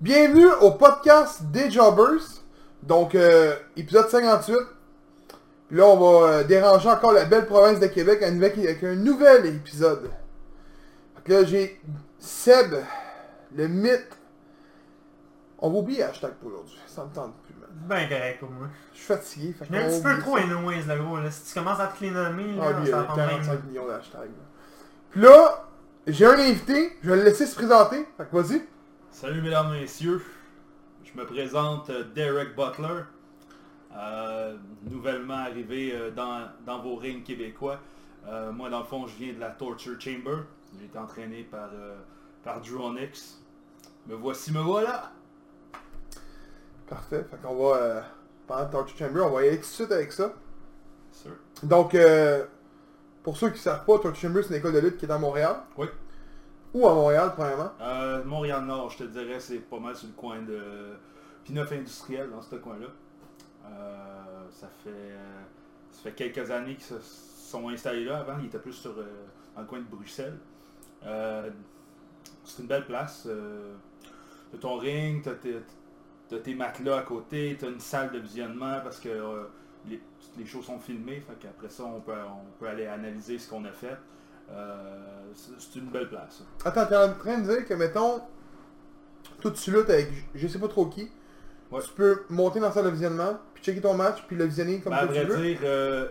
Bienvenue au podcast des Jobbers. Donc, euh, épisode 58. Puis là, on va euh, déranger encore la belle province de Québec avec un nouvel, épisode. Fait que là, j'ai Seb, le mythe. On va oublier hashtag pour aujourd'hui. Ça me tente plus, man. Ben correct pour moi. Je suis fatigué. Fait suis un petit peu trop anyways, le gros. Là. Si tu commences à te les nommer, Ah, là, lui, il ça a va prendre 45 même. millions d'hashtags. Puis là, j'ai un invité. Je vais le laisser se présenter. Fait que vas-y. Salut mesdames et messieurs, je me présente euh, Derek Butler, euh, nouvellement arrivé euh, dans, dans vos rings québécois. Euh, moi dans le fond je viens de la Torture Chamber, j'ai été entraîné par, euh, par Drew Onyx. Me voici, me voilà! Parfait. Fait qu'on va, pendant Torture Chamber, on va y aller tout de suite avec ça. Sûr. Donc, euh, pour ceux qui ne savent pas, Torture Chamber, c'est une école de lutte qui est à Montréal. Oui. Ou à Montréal, premièrement. Euh, Montréal-Nord, je te dirais, c'est pas mal sur le coin de Pinoff Industriel, dans ce coin-là. Euh, ça, fait, euh, ça fait quelques années qu'ils se sont installés là. Avant, ils étaient plus sur, euh, dans le coin de Bruxelles. C'est une belle place. T'as ton ring, t'as tes, t'as tes matelas à côté, t'as une salle de visionnement parce que les, shows sont filmés. Fait qu'après ça, on peut, on peut aller analyser ce qu'on a fait. Euh, c'est une belle place. Attends, t'es en train de dire que, mettons, toi tu luttes avec je- sais pas trop qui. Ouais. Tu peux monter dans la salle de visionnement, puis checker ton match, puis le visionner comme Ben, à toi tu vrai veux. dire, euh,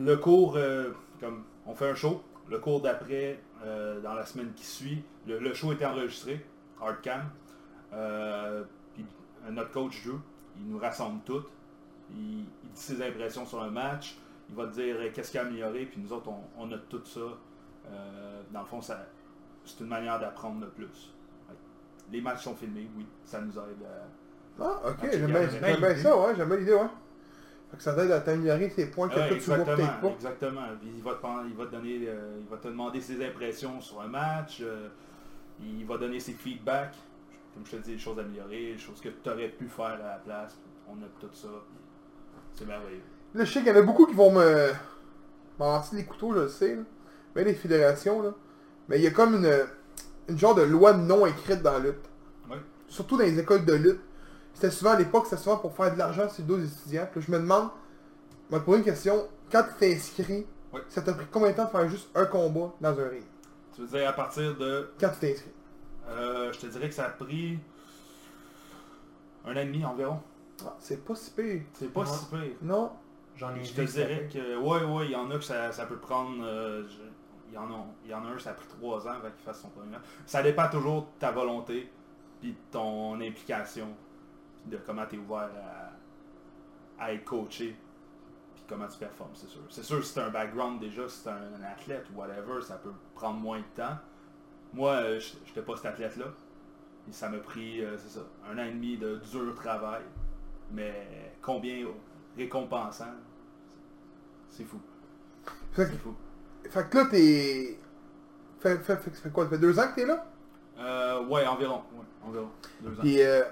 le cours, euh, comme on fait un show, le cours d'après, dans la semaine qui suit, le, le show était enregistré, hardcam. Puis notre coach Drew, il nous rassemble toutes. Il, il dit ses impressions sur le match. Il va te dire qu'est-ce qu'il a amélioré, puis nous autres, on, on note tout ça. Euh, dans le fond, ça, c'est une manière d'apprendre le plus. Ouais. Les matchs sont filmés, oui, ça nous aide à, Ah, ok, j'aime bien, ça, ouais, j'aime bien l'idée, ouais. Fait que ça t'aide à t'améliorer tes points que Ouais, tu vois peut-être pas. exactement. Il va te, prendre- il va te donner, euh, il va te demander ses impressions sur un match. euh, il va donner ses feedbacks. Comme je te dis, des choses améliorées, des choses que tu aurais pu faire à la place. On a tout ça. C'est merveilleux. Là, je sais qu'il y en a beaucoup qui vont me m'avancer des couteaux, je le sais, là. Même les fédérations, là. Mais il y a comme une, une genre de loi non écrite dans la lutte. Ouais. Surtout dans les écoles de lutte. C'était souvent à l'époque, c'était souvent pour faire de l'argent sur des étudiants. Puis là, je me demande, te poser une question. Quand tu t'es inscrit, Ouais. ça t'a pris combien de temps de faire juste un combat dans un ring? Tu veux dire à partir de. Quand tu t'es inscrit euh, je te dirais que ça a pris un an et demi environ. Ah, C'est pas si pire. C'est pas Ouais. si pire. Non J'en ai Je te dirais que, ouais, ouais, il y en a que ça, ça peut prendre, euh, je- il, y en a, il y en a un, ça a pris trois ans avant qu'il fasse son premier match. Ça dépend toujours de ta volonté, puis de ton implication, puis de comment tu es ouvert à, à être coaché, puis comment tu performes, c'est sûr. C'est sûr, si tu un background déjà, si tu un, un athlète ou whatever, ça peut prendre moins de temps. Moi, euh, je n'étais pas cet athlète-là. Et ça m'a pris, euh, c'est ça, un an et demi de dur travail. Mais combien récompensant, c'est fou. Fait C'est que, fou. fait que là, t'es... Fait, fait, fait, fait quoi? Ça fait deux ans que t'es là? Euh, ouais, environ. Ouais, environ. Deux ans. Puis, euh,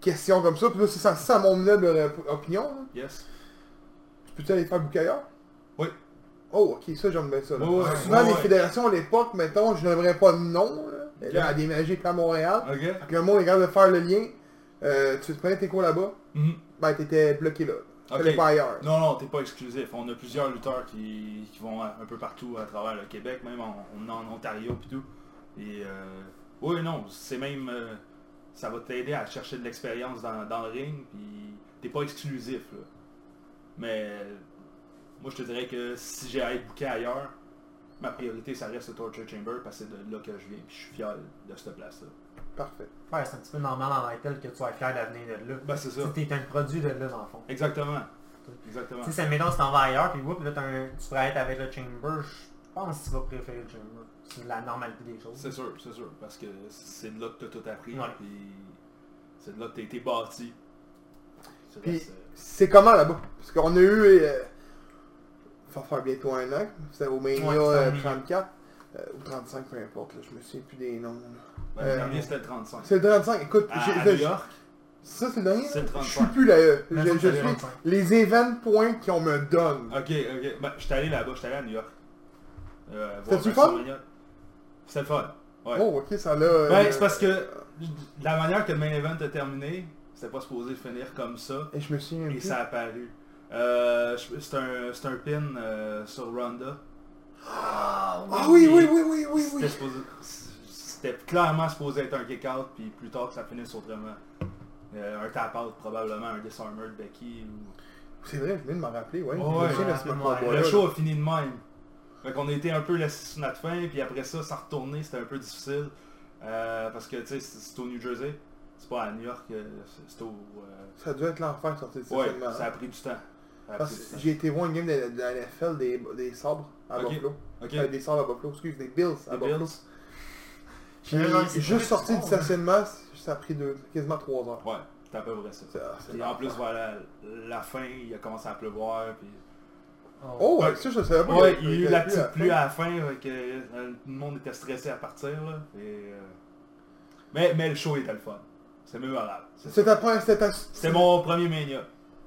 question comme ça, puis là, c'est ça, mon humble opinion. Yes. Tu peux-tu aller faire bouquet ailleurs? Oui. Oh, ok, ça, j'aime bien ça. là. Ouais, ouais, Souvent, ouais, les fédérations à l'époque, mettons, je n'aimerais pas de nom, là, mais là, Ok. à déménager à Montréal. Ok. Fait que le monde est capable de faire le lien. Euh, tu te prenais tes cours là-bas, Mhm. ben t'étais bloqué là. Non, non, t'es pas exclusif. On a plusieurs lutteurs qui, qui vont un peu partout à travers le Québec, même en, on en Ontario et tout. Et euh, oui, non, c'est même. euh, ça va t'aider à chercher de l'expérience dans, dans le ring, puis t'es pas exclusif. Là. Mais moi, je te dirais que si j'ai à être booké ailleurs, ma priorité, ça reste le Torture Chamber, parce que c'est de là que je viens, puis je suis fier de cette place-là. Parfait. Ouais, c'est un petit peu normal en Vital que tu sois fier de venir de là. Ben, c'est ça. Tu t'es un produit de là dans le fond. Exactement. Exactement. Tu sais, ça mettons, si t'en vas ailleurs, puis whoop, là, t'as un- tu pourrais être avec le Chamber, je pense que tu vas préférer le Chamber. C'est la normalité des choses. C'est sûr, c'est sûr, parce que c'est de là que tu as tout appris, Ouais. puis c'est de là que tu as été bâti. C'est Puis- c'est- comment là-bas? Parce qu'on a eu. Euh, ça va faire bientôt un an. C'était au Mania Ouais, c'est euh, au Mania. 34. euh, ou 35, peu importe. Là, je me souviens plus des noms. là. Ben, euh, le dernier c'était le 35. C'est le 35. Écoute, À, j'ai- à je- New York, ça c'est le dernier? C'est le là? Je 35. suis plus là. euh, Je, je suis 35. les event points qu'on me donne. ok, ok. Ben, j'étais allé là-bas, j'étais allé à New York. Euh, C'était-tu un fun? C'était le fun. Ouais. Oh, ok, ça l'a... euh, Ben, c'est parce que la manière que le main event a terminé, c'était pas supposé finir comme ça. Et je me souviens Et ça a apparu. Euh, je- c'est un, c'est un pin euh, sur Ronda. Ah oui, oui, oui, oui, oui, C'était oui. supposé- C'était clairement supposé être un kick-out, puis plus tard que ça finisse autrement. Euh, un tap-out probablement, un disarmer de Becky. Ou... C'est vrai, je viens de m'en rappeler, ouais. Ouais, Le là. show a fini de même. Fait qu'on a été un peu laissé sur notre fin, puis après ça, s'en retourner, c'était un peu difficile. Euh, parce que, tu sais, c'est au New Jersey. C'est pas à New York, euh, c'est au... euh, Ça a dû être l'enfer de sortir de Ouais, ça a pris du temps. J'ai été voir une game de, de la NFL des, des sabres à Ok. Buffalo. Ok, Euh, des sabres à Buffalo, excuse, des Bills à Buffalo. Bills. Juste sorti du bon, stationnement, ça a pris deux, quasiment trois heures. Ouais, c'est à peu près ça. Et en plus, voilà, la fin, il a commencé à pleuvoir, puis... Oh, ouais, ça je savais pas. Ouais, il y a eu la petite à pluie à la fin, que euh, tout le monde était stressé à partir, là. Et, euh, mais, mais le show était le fun. C'est mémorable. C'est C'est ça. ta première... C'était ta... C'est mon premier Mania.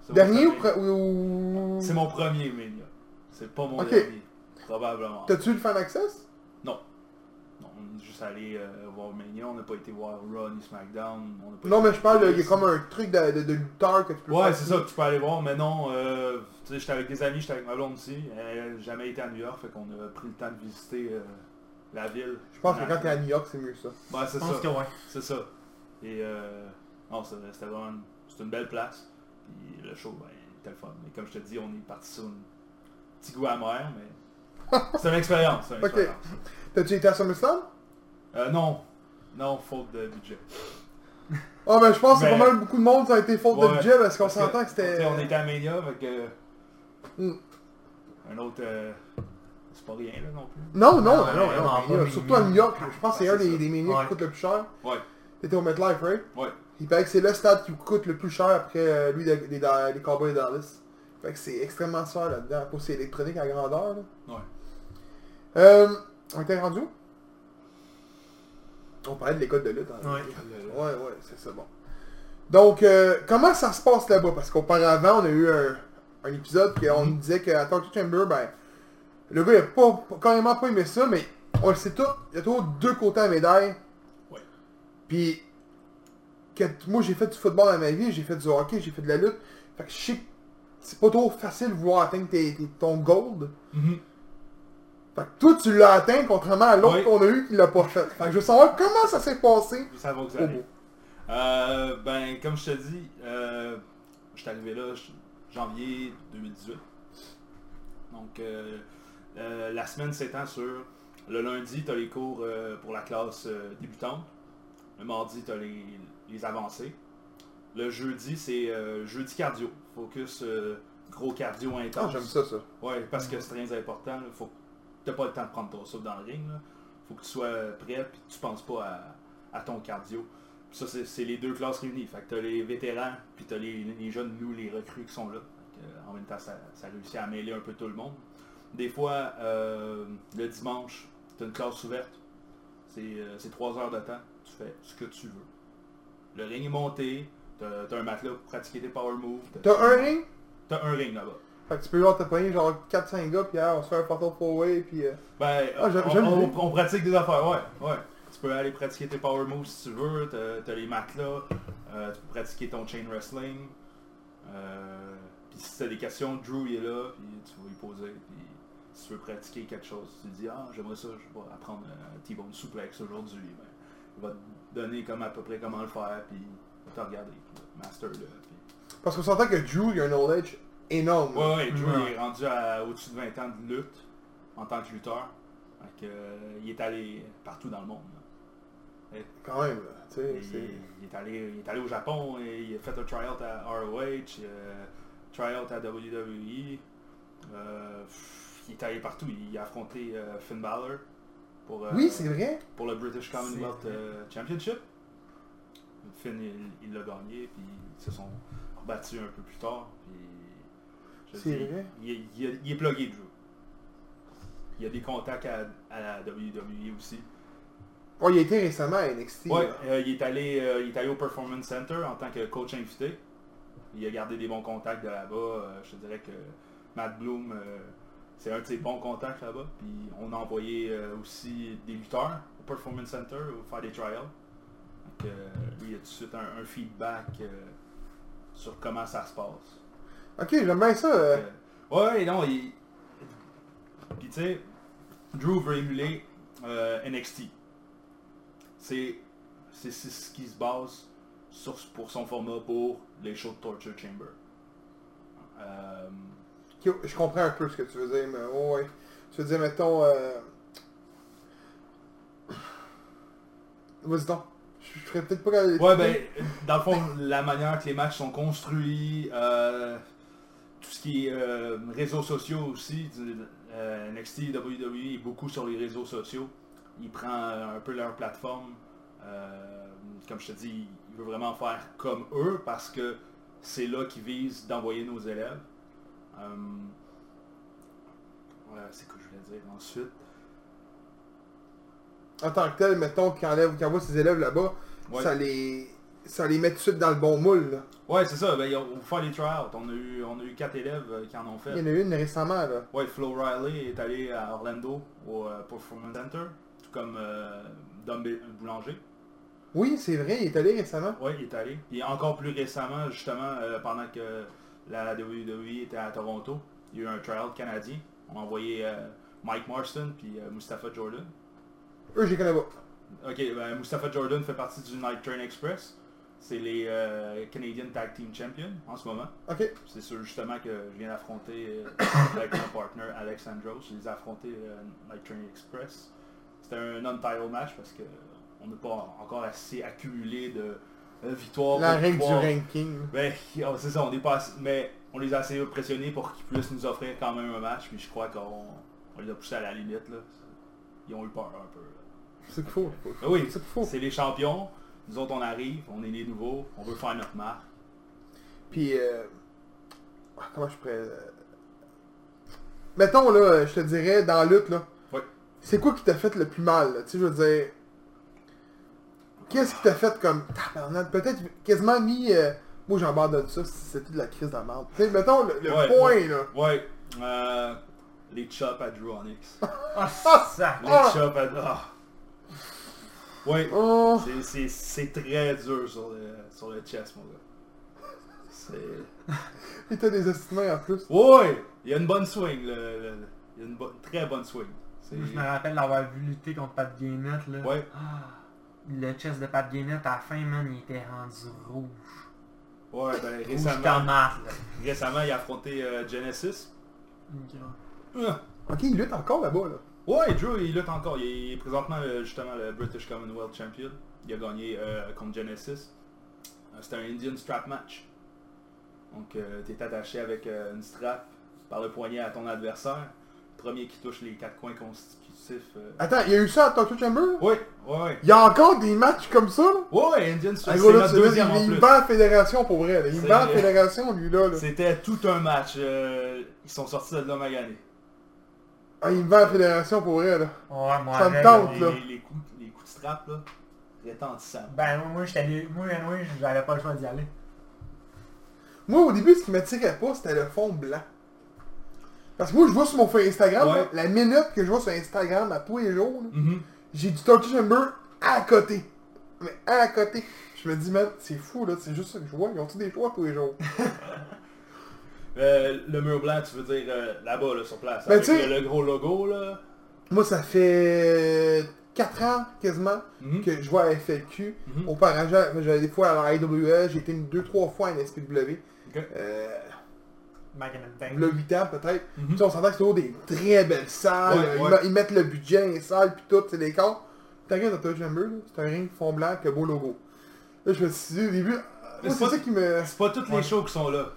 Dernier ou... C'est mon premier Mania. C'est pas mon dernier. Probablement. T'as-tu le fan access? Non. Non, on est juste allé euh, voir Mania, on n'a pas été voir Raw ni SmackDown. on n'a pas Non, mais je parle, de- il y a comme un truc de, de, de lutteur que tu peux Ouais, c'est ça que tu peux aller voir, mais non, euh, tu sais, j'étais avec des amis, j'étais avec ma blonde aussi, elle n'a jamais été à New York, fait qu'on a pris le temps de visiter euh, la ville. Je pense que quand t'es à New York, c'est mieux ça. Ouais, c'est ça, que ouais. c'est ça. Et euh, non, c'est- c'était vraiment, une- c'est une belle place, puis le show, ben, était le fun. Mais comme je te dis, on est parti sur un petit goût amer, mais c'est une expérience, c'est une Ok. expérience. T'as-tu été à SummerSlam? Euh, non, non, faute de budget. Ah ben je pense que Mais- pas mal beaucoup de monde ça a été faute de Ouais, budget parce qu'on Parce s'entend que tu sais, c'était... On était à Mania, que... Hmm. Un autre... euh, c'est pas rien, là, non plus. Non, non, Non, non, ouais, non, vraiment non, pas mais, surtout à. New York, je pense que c'est Ouais, un c'est des, ça. des minias Ouais. qui coûte le plus cher. Ouais, T'étais au MetLife, right? ouais. Il paraît que c'est le stade qui coûte le plus cher après euh, lui des, des, des Cowboys de Dallas. Fait que c'est extrêmement cher là-dedans, pour c'est électronique à grandeur. Là. Ouais. Euh, on était rendu où? On parlait de l'école de lutte. hein. Ouais. Ouais, ouais, c'est ça, bon. Donc, euh, comment ça se passe là-bas? Parce qu'auparavant, on a eu un, un épisode qu'on Mhm. nous disait qu'à Torture Chamber, ben, le gars, il a pas, pas- carrément pas aimé ça, mais on le sait tout, il y a toujours deux côtés à la médaille. Ouais. Puis, que, moi, j'ai fait du football dans ma vie, j'ai fait du hockey, j'ai fait de la lutte. Fait que je sais c'est pas trop facile de vouloir atteindre tes- tes- ton gold. Mhm. Fait que toi, tu l'as atteint, contrairement à l'autre Oui. qu'on a eu qui l'a pas fait. Fait que je veux savoir comment ça s'est passé. Ça va bout. Euh, ben, comme je te dis, euh, je suis arrivé là janvier 2018. Donc, euh, la semaine s'étend sur le lundi, tu as les cours pour la classe débutante. Le mardi, tu as les, les avancées. Le jeudi, c'est jeudi cardio. Focus gros cardio Ah, intense. j'aime ça, ça. Ouais, parce que c'est très important. Faut t'as pas le temps de prendre ton souffle dans le ring. Là. Faut que tu sois prêt et tu penses pas à, à ton cardio. Puis ça, c'est les deux classes réunies. Fait que t'as les vétérans, puis t'as les, les jeunes, nous, les recrues qui sont là. Que, en même temps, ça, ça réussit à mêler un peu tout le monde. Des fois, euh, le dimanche, t'as une classe ouverte. C'est euh, c'est trois heures de temps. Tu fais ce que tu veux. Le ring est monté. T'as t'as un matelas pour pratiquer tes power moves. T'as un ring? T'as un ring là-bas. Fait que tu peux genre te pogner genre 4-5 gars, puis ah, on se fait un photo four way, puis... euh, Ben, Ah, on, pratique des affaires, ouais, ouais. Tu peux aller pratiquer tes power moves si tu veux, t'as les matelas, euh, tu peux pratiquer ton chain wrestling. Euh, puis si t'as des questions, Drew il est là, puis tu vas lui poser. Puis si tu veux pratiquer quelque chose, tu te dis ah j'aimerais ça, je vais apprendre un T-bone suplex aujourd'hui. Ben, il va te donner comme à peu près comment le faire, puis il va te regarder, puis master là. Parce qu'on s'entend que Drew, il a un knowledge énorme. Ouais, ouais, Drew Ouais. il est rendu à au-dessus de 20 ans de lutte en tant que lutteur. Fait que, euh, il est allé partout dans le monde. Quand même. Tu sais, Il, est allé, il est allé au Japon, et il a fait un tryout à ROH, euh, tryout à WWE. euh, il est allé partout. Il a affronté euh, Finn Balor pour, Oui, c'est vrai. pour le British Commonwealth Championship. Finn, il l'a gagné, puis ils se sont battus un peu plus tard. Puis, C'est vrai? Il, est- il il plugué, Drew. Il y a des contacts à, à la WWE aussi. Ouais, il a été récemment à NXT. Ouais, euh, il, est allé, euh, il est allé au Performance Center en tant que coach invité. Il a gardé des bons contacts de là-bas. Euh, je te dirais que Matt Bloom, c'est un de ses bons contacts là-bas. Puis on a envoyé aussi des lutteurs au Performance Center ou faire des trials. Donc, lui, il a tout de suite un, un feedback sur comment ça se passe. Ok, j'aime bien ça. euh. Euh, ouais, non, il... Puis tu sais, Drew veut émuler euh, NXT. C'est ce qui se base sur, pour son format pour les shows de Torture Chamber. Euh, je comprends un peu ce que tu veux dire, mais ouais, ouais. Tu veux dire, mettons... Euh... Vas-y donc. Je ferais peut-être pas... Ouais, ben, dans le fond, la manière que les matchs sont construits, euh, tout ce qui est euh, réseaux sociaux aussi, euh, NXT, WWE est beaucoup sur les réseaux sociaux. Il prend euh, un peu leur plateforme. euh, comme je te dis, il veut vraiment faire comme eux parce que c'est là qu'ils visent d'envoyer nos élèves. C'est quoi que je voulais dire ensuite? En tant que tel, mettons qu'il envoie ses élèves là-bas, Ouais. ça les... Ça les met tout de suite dans le bon moule, là. Ouais, c'est ça. Ben, on faire les tryouts. On a eu, on a eu quatre élèves euh, qui en ont fait. Il y en a une récemment, là. Ouais, Flo Riley est allé à Orlando au euh, Performance Center, tout comme euh, Dom Boulanger. Oui, c'est vrai, il est allé récemment. Ouais, il est allé. Et encore plus récemment, justement, euh, pendant que la WWE était à Toronto, il y a eu un trial canadien. On a envoyé Mike Marston puis Mustafa Jordan. Eux, je les connais pas. Ok, ben, Mustafa Jordan fait partie du Night Train Express. C'est les euh, Canadian Tag Team Champions en ce moment. Ok. C'est sûr justement que je viens d'affronter euh, avec mon partner Alex Andros. Je les ai affrontés euh, Night Train Express. C'était un non-title match parce que on n'a pas encore assez accumulé de euh, victoires. La règle du ranking. Ben, oh, c'est ça, on est pas assez- mais on les a assez impressionnés pour qu'ils puissent nous offrir quand même un match. Puis je crois qu'on on les a poussés à la limite. Là. Ils ont eu peur un peu. C'est faut- Ben oui, c'est les champions. Nous autres, on arrive, on est les nouveaux, on veut faire notre marque. Puis, euh... ah, comment je pourrais... euh, Mettons, là, je te dirais, dans la lutte, là, Ouais. c'est quoi qui t'a fait le plus mal, là? Tu sais, je veux dire... Qu'est-ce qui t'a fait comme... Peut-être quasiment mis... euh, Moi, j'abandonne ça si c'était de la crise de la merde. Tu sais, mettons, le, le Ouais, point, ouais. là. Ouais, euh, les chops à Drew Onyx. Ah, ça! Les chops à... ah. Ouais, Oh, c'est- c'est c'est très dur sur le, sur le chest, mon gars. C'est... il t'a des estimés en plus. Ouais, il y a une bonne swing, le, le- le- il y a une bonne- très bonne swing. Je me rappelle d'avoir vu lutter contre Pat Gainett, là. Ouais, Ah, le chest de Pat Gainett, à la fin, man, il était rendu rouge. ouais, ben Rouge récemment, là. récemment, il a affronté euh, Genesis. Ok. Ah. Ok, il lutte encore là-bas, là. Ouais, Drew, il lutte encore. Il est présentement euh, justement le British Commonwealth Champion. Il a gagné euh, contre Genesis. Euh, C'était un Indian strap match. Donc, tu es attaché avec euh, une strap par le poignet à ton adversaire. Premier qui touche les quatre coins constitutifs. euh. Attends, il y a eu ça à Tokyo Chamber? Ouais, ouais, ouais. Il y a encore des matchs comme ça? Ouais, Indian strap, c'est notre deuxième il bat la fédération pour vrai, là. Il bat la fédération, lui, là. C'était tout un match. euh, ils sont sortis de là maganés. Ah, il me vend la fédération pour vrai, là. Ouais, moi, Ça me tente, là. Les, là. les- les coups, les coups de strap, là, retentissants. Ben, moi, j'étais allé... Moi, anyway, j'avais pas le choix d'y aller. Moi, au début, ce qui m'attirait pas, c'était le fond blanc. Parce que moi, je vois sur mon Instagram, Ouais. là, la minute que je vois sur Instagram à tous les jours, Mhm. j'ai du Tokyo Chamber à côté. Mais à côté. Je me dis, man, c'est fou, là, c'est juste ça que je vois. Ils ont-tu des choix tous les jours? Euh, le mur blanc, tu veux dire euh, là-bas, là, sur place. Ben, avec le, le gros logo, là. Moi, ça fait 4 ans, quasiment, Mhm. que je vois à FLQ. Mhm. Auparavant, j'allais des fois à la IWS, j'ai été une, deux, trois fois à NSPW. Ok. Euh, Back in the day. le 8 ans peut-être. Tu sais, on s'entend que c'est toujours des très belles salles. Ouais, euh, ils mettent le budget dans les salles puis tout, c'est des corps. T'as dans Touch Chamber, c'est un ring fond blanc avec un beau logo. Là, je me suis dit au début, c'est ça qui me... C'est pas toutes les shows qui sont là.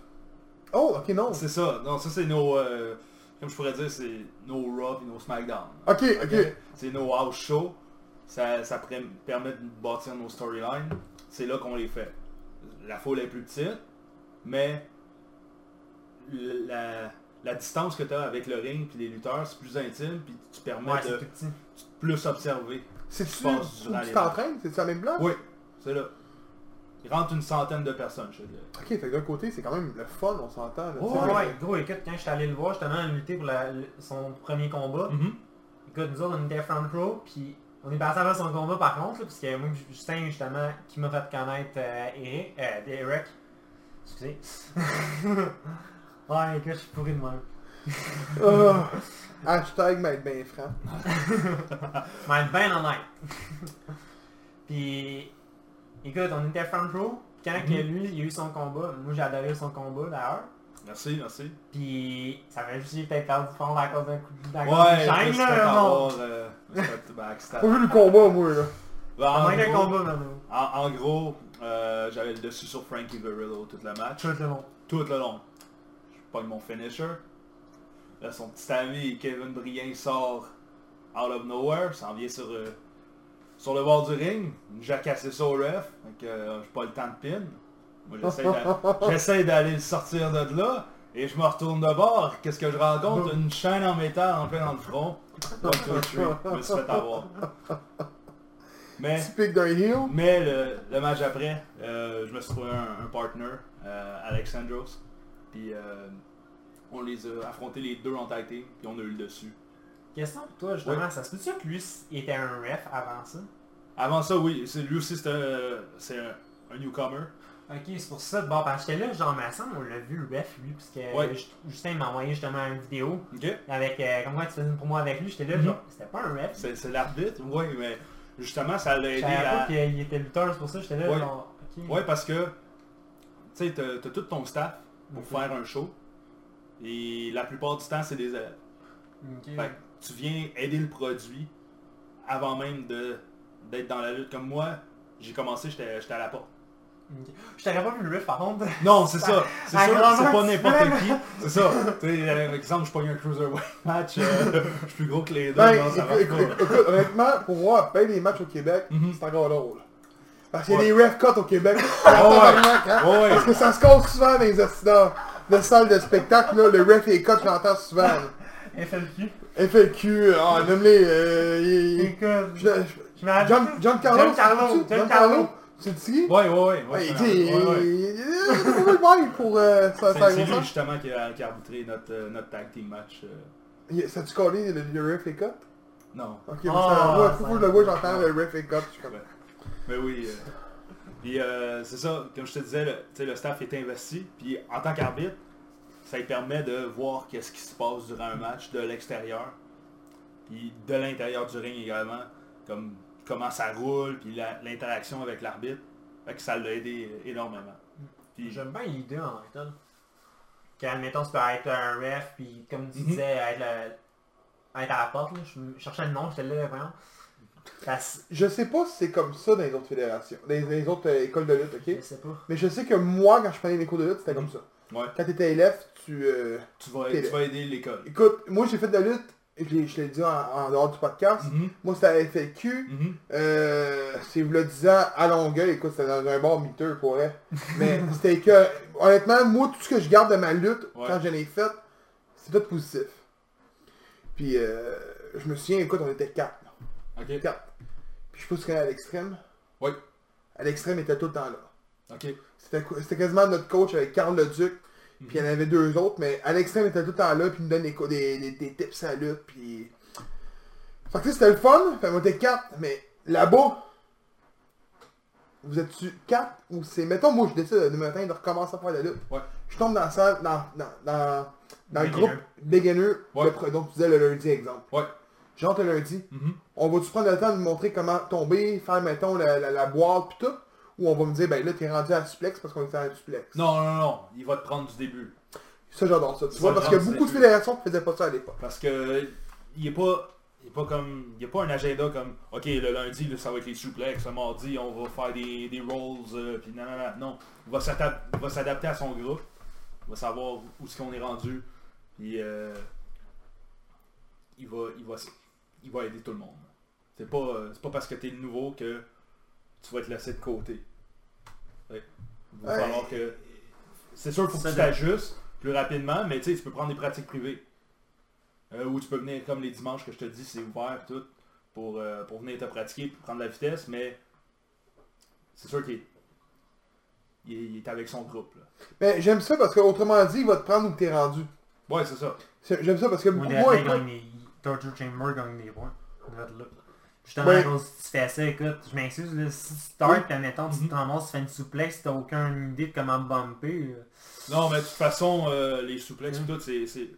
Oh, ok, non. C'est ça. Non, ça c'est nos. euh, comme je pourrais dire, c'est nos Raw et nos SmackDown. Ok, ok. C'est nos house shows. Ça, ça permet de bâtir nos storylines. C'est là qu'on les fait. La foule est plus petite, mais la, la distance que tu as avec le ring et les lutteurs, c'est plus intime, puis tu permets Ouais, de petit. plus observer. C'est-tu où tu t'entraînes? C'est-tu la même? Oui, c'est là. Il rentre une centaine de personnes, je te dirais. Ok, fait que d'un côté, c'est quand même le fun, on s'entend. là, tu Oh, sais, ouais, mais- gros, écoute, quand j'étais allé le voir, justement, lutter pour la- le- son premier combat, Mhm. écoute, nous autres, on était front row, puis On est parti avant son combat par contre, là, parce que moi, Justin, justement, qui m'a fait connaître euh, Eric, euh, Derek. Excusez. ouais, écoute, je suis pourri de même. Ah. hashtag m'être bien franc. Mais ben honnête. Puis, écoute, on était front row. Quand que Mhm. lui, il a eu son combat, moi j'ai adoré son combat d'ailleurs. Merci, merci. Puis, ça m'a juste peut-être perdu du fond à cause d'un coup de Ouais, chaîne, là, non. avoir, euh, backstab. Pas vu le combat, moi, là. Ben, en, gros, combat maintenant. en- en gros, euh, j'avais le dessus sur Frankie Guerrero tout le match. Tout le long. Tout le long. Je pogne mon finisher. Là, son petit ami Kevin Brien sort out of nowhere, s'en vient sur, euh, sur le bord du ring. J'ai cassé ça au ref, donc euh, j'ai pas le temps de pin. Moi j'essaie d'a- j'essaie d'aller le sortir de là, et je me retourne de bord. Qu'est-ce que je rencontre? Une chaîne en métal en plein dans le front. Three. Je me suis fait avoir. Mais... Typique d'un heel? Mais le, le match après, euh, je me suis trouvé un, un partner, euh, Alexandros. Puis euh, on les a affrontés les deux en tag team, puis on a eu le dessus. Question pour toi, justement, ça se peut-tu que lui il était un ref avant ça? Avant ça, oui, lui aussi c'est un, c'est un, un newcomer. Ok, c'est pour ça bord, parce que j'étais là, genre, mais ça, on l'a vu, le ref, lui, parce que. Ju- Justin m'a envoyé justement une vidéo Ok. avec, euh, comme quoi tu faisais une promo avec lui, j'étais là, Mhm. genre, c'était pas un ref. C'est, l'arbitre, oui, mais justement ça l'a aidé à... qu'il était lutteur, c'est pour ça j'étais là, Ouais. genre. Ouais, parce que, tu sais, t'as, t'as tout ton staff pour faire un show. Et la plupart du temps, c'est des élèves. Fait tu viens aider le produit avant même de, d'être dans la lutte. Comme moi, j'ai commencé, j'étais, j'étais à la porte. Je t'aurais pas vu le ref par contre. Non, c'est ça. C'est Ah, grand c'est pas n'importe qui. C'est ça. Tu sais, par exemple, je pogne un cruiserweight match, euh, je suis plus gros que les deux, Ben, non, ça écoute, marche écoute, pas. écoute, honnêtement, pour moi, ben les matchs au Québec, Mhm. c'est encore drôle. Parce qu'il y a des ref cuts au Québec. ouais. Hein? Ouais, ouais. Parce que ça se cause souvent dans les accidents de salles de spectacle, là, le ref est cut, j'entends souvent. FLQ. FLQ, ah, nomme-les, euh, il- il- Écoute, je- je- je me rappelle John, plus. John Carlo, John Carlo, c'est-tu? John Carlo. C'est qui? Ouais, ouais, ouais. Il pour euh, sa C'est lui justement qui a, qui a arbitré notre, euh, notre tag team match. euh, Il- Ça-tu collé le, le ref cut? Non. Ok, Ah, ça, moi, ça- je le vois, j'entends le ref je suis comme... Mais oui. euh, Puis euh, c'est ça, comme je te disais, le, tu sais, le staff est investi. Puis en tant qu'arbitre, ça lui permet de voir qu'est-ce qui se passe durant un match de l'extérieur. Puis de l'intérieur du ring également. Comme comment ça roule, puis l'interaction avec l'arbitre. Fait que ça l'a aidé énormément. Puis J'aime bien l'idée en méthode. Qu'admettons, tu peux être un ref, puis comme tu Mhm. disais, être, le- être à la porte, là. je cherchais le nom, j'étais là, vraiment. Parce... Je sais pas si c'est comme ça dans les autres fédérations, dans les, autres euh, écoles de lutte, ok? Je sais pas. Mais je sais que moi, quand je prenais les cours de lutte, c'était comme ça. ouais, Quand t'étais élève, tu... euh, tu vas, tu aider l'école. Écoute, moi j'ai fait de la lutte, je l'ai- je l'ai dit en, en dehors du podcast. Mhm, Moi c'était à la FLQ, mhm. euh, c'est vous le disant à Longueuil, écoute, c'était dans un bar miteux pour vrai. Mais c'était que, honnêtement, moi tout ce que je garde de ma lutte, Ouais. quand je l'ai faite, c'est tout positif. Puis euh, je me souviens, écoute, on était quatre. Ok, Quatre. Puis je connais à l'extrême. Oui. À l'extrême était tout le temps là. ok. C'était co- c'était quasiment notre coach avec Carl Leduc. Puis il y en avait deux autres, mais à l'extrême était tout le temps là, puis il nous donne des, des, des, des tips à lutte, puis... Fait que c'était le fun, fait qu'on était quatre, mais là-bas, vous êtes-tu quatre, ou c'est... Mettons, moi, je décide le matin de recommencer à faire la lutte. Ouais. Je tombe dans la salle, dans, dans, dans, dans le groupe beginner, Ouais. le donc tu disais le lundi, exemple. Ouais. J'entre le lundi, Mhm. on va-tu prendre le temps de me montrer comment tomber, faire, mettons, la, la, la boîte, pis tout, ou on va me dire, ben là, t'es rendu à suplex parce qu'on était à la suplex. Non, non, non, il va te prendre du début. Ça, j'adore ça. Tu vois, parce a j'adore, beaucoup de fédérations qui faisaient pas ça à l'époque. Parce que il est pas. Il est pas comme. Il a pas un agenda comme OK le lundi là, ça va être les suplex, le mardi on va faire des, des rolls euh, puis non non non non. Il va s'adapter à son groupe. Il va savoir où est-ce qu'on est rendu. Puis euh, il va. Il va il va aider tout le monde. C'est pas. euh, pas parce que t'es le nouveau que tu vas être laissé de côté. Ouais. Il va falloir que. C'est sûr qu'il faut que tu t'ajustes plus rapidement, mais tu sais, tu peux prendre des pratiques privées. Euh, ou tu peux venir comme les dimanches que je te dis, c'est ouvert tout pour, euh, pour venir te pratiquer, pour prendre la vitesse, mais c'est sûr qu'il est, il est, il est avec son groupe. Là. Mais j'aime ça parce que, autrement dit, il va te prendre où t'es rendu. Ouais, c'est ça. J'aime ça parce que beaucoup moins. Torture Chamber gagne des points. Justement, Ouais. cause que tu fais ça, écoute, je m'excuse, là, si tu start, puis admettons, tu Mhm. te ramasses, tu fais une souplex, t'as aucune idée de comment bumper. euh, Non, mais de toute façon, euh, les souplexes Mm. et tout, c'est... c'est-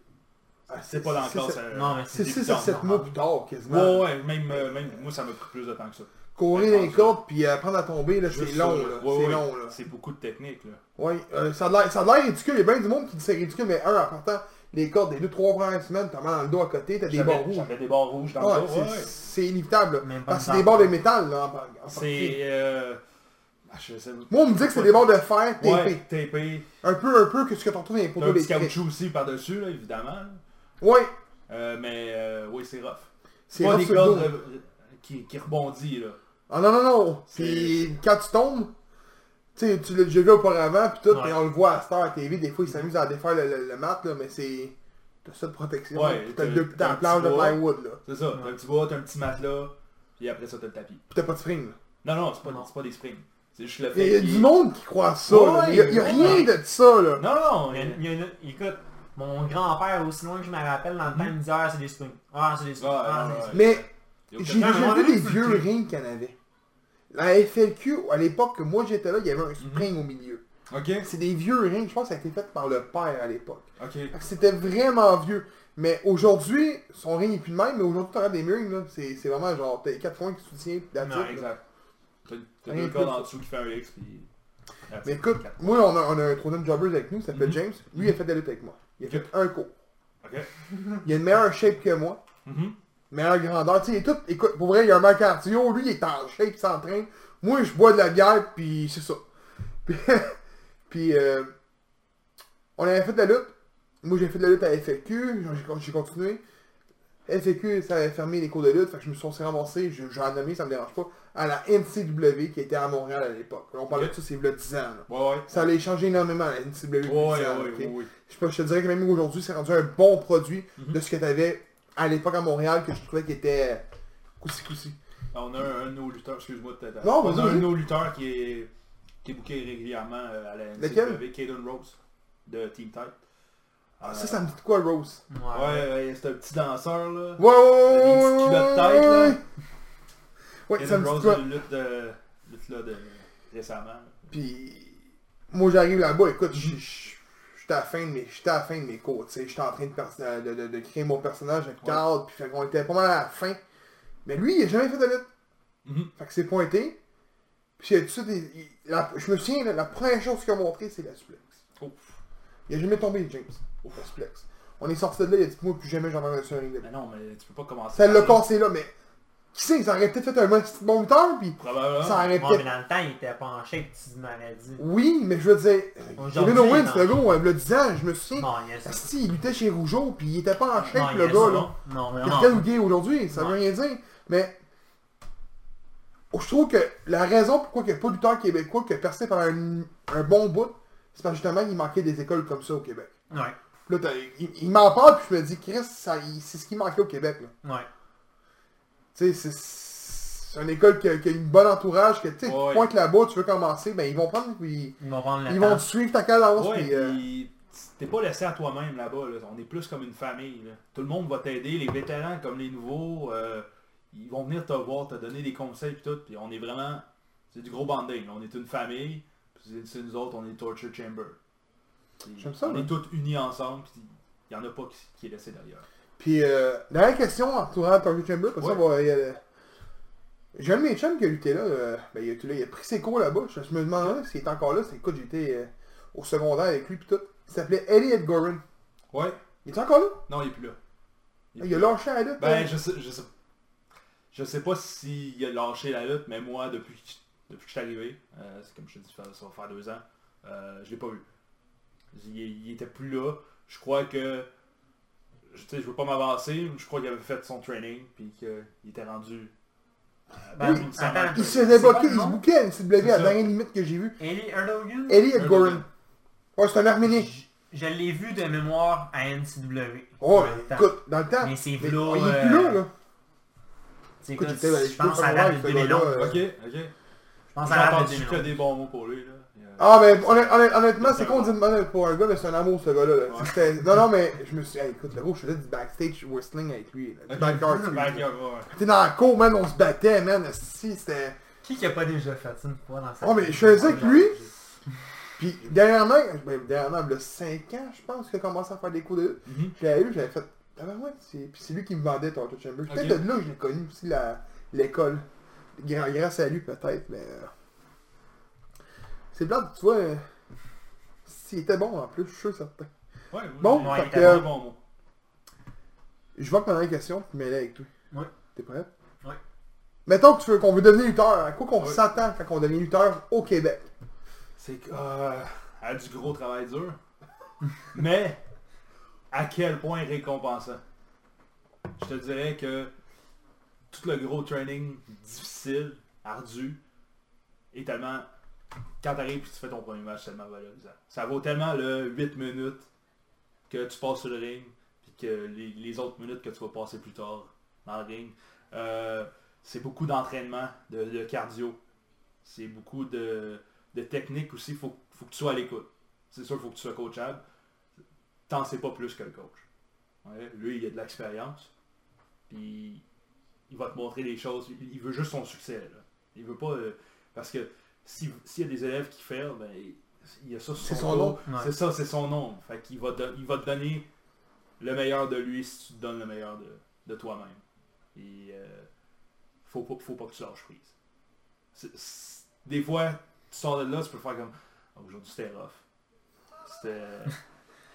Ah, C'est pas dans le c'est- cas, c'est- ça... Non, mais C'est c'est 6 à 7 normal. mois plus tard, quasiment. Ouais, ouais, même, euh, même moi, ça m'a pris plus de temps que ça. Courir les cordes puis apprendre à tomber, là, c'est long, là. Ouais, c'est ouais, long, là. C'est beaucoup de technique, là. Ouais, euh, ça a l'air ça a l'air ridicule. Il y a bien du monde qui dit c'est ridicule, mais un, en partant, les cordes des deux, trois premières semaines, t'as mal dans le dos à côté, t'as des barres rouges. J'avais des barres rouges dans le dos, c'est- ouais, c'est inévitable. Parce que c'est des barre. barres de métal, là. C'est... Euh... ah, je sais- Moi, on me dit que c'est des barres de fer tapées. Ouais, tapé. Un peu, un peu que ce que t'en trouves dans les poteaux un petit électriques. caoutchouc aussi par-dessus, là, évidemment. Ouais, Euh, mais euh, oui, c'est rough. c'est pas rough des cordes qui, qui rebondissent, là. Ah non, non, non. C'est- Puis quand tu tombes, sais, tu l'as déjà vu auparavant, puis tout, Ouais. et on le voit à Star TV, des fois ils s'amusent à défaire le, le- le mat, là, mais c'est... T'as ça de protection. Ouais, t'as le- planche de plywood, là. C'est ça, t'as un petit bois, t'as un petit matelas, puis après ça, t'as le tapis. Puis t'as pas de spring, là. Non, non, c'est pas, Non. c'est pas des springs. C'est juste le Il y fait a du monde qui croit ça, Ouais, là. Il y a, il y a ouais. rien de ça, là. Non, non, Il y a- il y a une- Écoute, mon grand-père, aussi loin que je me rappelle, dans le temps, il me disait Ah, c'est des springs. Ah, c'est des springs. Ouais, Ah, ouais, c'est des ouais. springs. Mais j'ai à déjà vu des vieux rings qu'il y en avait. La FLQ, à l'époque que moi j'étais là, il y avait un spring au milieu. C'est des vieux rings, je pense que ça a été fait par le père à l'époque. ok. Fait que C'était vraiment vieux. Mais aujourd'hui, son ring est plus le même, mais aujourd'hui, tu regardes des murs, là, c'est vraiment genre, t'as les quatre points qui soutiennent, it, là. Exact. T'as deux de cordes en dessous qui fait un X, puis... Mais écoute, moi, on a, on a un troisième jobber avec nous, il s'appelle Mhm. James. Lui, il a fait de la lutte avec moi. Il a fait un cours. Il a une meilleure shape que moi. Mhm. Meilleure grandeur. Tu sais, tout, écoute, pour vrai, il y a un meilleur cardio, lui, il est en shape, il s'entraîne. Moi, je bois de la bière, puis c'est ça. Puis, puis, euh, on avait fait de la lutte. Moi, j'ai fait de la lutte à FLQ, j'ai continué. FLQ, ça avait fermé les cours de lutte, fait que je me suis je- j'en ai nommé, ça me dérange pas, à la NCW qui était à Montréal à l'époque. On parlait de ça, c'est a 10 ans. là. Ouais, ouais. Ça allait changer énormément, la NCW. Ouais, 10 ouais, ans, je te dirais que même aujourd'hui, c'est rendu un bon produit Mhm. de ce que tu avais à l'époque à Montréal que je trouvais qui était coussi coussi. On a un, un de nos lutteurs, excuse-moi de. Non, On a un de nos lutteurs qui est, qui est booké régulièrement euh, à la Lequel? NCW, Caden Rose, de Team Tight. Ah, ça, ça me dit quoi, Rose Ouais. Ouais, ouais, c'est un petit danseur, là. Ouais, ouais, ouais, culottes ouais, tête, là. ouais. Ça Caden me dit de Rose, quoi? une lutte, de, lutte là de récemment. Puis, moi, j'arrive là-bas, écoute, j- j- j'étais à la fin de mes, j'étais à la fin de mes cours, tu sais, j'étais en train de, de, de, de créer mon personnage avec Carl, puis fait qu'on était pas mal à la fin. Mais lui, il a jamais fait de lutte. Mhm. Fait que c'est pointé. Puis, il de la- je me souviens, là, la première chose qu'il a montré, c'est la suplex. Ouf. Il a jamais tombé, James, au suplex. On est sorti de là, il a dit, moi, plus jamais j'en ai un ring de Mais non, mais tu peux pas commencer. Ça l'a cassé là, mais qui sait, ça aurait peut-être fait un petit bon lutteur, puis Probablement. ça aurait Ouais, peut-être... mais dans le temps, il était pas en shape, tu m'avais dit. Oui, mais je veux dire, Aujourd'hui, Kevin Owens, le gars, il a 10 ans, je me souviens. Non, il y a ça. Asti, il luttait chez Rougeau, puis il était pas en Non, shape, il y le gars, là. Non, non, Il vraiment. était ou gay aujourd'hui, ça veut rien dire. Mais, oh, je trouve que la raison pourquoi il n'y a pas de lutteur québécois qui a percé par un, un bon bout, c'est parce que justement, il manquait des écoles comme ça au Québec. Ouais, Là, t'as- il, il m'en parle, puis je me dis, Chris, ça- il- c'est ce qui manquait au Québec, là. ouais. Tu sais, c'est- une école qui a, qui a une bonne entourage, que tu sais, tu Ouais. pointes là-bas, tu veux commencer, ben ils vont prendre, puis Ils vont ils vont te suivre ta cadence, Ouais, puis... euh, puis t'es pas laissé à toi-même là-bas. Là. On est plus comme une famille. là. Tout le monde va t'aider, les vétérans comme les nouveaux, euh, ils vont venir te voir, te donner des conseils puis tout. Puis on est vraiment, c'est du gros banding. là. On est une famille. Puis c'est- nous autres, on est Torture Chamber. Puis J'aime ça, On est tous unis ensemble. Puis il y en a pas qui, qui est laissé derrière. Puis, euh, dernière question entourant Target Chamber, comme ça, Ouais. on va y aller. J'ai un de mes chums qui a lutté là, euh, ben il a, là, il a pris ses cours là-bas, je, je me demandais s'il était encore là, c'est écoute, j'étais euh, au secondaire avec lui pis tout. Il s'appelait Elliot Gorin. Ouais. Il est encore là? Non, il est plus là. est Il plus a lâché la lutte. Ben, hein? je sais, je sais, je sais pas s'il a lâché la lutte, mais moi, depuis, que- depuis que je suis arrivé, euh, c'est comme je te dis, ça ça va faire deux ans, euh, je l'ai pas vu. Il, il était plus là. Je crois que, je, tu sais, je veux pas m'avancer, mais je crois qu'il avait fait son training, puis qu'il était rendu... euh, Ben, attends, un Il peu. se faisait C'est quoi boquer, le il se bouquait à NCW à la dernière limite que j'ai vue. Ellie Erdogan? Elliot Erdogan. Gorin. Ouais, c'est un Arménien. Je, je l'ai vu de mémoire à NCW. Oh, Dans le temps. écoute, dans le temps. Mais c'est v'là, il est euh, plus là, là. Écoute, je pense à la de live, ce 2011. gars-là. Ok, ok. Je pense à la de entendu que 2011. des bons mots pour lui, là. Ah, mais honnêt- honnêt- honnêtement, c'est con de dire pour un gars, mais c'est un amour, ce gars-là. là. Ouais. C'était- Non, non, mais je me suis dit, hey, écoute, le gros, je faisais du backstage wrestling avec lui. là, Du backyard. Backyard, ouais. T'es dans la cour, man, on se battait, man. Si, c'était. Qui qui a pas déjà fait ça une fois dans sa Oh, mais je faisais avec lui. Puis, dernièrement, ben, dernièrement, il y a 5 ans, je pense, qu'il a commencé à faire des coups de lutte. Mhm. Je l'avais eu, j'avais fait. Ah ben ouais, c'est... Puis c'est lui qui me vendait Torture Chamber. Peut-être Ok. de là que je l'ai connu aussi, la... l'école. Gra- Grâce à lui, peut-être, mais. euh, C'est plate, tu vois. euh, S'il était bon en plus, je suis sûr certain. Ouais, Bon, ouais, fait que- était bon, bon. Je vois que pendant une question, tu mêlais avec toi. Ouais. T'es prêt? Ouais. Mettons que tu veux qu'on veut devenir lutteur. À quoi qu'on Ouais. s'attend quand on devient lutteur au Québec? C'est que. euh, a du gros travail dur. mais, à quel point récompensant? Je te dirais que tout le gros training difficile, ardu, est tellement. Quand t'arrives et tu fais ton premier match, tellement valorisant. Ça vaut tellement le 8 minutes que tu passes sur le ring, puis que les, les autres minutes que tu vas passer plus tard dans le ring. Euh, c'est beaucoup d'entraînement, de, cardio. C'est beaucoup de, de technique aussi. Il faut, faut que tu sois à l'écoute. C'est sûr faut que tu sois coachable. T'en sais pas plus que le coach. Lui, il a de l'expérience. Puis il va te montrer des choses. Il, il veut juste son succès. Là. Il veut pas... euh, parce que si- s'il y a des élèves qui failent, ben, il y a ça sur C'est son nom. Ouais. C'est ça, c'est son nom. Fait qu'il va, te- il va te donner le meilleur de lui si tu te donnes le meilleur de, de toi-même. Et euh, faut, pas, faut pas que tu lâches prise. Des fois, tu sors de là, tu peux faire comme Ah, aujourd'hui c'était rough. C'était.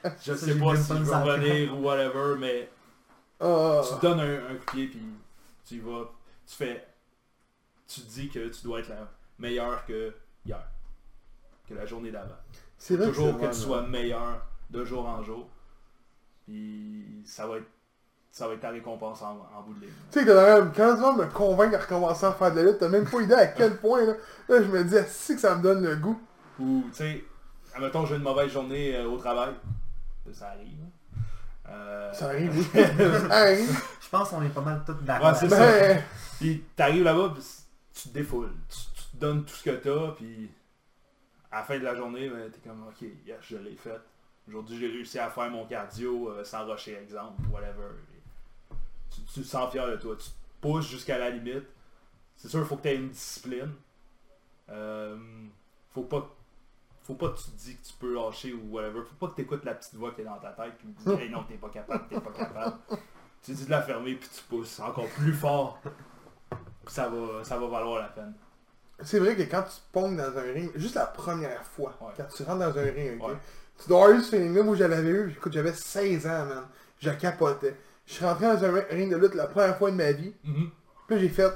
Je sais pas si je sentiment. revenir ou whatever, mais Ah, tu donnes un, un coup de pied puis tu y vas, tu fais, tu te dis que tu dois être la meilleur que hier, que la journée d'avant. c'est vrai Toujours c'est que vrai, tu là. sois meilleur de jour en jour, puis ça va être, ça va être ta récompense en, en bout de ligne. Tu sais, que t'as même quasiment me convaincre de recommencer à faire de la lutte, t'as même pas idée à quel point, là. Là, je me dis, si que ça me donne le goût? Ou, tu sais, admettons j'ai une mauvaise journée euh, au travail, ça arrive. hein. Euh, Ça arrive, oui. ça arrive. Je pense qu'on est pas mal tous d'accord. Ouais, c'est là-dessus. ça. Ben, Puis t'arrives là-bas, pis tu te défoules. Tu, tu te donnes tout ce que t'as, puis à la fin de la journée, ben, t'es comme, ok, je l'ai fait. Aujourd'hui, j'ai réussi à faire mon cardio euh, sans rusher, exemple, whatever. Tu, tu te sens fier de toi. Tu te pousses jusqu'à la limite. C'est sûr, il faut que tu aies une discipline. Euh, faut pas faut pas que tu te dis que tu peux lâcher ou whatever. Faut pas que tu écoutes la petite voix qui est dans ta tête qui me dit hey non t'es pas capable, t'es pas capable. tu dis de la fermer puis tu pousses encore plus fort. Ça va, ça va valoir la peine. C'est vrai que quand tu te ponges dans un ring, juste la première fois, Ouais. quand tu rentres dans un ring, Ouais. tu dois avoir eu ce feeling-là, moi je l'avais eu, écoute, j'avais 16 ans, man. Je capotais. Je suis rentré dans un ring de lutte la première fois de ma vie, Mhm. puis là, j'ai fait...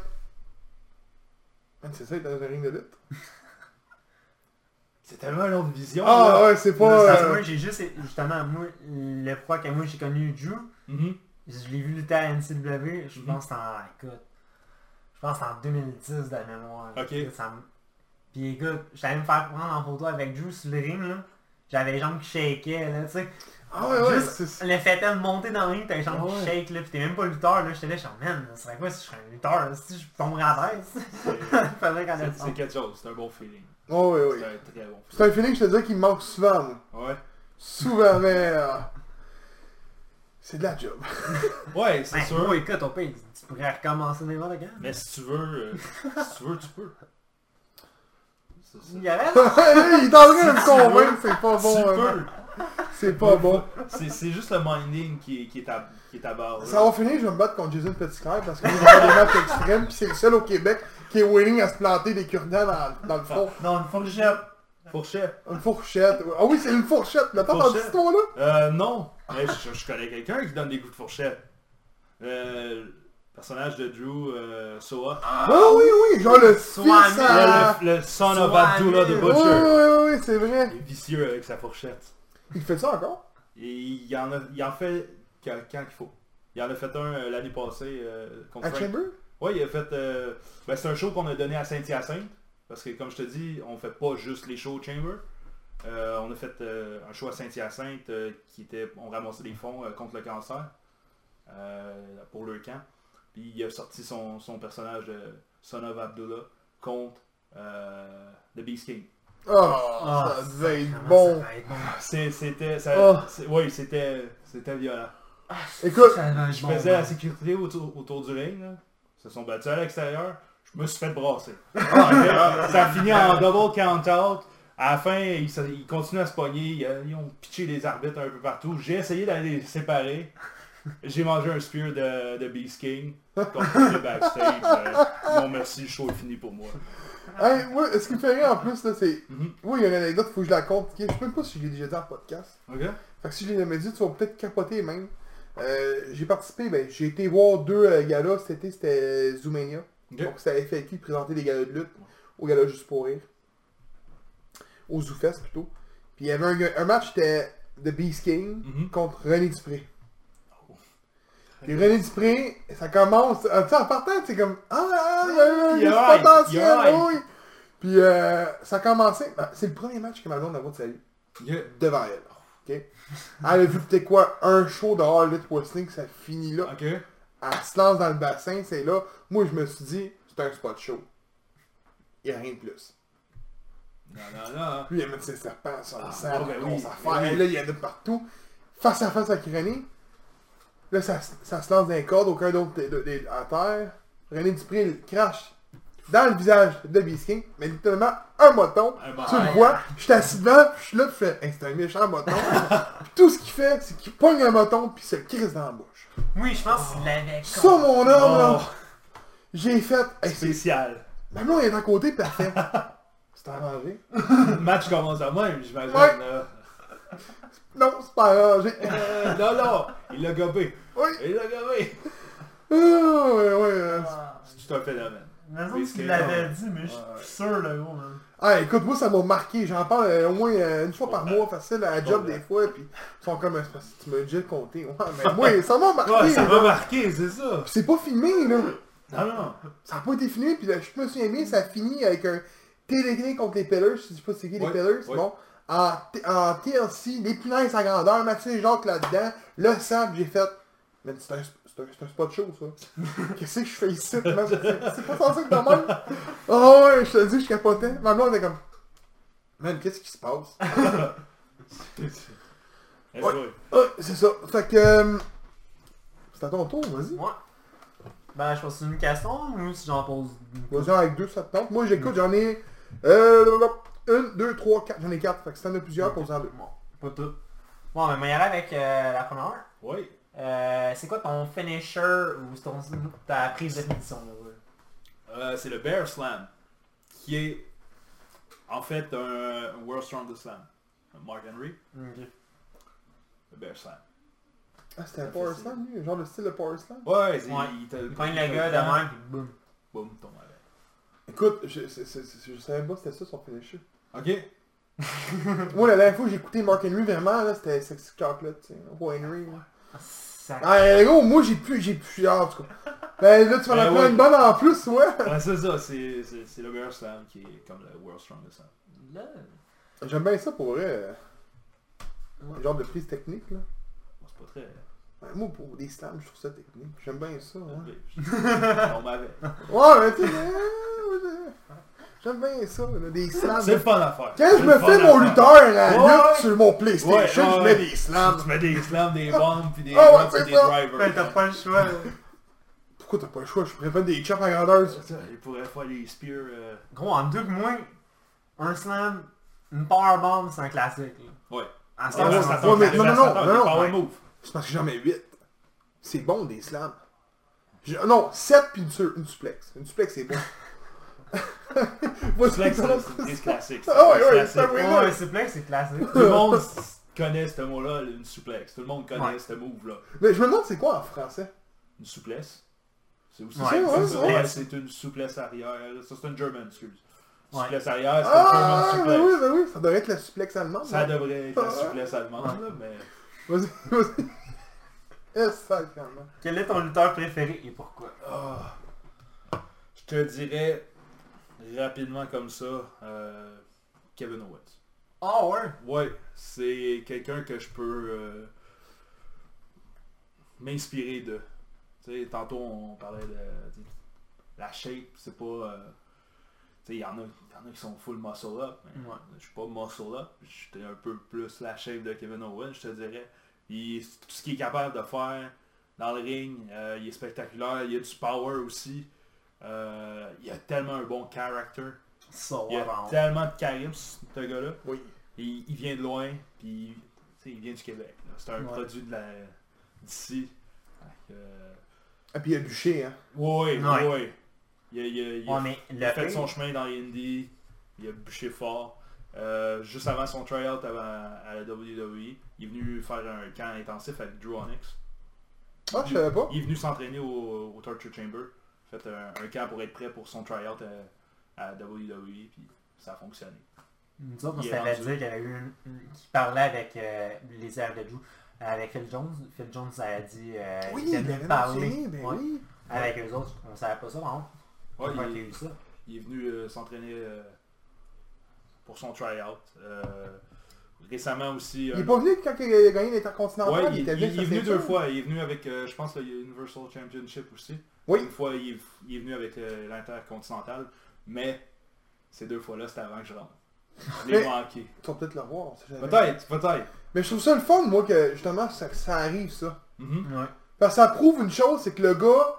Man, c'est ça, être dans un ring de lutte? C'est tellement une autre vision. Ah là. ouais, c'est pas... euh, j'ai juste, justement, moi, le fois que moi j'ai connu Drew, Mhm. je l'ai vu lutter à NCW, je Mhm. pense que c'était en, écoute, je pense que c'était en 2010 de la mémoire. Ok. Ça Puis écoute, j'allais me faire prendre en photo avec Drew sur le ring, là. J'avais les jambes qui shakaient, là, tu sais. Ah ouais, ouais, Juste c'est... le fait de monter dans le ring, t'as les jambes Ah qui ouais. shake, là, pis t'es même pas lutteur, là. J'étais là, je suis en man, ce serait quoi si je serais un lutteur, là, si je tomberais à terre, C'est- Faudrait c'est- C'est quelque chose, c'est un bon feeling. Oh, ouais, ouais. C'est un très bon C'est un feeling, je te dis, qui me manque souvent, moi. feeling. Ouais. Souvent, mais... euh, C'est de la job. Ouais, c'est Ben, sûr. moi, écoute, au pire, tu pourrais recommencer n'importe quand. Mais si tu veux, euh, si tu veux, tu peux. C'est ça. Il y Il est en train de me convaincre, c'est pas bon. hein. peux. C'est pas bon. C'est c'est juste le minding qui est, qui est, à, qui est à barre. Ça va finir, je vais me battre contre Jason Petitclerc parce que j'ai fait des matchs extrêmes, pis c'est le seul au Québec qui est willing à se planter des cure-dents dans, dans le front. Non, une fourchette. Fourchette. Une fourchette. Ah oui, c'est une fourchette. T'as pas entendu cette histoire-là? Euh, non. Mais je, je connais quelqu'un qui donne des coups de fourchette. Euh, le personnage de Drew, euh, Soa. Ah oui, oui, genre le fils à... Le, le son of Swami. Abdullah the Oui, oui, Butcher. oui, oui, c'est vrai. Il est vicieux avec sa fourchette. Il fait ça encore? Et il en, a, il en fait quand, quand il faut. Il en a fait un euh, l'année passée euh, contre À Frank. Chamber? Ouais, il a fait. euh, ben, c'est un show qu'on a donné à Saint-Hyacinthe. Parce que, comme je te dis, on fait pas juste les shows Chamber. Euh, on a fait euh, un show à Saint-Hyacinthe euh, qui était. On ramassait des fonds euh, contre le cancer euh, pour le camp. Puis il a sorti son, son personnage de Son of Abdullah contre euh, The Beast King. Oh, Ah, ça devait être Comment bon. ça va être bon. C'était... Oh. c'est- Oui, c'était... C'était violent. Écoute, Je bon, faisais la sécurité autour, autour du ring, là. Ils se sont battus à l'extérieur. Je me suis fait brasser. Ah, ça a fini en double count-out. À la fin, ils, continuent à se pogner. Ils, ont pitché les arbitres un peu partout. J'ai essayé d'aller les séparer. J'ai mangé un spear de, de Beast King. Contre le backstage. Euh, non merci, le show est fini pour moi. Hey, moi, ce qui me fait rire en plus, là, c'est. Mhm. Oui, il y a une anecdote, faut que je la compte. Je sais même pas si je l'ai déjà dit en podcast. Ok? Fait que si je l'ai jamais dit, tu vas peut-être capoter même. Euh, j'ai participé, ben, j'ai été voir deux euh, galas cet été, c'était Zoomania. Ok. Donc c'était FAQ qui présentait des galas de lutte au gala Juste pour rire? Au ZooFest plutôt. Puis il y avait un, un match, c'était The Beast King Mhm. contre René Dupré. Puis René Dupré, ça commence, euh, tu sais, en partant, c'est comme, ah, ah, il y a du potentiel, oui. Puis euh, ça a commencé, ben, c'est le premier match que ma blonde a vu de sa vie, devant elle. ok? Elle a vu peut-être quoi, un show de All Elite Wrestling, ça finit là. Elle se lance dans le bassin, c'est là. Moi, je me suis dit, c'est un spot show. Il n'y a rien de plus. Non, non, non. Lui, il a mis ses serpents, son Ah, sang, ah, oui, affaire. oui. Là, il y en a de partout. Face à face avec René. Là, ça, ça se lance d'un corde, aucun d'autre à terre. René Dupré il crache dans le visage de Bisking, mais littéralement un moton. Un Tu le vois, je suis assis devant, puis je suis là, puis je fais, Hey, c'est un méchant moton. Puis tout ce qu'il fait, c'est qu'il pogne un moton, puis il se crisse dans la bouche. Oui, je pense qu'il l'avait Ça, mon homme, là, Oh, j'ai fait. Hey, spécial. Ma blonde est à côté, pis elle fait. C'est arrangé. Le match commence à même, j'imagine. Ouais. là. Non, c'est pas arrangé. Euh, non, non, il l'a gobé. Oui. Il l'a gobé. Ouais, ouais. euh. C'est tout un phénomène. Mais Oui, tu l'avais dit, mais je ouais. suis sûr, le gros, man. Ah, écoute, moi, ça m'a marqué. J'en parle euh, au moins euh, une fois par mois, facile, à la job des fois, puis ils sont comme, tu m'as déjà compté. Ouais, mais moi, ça m'a marqué. Ouais, ça là. m'a marqué, c'est ça. Puis c'est pas filmé, là. Non, non. Ça n'a pas été filmé, puis là, je me souviens bien, ça a fini avec un télégré contre les Pillars. Je sais pas c'est qui les ouais. bon. En, en TLC, les punaises à grandeur, Mathieu et Jacques là-dedans, le sable, j'ai fait. Mais c'est un, c'est un, c'est un spot show, ça. Qu'est-ce que je fais ici, man? C'est c'est pas censé être de même. Oh ouais, je te dis, je capotais. Ma blonde était comme. Man, qu'est-ce qui se passe? Let's Ouais. go. Ah, c'est ça. Fait que. euh, C'est à ton tour, vas-y. Moi. Ben, je pose une question ou si j'en pose une Vas-y avec deux, ça te tente. Moi, j'écoute, j'en ai. Euh, une, deux, trois, quatre. J'en ai quatre. Fait que si t'en as plusieurs, pose en deux. Bon, pas tout. Bon, ben, on va y aller avec euh, la première. Oui. Euh, c'est quoi ton finisher ou ton, ta prise de finition là, ouais? Euh, c'est le Bear Slam, qui est en fait un, un World Strongest Slam. Mark Henry, le Bear Slam. Ah, c'était un Power Slam, lui? Genre le style de Power Slam? Ouais, c'est- Ouais. il te Il pogne le gars de même, pis boum. Boum, tombe avec. Écoute, je, je savais pas que c'était ça son finisher. Ok. Moi, la dernière fois que j'ai écouté Mark Henry, vraiment, là, c'était Sexy Chocolate, tu sais. Oh, Henry. Ça... Ah, gros, moi, j'ai plus, j'ai plus, en tout cas. Ben là, tu vas en Ben apprendre ouais. une bonne en plus, ouais. Ouais, c'est ça, c'est c'est- c'est le Bear Slam qui est comme le World Strongest Slam. Là. J'aime bien ça pour vrai. Genre de prise technique, là. Bon, c'est pas très... Ben, moi, pour des slams, je trouve ça technique. J'aime bien ça, hein. On m'avait. Ouais, mais tu ouais, j'aime bien ça, là, des slams. C'est le fun à faire. Quand je me fais mon lutteur à la Ouais, lutte ouais. sur mon PlayStation, Ouais, je mets des slams. Tu mets des slams, des bombes, puis des Ah ouais, bombes, c'est et des ça. Ben, drivers. t'as pas le choix. Pourquoi t'as pas le choix? Je pourrais faire des chops à grandeur. Il pourrait faire des spears... euh, Gros, en deux que moi, un slam, une powerbomb, c'est un classique. Là. Ouais. En Ah, slam, mais classique. non, non, non, non, non. Power move. C'est parce que j'en mets 8. C'est bon, des slams. Non, 7 puis une suplex. Une suplex, c'est bon. Moi, C'est classique. Ah ouais, ouais, oui. C'est c'est classique. Tout le monde connaît ce mot-là, une souplesse. Tout le monde connaît Ouais. ce move-là. Mais je me demande c'est quoi en français? Une souplesse? C'est aussi Ouais, ça, c'est ouais. ouais, c'est une souplesse arrière. Ça, c'est une German, excuse. Ouais. Souplesse arrière, c'est Ah, une ben German oui, souplesse. ben oui, ça devrait être la suplex allemande. Ça devrait être la Ah. souplesse allemande, là, mais... Vas-y, vas-y. Quel est ton lutteur préféré et pourquoi? Ah. Je te dirais rapidement comme ça, euh, Kevin Owens. Ah ouais? Ouais, c'est quelqu'un que je peux euh, m'inspirer de. Tu sais, tantôt on parlait de, la shape, c'est pas. euh, tu sais, il y en a, il y en a qui sont full muscle up, mais Ouais. je suis pas muscle up, j'étais un peu plus la shape de Kevin Owens, je te dirais. Puis tout ce qu'il est capable de faire dans le ring, il est spectaculaire, il y a du power aussi. Euh, il a tellement un bon character. Ça, Il a tellement de charisme, ce gars-là. Oui. Il, il vient de loin, puis il vient du Québec. C'est un Ouais. produit de la d'ici. Euh, Ah, puis il a bûché, hein. Oui, oui, Ouais. oui. Il a, il a- il a Ouais, il a fait pire- son chemin dans Indies, il a bûché fort. Euh, juste avant son tryout à, à la WWE, il est venu faire un camp intensif avec Drew Onyx. Ah, je savais pas. Il est venu s'entraîner au, au Torture Chamber. Fait un, un camp pour être prêt pour son tryout à, à WWE, puis ça a fonctionné. Nous autres, on dit qu'il y avait eu qui parlait avec euh, les airs de Drew. Avec Phil Jones. Phil Jones a dit euh, Oui, il était il venu avait parler mentionné, ben ouais, oui. avec eux autres. On savait pas ça, par contre. Ouais, il, qu'il ça? est venu euh, s'entraîner euh, pour son tryout. Euh, récemment aussi... Il un est pas venu quand il a gagné l'Intercontinental, Ouais, il il, était il- venu il est venu deux fois. Il est venu avec, euh, je pense, le Universal Championship aussi. Oui. Une fois, il est, il est venu avec euh, l'Intercontinental. Mais ces deux fois-là, c'était avant que je rentre. Je l'ai manqué. Tu vas peut-être le jamais. Peut-être, peut-être. Mais je trouve ça le fun, moi, que justement, ça, arrive, ça. Mhm. Ouais. Parce que ça prouve une chose, c'est que le gars,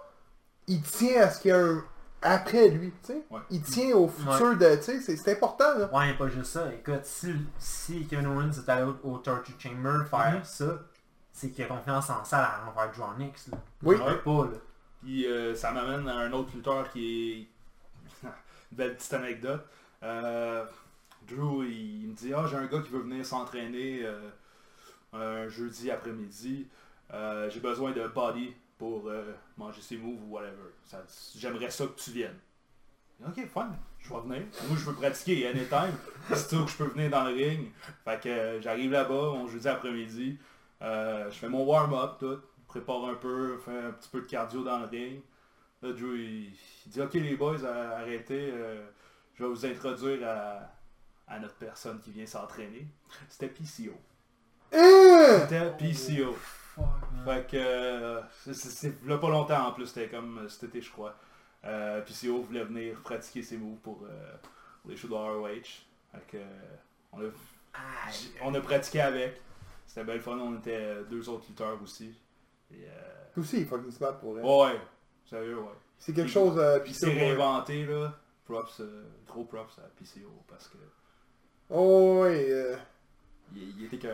il tient à ce qu'il y a un après lui, tu sais. Ouais. Il tient au futur de, tu sais, c'est- important, là. Ouais, pas juste ça. Écoute, si, si Kevin Owens est allé au, au Torture Chamber faire Mhm. ça, c'est qu'il a confiance en ça à envers John Nix. Là. Oui. Pas, là. Puis euh, ça m'amène à un autre lutteur qui est... Une belle petite anecdote. Euh, Drew, il, me dit « Ah, j'ai un gars qui veut venir s'entraîner euh, un jeudi après-midi. J'ai besoin de body pour manger ses moves ou whatever. J'aimerais ça que tu viennes. » Ok, fine, je vais venir. Moi, je veux pratiquer anytime. C'est sûr que je peux venir dans le ring. Fait que j'arrive là-bas, mon jeudi après-midi. Je fais mon warm-up, tout. Prépare un peu, fais un petit peu de cardio dans le ring. Là, Drew, il, il dit Ok, les boys, euh, arrêtez. euh, je vais vous introduire à, à notre personne qui vient s'entraîner. C'était PCO. Hein? C'était PCO. Fuck, man. Fait que euh, c'est- là pas longtemps en plus, c'était comme euh, cet été je crois. Euh, PCO voulait venir pratiquer ses moves pour, euh, pour les shows de ROH. Fait que, euh, on, a, on a pratiqué avec. C'était bien le fun, on était euh, deux autres lutteurs aussi. Et, euh, Lui aussi, il faut qu'il se batte pour elle. ouais, sérieux ouais. C'est quelque chose, puis il c'est réinventé là. Props, euh, gros props à PCO parce que Oh, ouais, euh, il, il était que.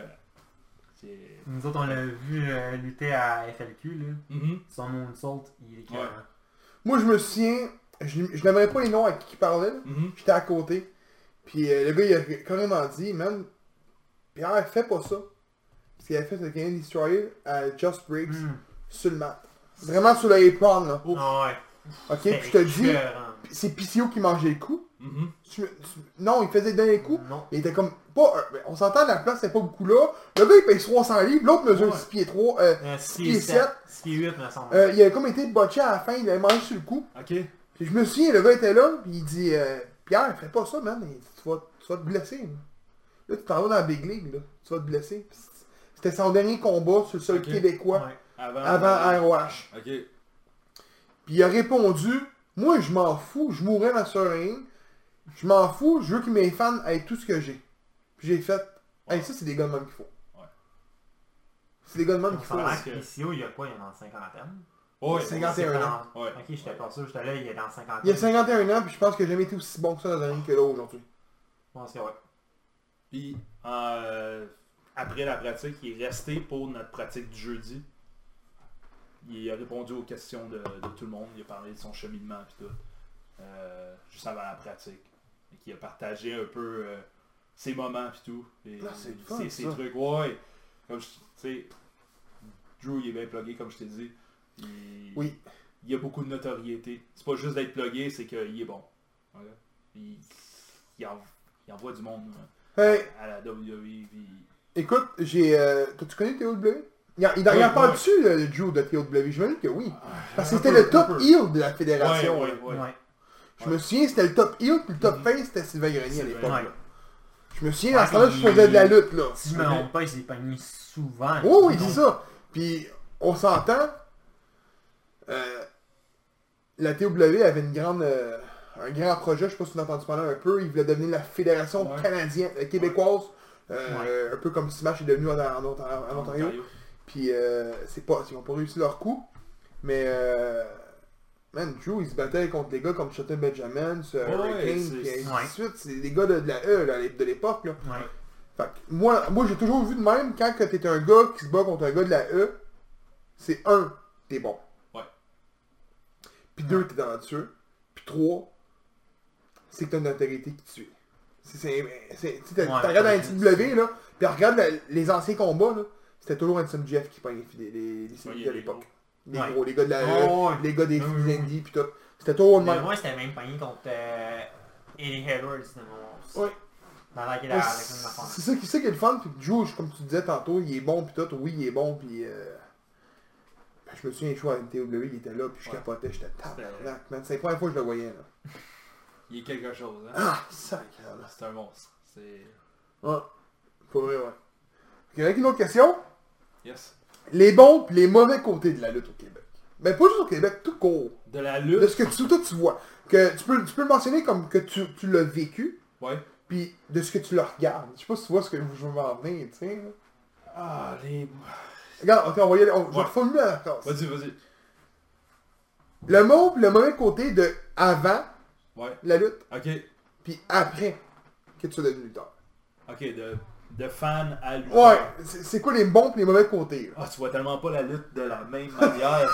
Nous autres, on l'a vu euh, lutter à FLQ, là. Mhm. Son moonsault, il est que... Ouais. Moi, je me souviens, je, je n'aimerais pas les noms à qui il parlait, là. Mhm. J'étais à côté. Puis euh, le gars, il a carrément dit, man, Pierre, fais pas ça. Qu'il a fait le Canadian Destroyer à Just Briggs Hmm. sur le mat. Vraiment sur le apron, là. Ah ouais. Ok, puis je te dis, c'est PCO qui mangeait le coup. Mhm. Tu- Non, il faisait donner coup. Non. Il était comme, pas, euh, on s'entend, la place, c'est pas beaucoup là. Le gars, il paye 300 livres, l'autre mesure Ouais. 6 pieds 3. Euh, Euh, 6 6 pieds pieds 7. 7. 6 pieds 8, me semble. Euh, il a comme été botché à la fin, il avait mangé sur le coup. Ok. Puis je me souviens, le gars était là, puis il dit euh, Pierre, fais pas ça, man, tu, vas, tu vas te blesser. Là, Là, tu t'en vas dans la Big League, là. tu vas te blesser. C'était son dernier combat sur le sol québécois Ouais. Avant. avant ROH. Puis il a répondu Moi, je m'en fous, je mourrais dans ce ring. Je m'en fous, je veux que mes fans aient tout ce que j'ai. Puis j'ai fait Hey, ça, c'est des gars de même qu'il faut. Ouais. C'est des gars de même qu'il faut. que que- PCO, il y a quoi Il est dans la cinquantaine? Ouais. 51 ans. Ouais. Ok, j'étais pas sûr. J'étais là, il est dans la cinquantaine. Il a 51 ans, puis je pense qu'il a jamais été aussi bon que ça dans un ring que là aujourd'hui. Je pense que ouais. Puis euh, après la pratique, il est resté pour notre pratique du jeudi. Il a répondu aux questions de, de tout le monde. Il a parlé de son cheminement et tout. euh, juste avant la pratique. Et qui a partagé un peu euh, ses moments et tout. Et Ah, fun, ses, ses ça. trucs. Ouais. Comme je- tu sais, Drew il est bien plugué comme je t'ai dit. Il, Oui. il a beaucoup de notoriété. C'est pas juste d'être plugué, c'est qu'il est bon. Voilà. Il, il, en- il envoie du monde euh, Hey, à la WWE. Écoute, j'ai. Euh, tu connais TOW Il en, il en Oui, parle oui. dessus, le Drew de TOW. Je me dis que oui. Parce que c'était le top heel de la fédération. ouais, là. ouais. Ouais. Je me souviens, c'était le top heel, puis le top Mhm. face, c'était Sylvain Grenier à l'époque. Je me souviens, à ce temps-là, je faisais de la lutte, là. Si je me trompe pas, il s'est pogné souvent. Oui, oui, c'est ça. Puis, on s'entend, euh, la TOW avait une grande, euh, un grand projet, je sais pas si tu as entendu parler un peu, il voulait devenir la fédération Ouais. canadienne, euh, québécoise, euh, un peu comme Smash est devenu en, en- en- en Ontario. Puis euh, c'est pas, ils ont pas réussi leur coup. Mais euh, man, Drew, il se battait contre des gars comme Shelton Benjamin, ce Hurricane, puis ainsi de. C'est des gars de, de la E là, de l'époque. Là. Ouais. Fait que moi, moi j'ai toujours vu de même, quand t'es un gars qui se bat contre un gars de la E, c'est un, t'es bon. Ouais. Puis deux, t'es talentueux. Puis trois, c'est que t'as une notoriété qui suit. C'est, tu regardes dans NCW, là, puis regarde la- les anciens combats, là, c'était toujours Handsome Jeff qui pognait les, les, Ouais, à l'époque. Les Ouais. gros, les gars de la E, ouais. les gars des filles indie, puis tout. C'était toujours le Mais même. moi, c'était même pogné contre euh, Eddie Edwards de mon... Ouais. Ouais, c'est ça, qui- c'est ça qui est le fun, puis Drew, comme tu disais tantôt, il est bon, puis tout, oui, il est bon, puis... Euh... ben, je me souviens, je suis à NTW, il était là, puis je Ouais. capotais, j'étais tabarnak, man. C'est la première fois que je le voyais, là. Il est quelque chose, hein. Ah, sacré, là. C'est un monstre. C'est... Ouais, pour vrai, ouais. Ok, avec une autre question? Yes. Les bons pis les mauvais côtés de la lutte au Québec. Ben pas juste au Québec, tout court. De la De lutte. ce que tu, toi, tu vois. Que tu peux, tu peux le mentionner comme que tu, tu l'as vécu, Ouais. puis de ce que tu le regardes. Je sais pas si tu vois ce que je veux m'en venir, tu sais. Ah, les... Regarde, ok, on va y aller. On, Je vais Ouais. reformuler à la classe. Vas-y, vas-y. Le pis le mauvais côté de avant Ouais. la lutte, Ok. puis après que tu sois devenu lutteur. Ok, de, de fan à lutteur. Ouais, c'est quoi les bons pis les mauvais côtés? Ah, tu vois tellement pas la lutte de la même manière.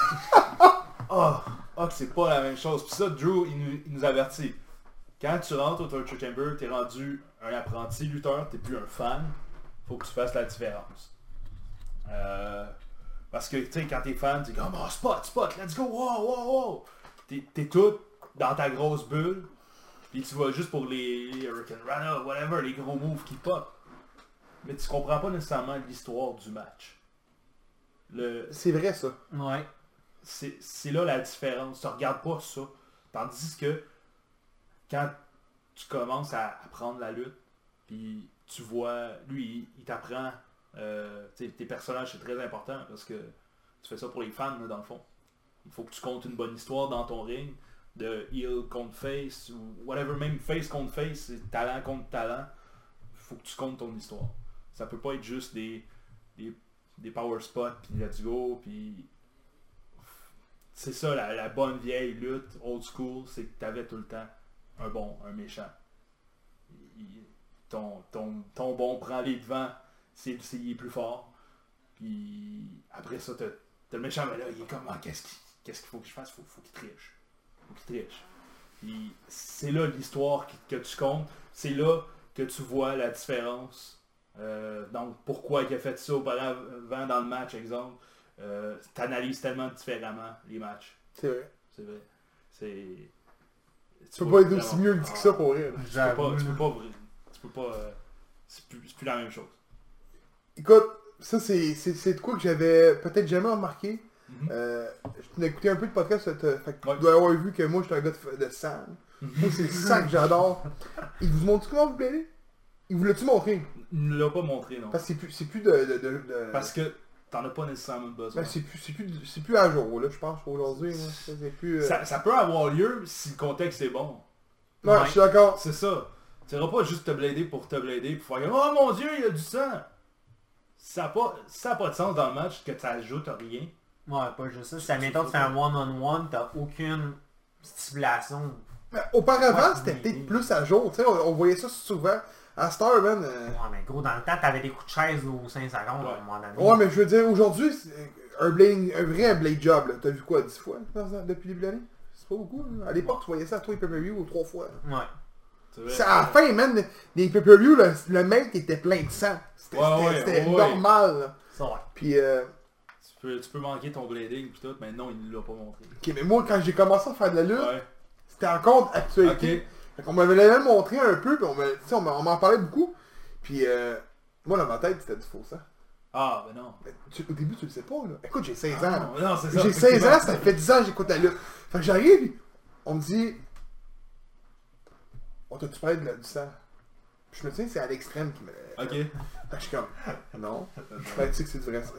Ah, que c'est pas la même chose. Puis ça, Drew, il nous, il nous avertit. Quand tu rentres au Torture Chamber, t'es rendu un apprenti lutteur, t'es plus un fan. Faut que tu fasses la différence. Euh, parce que, tu sais, quand t'es fan, t'es comme, oh, spot, spot, let's go, wow, wow, wow. T'es tout dans ta grosse bulle. Puis tu vas juste pour les, Hurricane Rana, whatever, les gros moves qui pop. Mais tu comprends pas nécessairement l'histoire du match. Le, C'est vrai, ça. Ouais. c'est c'est là la différence. Tu regardes pas ça. Tandis que quand tu commences à apprendre la lutte, puis tu vois, lui, il, il t'apprend, euh, tes personnages, c'est très important parce que tu fais ça pour les fans, là, dans le fond. Il faut que tu comptes une bonne histoire dans ton ring, de heel contre face, ou whatever, même face contre face, talent contre talent. Faut que tu comptes ton histoire. Ça peut pas être juste des, des, des power spots, puis let's go, puis c'est ça la, la bonne vieille lutte old school, c'est que t'avais tout le temps un bon, un méchant. Ton, ton, ton bon prend les devants, c'est c'est- il est plus fort. Puis après ça, t'as le méchant, mais là, il est comme Ah, qu'est-ce qu'il qu'est-ce qu'il faut que je fasse? Faut, faut qu'il triche. Triche. Puis c'est là l'histoire qui- que tu comptes. C'est là que tu vois la différence. Euh, donc pourquoi il a fait ça auparavant dans le match, exemple. Euh, T'analyses tellement différemment les matchs. C'est vrai. C'est vrai. C'est. Tu peux pas être aussi mieux dit que ça pour rire. Tu peux pas. Tu peux pas. Tu peux pas. euh, c'est plus, c'est plus la même chose. Écoute, ça c'est c'est- c'est de quoi que j'avais peut-être jamais remarqué. Mhm. Euh, je t'ai écouté un peu de podcast, euh, fait que Ouais. tu dois avoir vu que moi je suis un gars de, de sang. Moi c'est ça que j'adore. Il vous montre comment vous plaidez? Il vous l'a-tu montré? Il ne l'a pas montré, non. Parce que c'est plus, de... de, de- de- Parce que t'en as pas nécessairement besoin. ben, c'est plus, plus, à jour là, je pense aujourd'hui. euh, ça, ça peut avoir lieu si le contexte est bon. Ouais. je suis d'accord. C'est ça. Tu iras pas juste te blader pour te blader pour faire Oh mon dieu, il y a du sang! Ça n'a pas, ça a pas de sens dans le match que tu ajoutes rien. Ouais, pas juste ça. Si admettons tu fais un one-on-one, t'as aucune stipulation. Mais auparavant, c'était peut-être plus à jour. Tu sais, on, on voyait ça souvent. À Star, man. euh, Ouais, mais gros, dans le temps, t'avais des coups de chaise au 5 secondes à un moment donné. Ouais, mais je veux dire, aujourd'hui, c'est un, blade- un vrai blade job, là. T'as vu quoi, 10 fois dans- depuis le début de l'année? C'est pas beaucoup, là. À l'époque, tu voyais ça à toi, pay-per-view, ou 3 fois. Ouais. C'est vrai. C'est à la fin, man, des pay-per-view, le, le mec était plein de sang. C'était Ouais, c'était- ouais, c'était ouais. normal, là. Ça, ouais. Puis, euh, peux, tu peux manquer ton blading pis tout, mais non, il ne l'a pas montré. ok, mais moi, quand j'ai commencé à faire de la lutte, Ouais. c'était encore actualité. Ok. Fait qu'on m'avait même montré un peu, puis on me- tu sais, on m'en on m'en parlait beaucoup. Puis, euh, moi, dans ma tête, c'était du faux sang. Ah, ben non. Mais tu- au début, tu le sais pas, là. Écoute, j'ai 16 ans, Ah, là. non, non, c'est ça. J'ai 16 ans, effectivement. ça fait 10 ans que j'écoute la lutte. Fait que j'arrive, puis on me dit On t'a-tu parlé de la, du sang? Puis je me dis, c'est à l'extrême qui me. Ok. Fait que je suis comme Non. Ben, tu sais que c'est du vrai ça.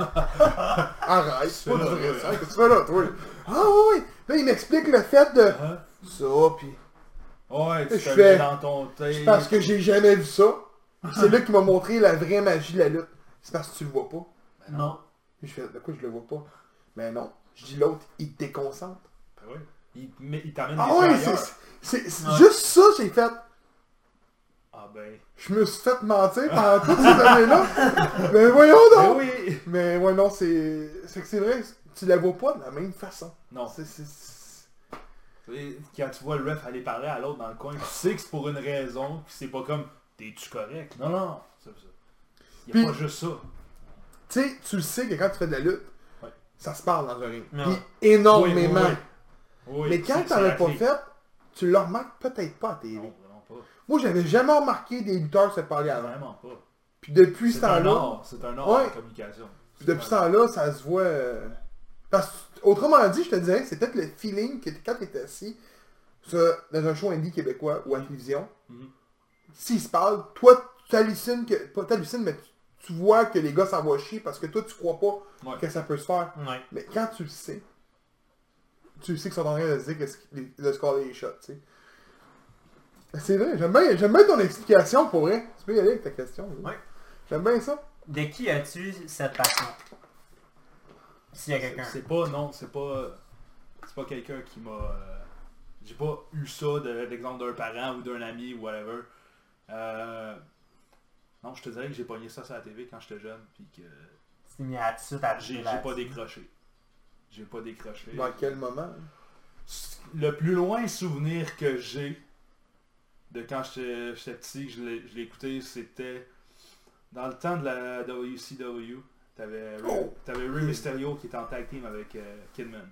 Arrête, c'est pas vrai. Qu'est-ce que tu fais là, toi Ah oui, oui. Là, il m'explique le fait de Hein? ça, puis Ouais, tu Je fais- dans ton thé. c'est parce que j'ai jamais vu ça. C'est là qu'il m'a montré la vraie magie de la lutte. C'est parce que tu le vois pas. Non. Puis je fais, de quoi je le vois pas? Mais non. Je dis l'autre, il te déconcentre. Ben ouais. Il, t'amène Ah yeux c'est, Ouais. juste ça j'ai fait. Ah ben. Je me suis fait mentir pendant toutes ces années-là. Mais voyons Ben donc! oui! Mais ouais, non, c'est. C'est que c'est vrai, tu la vois pas de la même façon. Non. C'est. Quand tu vois le ref aller parler à l'autre dans le coin, tu sais que c'est pour une raison, puis c'est pas comme T'es-tu correct? Non, non. Il Puis- pas juste ça. Tu sais, tu le sais que quand tu fais de la lutte, Ouais. ça se parle dans un ring. Puis énormément. Oui, oui, oui. Mais quand t'en c'est as pas fait, tu le remarques peut-être pas à TV. Moi, j'avais jamais remarqué des lutteurs se parler avant. Vraiment pas. Puis depuis ce temps-là, c'est un art Ouais. de communication. puis depuis ce temps-là, ça se voit. euh, Parce que, autrement dit, je te dirais, c'est peut-être le feeling que quand t'es assis sur- dans un show indie québécois ou à la télévision, Mhm. s'ils se parlent, toi, tu hallucines que. Pas t'hallucines, mais tu, tu vois que les gars s'en vont chier parce que toi, tu crois pas Ouais. que ça peut se faire. Ouais. Mais quand tu le sais, tu sais qu'ils sont en train de se dire que de scorer les shots, tu sais. C'est vrai, j'aime bien, j'aime bien ton explication pour vrai. Tu peux y aller avec ta question. là. Ouais. J'aime bien ça. De qui as-tu cette passion? S'il y a quelqu'un. C'est pas, non, c'est pas. C'est pas quelqu'un qui m'a. euh, J'ai pas eu ça de l'exemple d'un parent ou d'un ami ou whatever. Euh, Non, je te dirais que j'ai pogné ça sur la TV quand j'étais jeune, puis que C'est mis à tout de suite à j'ai pas décroché. J'ai pas décroché. Dans quel moment? Le plus loin souvenir que j'ai de quand j'étais petit, que je l'ai écouté, c'était dans le temps de la WCW. T'avais Oh! Rey Mysterio qui était en tag team avec euh, Kidman.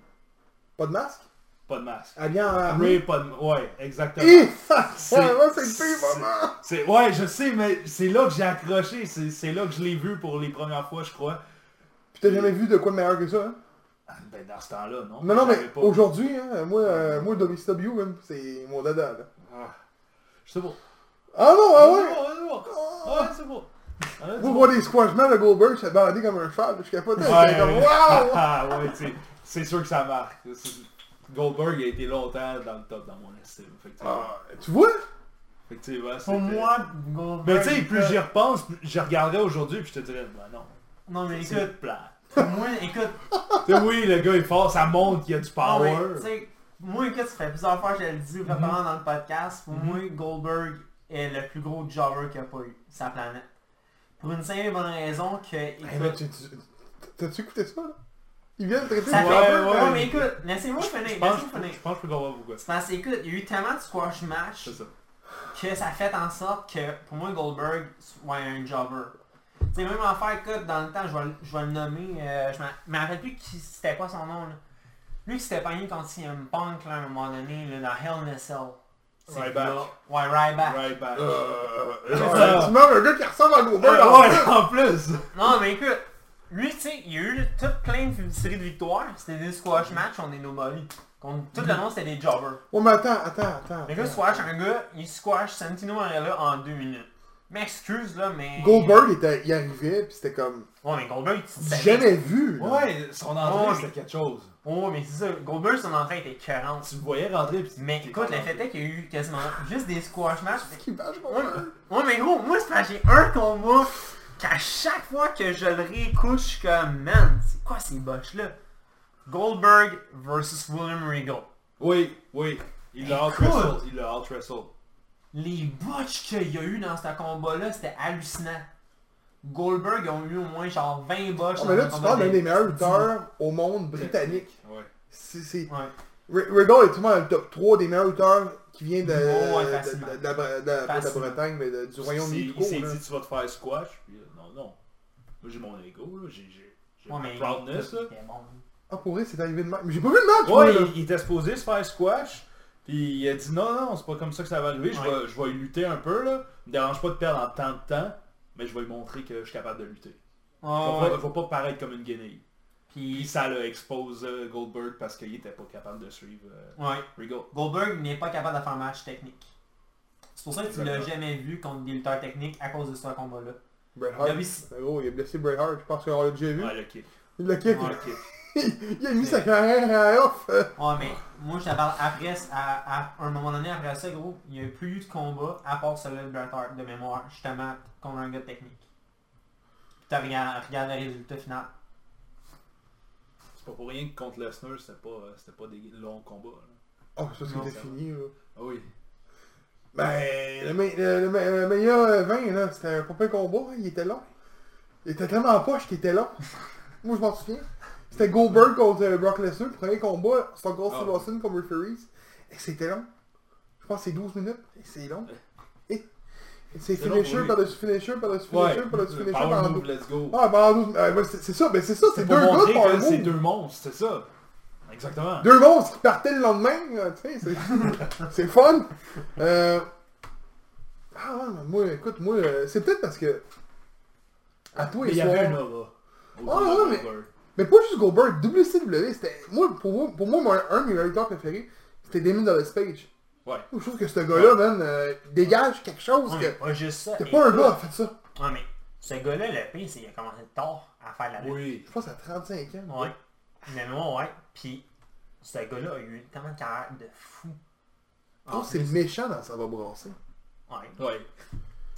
Pas de masque? Pas de masque. Alliant en Ray, pas de... Ouais, exactement. C'est- le pire moment! Ouais, je sais, mais c'est là que j'ai accroché. C'est, là que je l'ai vu pour les premières fois, je crois. Puis t'as jamais vu de quoi de meilleur que ça, hein? Ah, Ben, dans ce temps-là, non. Non, non, mais aujourd'hui, hein, moi, euh, moi, WCW, même, c'est mon dada, là. Ah, sais pas. Ah non, ah ouais! Ah, c'est bon. Ah, c'est bon. Ah, c'est Vous bon. voir des squashemans de Goldberg, je suis bandé comme un cheval, je capotais, Ouais, comme ouais. WOW! Ah, ouais, c'est, c'est sûr que ça marque. C'est- Goldberg a été longtemps dans le top dans mon estime, effectivement. Ah, tu vois? Effectivement, Pour moi, Goldberg... Mais tu sais, plus j'y repense, plus je regarderais aujourd'hui puis je te dirais, bah non, Non, mais c'est écoute, plat. pour moi, écoute... Oui, le gars est fort, ça montre qu'il y a du power. Moi, écoute, ça fait plusieurs fois que je le dis préparant dans le podcast. Pour Mhm. moi, Goldberg est le plus gros jobber qu'il n'y a pas eu, sa planète. Pour une simple et bonne raison que... Tu- T'as-tu écouté ça, là? Il vient de traiter ça de fait... Ouais, jobber, ouais. Mais écoute, laissez-moi je finir, pense, laissez-moi finir. je pense que je peux comprendre pourquoi. C'est parce que, écoute, il y a eu tellement de squash match ça. que ça fait en sorte que pour moi Goldberg soit un jobber. C'est même en faire écoute, dans le temps, je vais, le- je vais le nommer, euh, je me rappelle plus qui c'était quoi son nom là. Lui qui s'était pogné contre CM Punk là, à un moment donné là, dans Hell in a Cell. C'est Ryback. là- Ouais, Ryback. Right back. Euh, Ouais. Tu nommes un gars qui ressemble à Goldberg, en Ouais, plus. en plus. Non mais écoute, lui tu sais, il y a eu tout plein de séries de victoires, c'était des squash matchs, on est nobody. Contre- Tout le long c'était des jobbers. Oh, mais attends, attends, attends. Le gars squash un gars, il squash Santino Marella en deux minutes. M'excuse là, mais... Goldberg, était, il arrivait, pis c'était comme... Ouais, mais Goldberg, tu. Jamais vu, là. Ouais, son entrée, Ouais. c'était quelque chose. Oh, mais c'est ça. Goldberg, son entrée était 40. Tu le voyais rentrer pis Mais écoute, le fait est qu'il y a eu quasiment juste des squash matchs. Qui vache, Ouais, Goldberg? ouais, mais gros, moi, c'est parce que j'ai un combat qu'à chaque fois que je le réécoute, je suis comme, man, c'est quoi ces botches-là? Goldberg versus William Regal. Oui, oui. Il l'a Écoute. out-wrestled. Il l'a out-wrestled. Les botches qu'il y a eu dans ce combat-là, c'était hallucinant. Goldberg ils ont eu au moins genre 20 botches Oh, mais là, un tu parles d'un de- des meilleurs lutteurs au monde britannique. Ouais. C'est... c'est- Ouais. Regal est tout le monde dans le top 3 des meilleurs lutteurs qui vient de, Oh, ouais, de, facilement. de, de la. Bretagne, mais de- du Royaume-Uni Il s'est dit tu vas te faire squash. Puis, euh, non, non. Moi j'ai mon ego, là. J'ai, j'ai, j'ai Ouais, ma mais proudness, là. bon. Ah, pour vrai, c'est arrivé de match. Mais j'ai pas vu le match, Ouais, il, il était supposé se faire squash. Puis il a dit non, non, c'est pas comme ça que ça va arriver. Je, Ouais. vais, je vais lutter un peu, là. Me dérange pas de perdre en tant de temps. Mais je vais lui montrer que je suis capable de lutter. Oh, ouais. pas- vais pas paraître comme une guenille. Puis Puis, ça l'a expose euh, Goldberg parce qu'il était pas capable de suivre euh, ouais. Regal. Goldberg n'est pas capable de faire un match technique. C'est pour ça que tu l'as jamais vu contre des lutteurs techniques à cause de ce combat-là. Bret Il a Oh, il a blessé Bret Hart. Je pense qu'on l'a déjà vu. Ouais, le kick. Il l'a kick. Ouais. Le kick. il a mis sa carrière à off. Ouais, mais moi, je te parle après, à, à un moment donné, après ça, gros, il n'y a plus eu de combat, à part celui de Bret Hart, de mémoire, justement, contre un gars de technique. Puis t'as regardé, regardé le résultat final. C'est pas pour rien que contre Lesnar, c'était pas, euh, c'était pas des longs combats. là. Oh, c'était ça fini, là. Ah oui. Ben, le, me- le, le, me- le meilleur euh, 20, là, c'était un pas combat, hein, il était long. Il était tellement en poche qu'il était long. Moi, je m'en souviens. C'était Goldberg contre euh, Brock Lesnar, premier combat, Stone Cold Steve Ah. Austin comme referees. Et c'était long. Je pense que c'est 12 minutes. Et c'est long. Et, c'est finisher par-dessus finisher, par-dessus finisher, par-dessus le finisher, 12. let's go. Ah, 12. euh, c'est ça, ben c'est ça, c'est deux gars que c'est deux monstres, c'est ça. Exactement. Deux monstres qui partaient le lendemain, euh, tu sais, c'est- c'est fun. Euh... Ah ouais, mais moi, écoute, moi, c'est peut-être parce que... À tous Mais les il y avait un soirs... aura. Ah, ouais, mais- Mais pas juste Goldberg, WCW, c'était... Moi, pour moi, pour moi, mon- un de mes lutteurs préférés, c'était Damien Dallas Page. Ouais. Je trouve que ce gars-là, man, euh, dégage quelque chose Ouais, que... pas juste ça. C'était pas un gars qui a fait ça. Ouais, mais ce gars-là, le pire, c'est qu'il a commencé tard à faire de la lutte. Oui. Je pense à 35 ans. Ouais. Mais moi, ouais. Puis, ce gars-là a eu tellement de carrière de fou. Que c'est méchant dans Ça va brasser. Ouais. Ouais.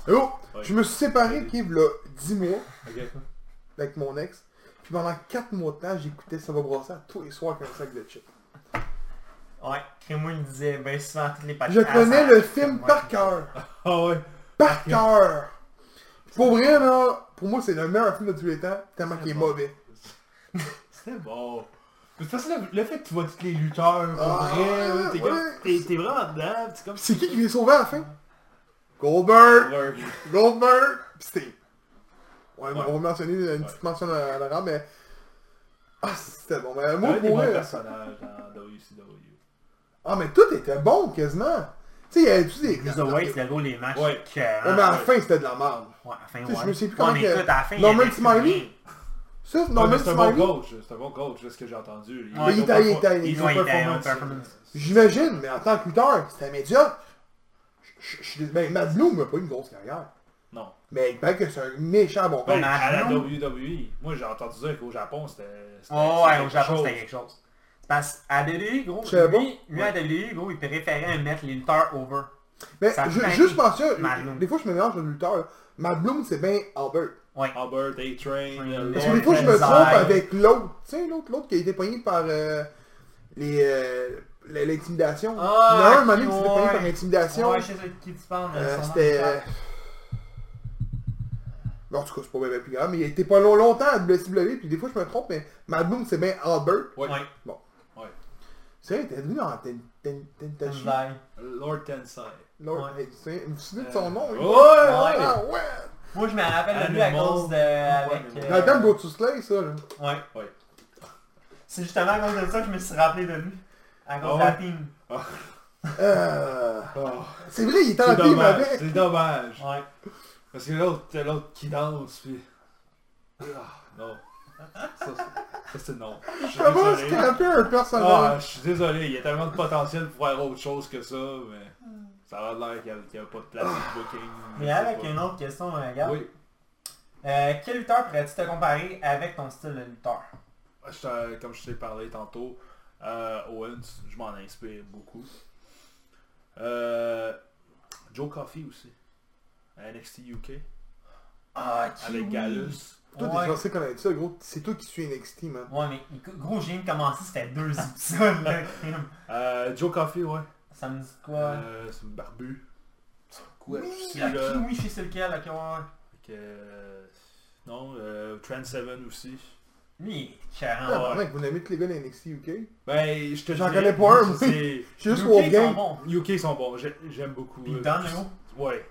Oh! Ouais. Je me suis séparé, qui là, 10 mois. Avec mon ex. Puis pendant 4 mois de temps, j'écoutais Ça va brasser à tous les soirs avec un sac de chips. Ouais. Crémo, il me disait ben souvent toutes les podcasts. Je connais le film par cœur. Ah ouais. Par cœur! Pour vrai, là, pour moi, c'est le meilleur film de tous les temps, tellement qu'il est mauvais. C'était bon. Mais parce que le, le fait que tu vois tous les lutteurs, pour Ah, vrai, t'es ouais. comme- t'es t'es vraiment dedans, c'est comme C'est qui qui les sauvait à la fin? Goldberg! Goldberg! Pis Steve. Ouais, Ouais. on va mentionner une petite mention à l'arabe, mais... Ah, c'était bon. Mais moi, pour dans WCW. Ah, mais tout était bon, quasiment. Tu sais, il y avait tous des... Cruiserweight, c'était gros les matchs. Ouais. que- Ouais, mais à la fin, c'était de la merde. Ouais, à la fin, ouais. je me sais plus comment mais que- écoute, à la fin, Norman Smiley? Ça, Norman c'est un bon coach, c'est un bon coach, c'est ce que j'ai entendu. Il est était- il performance. j'imagine, mais en tant que lutteur, c'était médiocre. Ben, Matt Bloom n'a pas eu une grosse carrière. Non. Mais il paraît que c'est un méchant bon coach. Matt à la. WWE. Moi, j'ai entendu dire qu'au Japon, c'était... Oh ouais, au Japon, quelque c'était chose. quelque chose. Parce qu'à WWE, gros, Je savais lui, lui à WWE, gros, il préférait mettre les lutteurs over. Mais juste Matt Bloom. des fois je me mélange de lutteur. Matt Bloom, c'est bien Albert. Ouais. Albert, A-Train... euh, Parce que des fois je me trompe avec l'autre. Tu sais, l'autre l'autre qui a été pogné par euh, les, euh, l'intimidation. Ah, a un, moment donné, qui s'était pogné ouais. par l'intimidation. Ouais, je sais de qui tu parles, Euh, C'était... euh, bon, en tout cas, c'est pas bien plus grave, mais il était pas long, longtemps à WCW, puis des fois je me trompe, mais Matt Bloom, c'est bien Albert. Ouais. Ouais. C'est vrai, il était devenu dans Ten- Ten- Tentashi. Lord Tensai. Lord, vous vous souvenez de son nom? Ouais, ouais. Ah, ouais! Moi, je me rappelle de lui à cause de... avec... Euh, Dans le temps de Go to Slay, ça, là. Ouais. Ouais. C'est justement à cause de ça que je me suis rappelé de lui. À cause Ah de la ouais? team. Euh... Oh, C'est vrai, il était en team dommage, avec. c'est dommage. Ouais. Parce que l'autre, t'as l'autre qui danse, puis... Ah, non. Ça, c'est- ça, c'est non. Je suis Comment désolé. scraper un Ah, personnage? je suis désolé, il y a tellement de potentiel pour faire autre chose que ça, mais... Ça a l'air qu'il n'y a, pas de place de booking. Mais avec une autre question, euh, regarde. Oui. Euh, quel lutteur pourrais-tu te comparer avec ton style de lutteur? Je t'ai- comme je t'ai parlé tantôt, euh, Owens, je m'en inspire beaucoup. Euh, Joe Coffey aussi. À NXT UK. Ah, Avec Gallus. Toi, t'es Ouais. censé connaître ça, gros. C'est toi qui suis NXT, man. Ouais, mais gros, j'ai viens de commencer, c'était deux épisodes, là. crime. Euh, Joe Coffey, ouais. Ça me dit quoi? Euh, c'est une barbu. oui, aussi, ok, là? oui, je sais lequel, ok, ouais, euh, non, euh, Trent Seven aussi. Lui, il est Ah, carré. ouais. mec, vous n'aimez tous les gars de NXT UK? Ben, je te J'en connais pas un, moi. c'est- Je suis juste UK, ils sont Wolfgang. bons. UK sont bons, j'ai- j'aime beaucoup. Puis euh, gros. Ouais.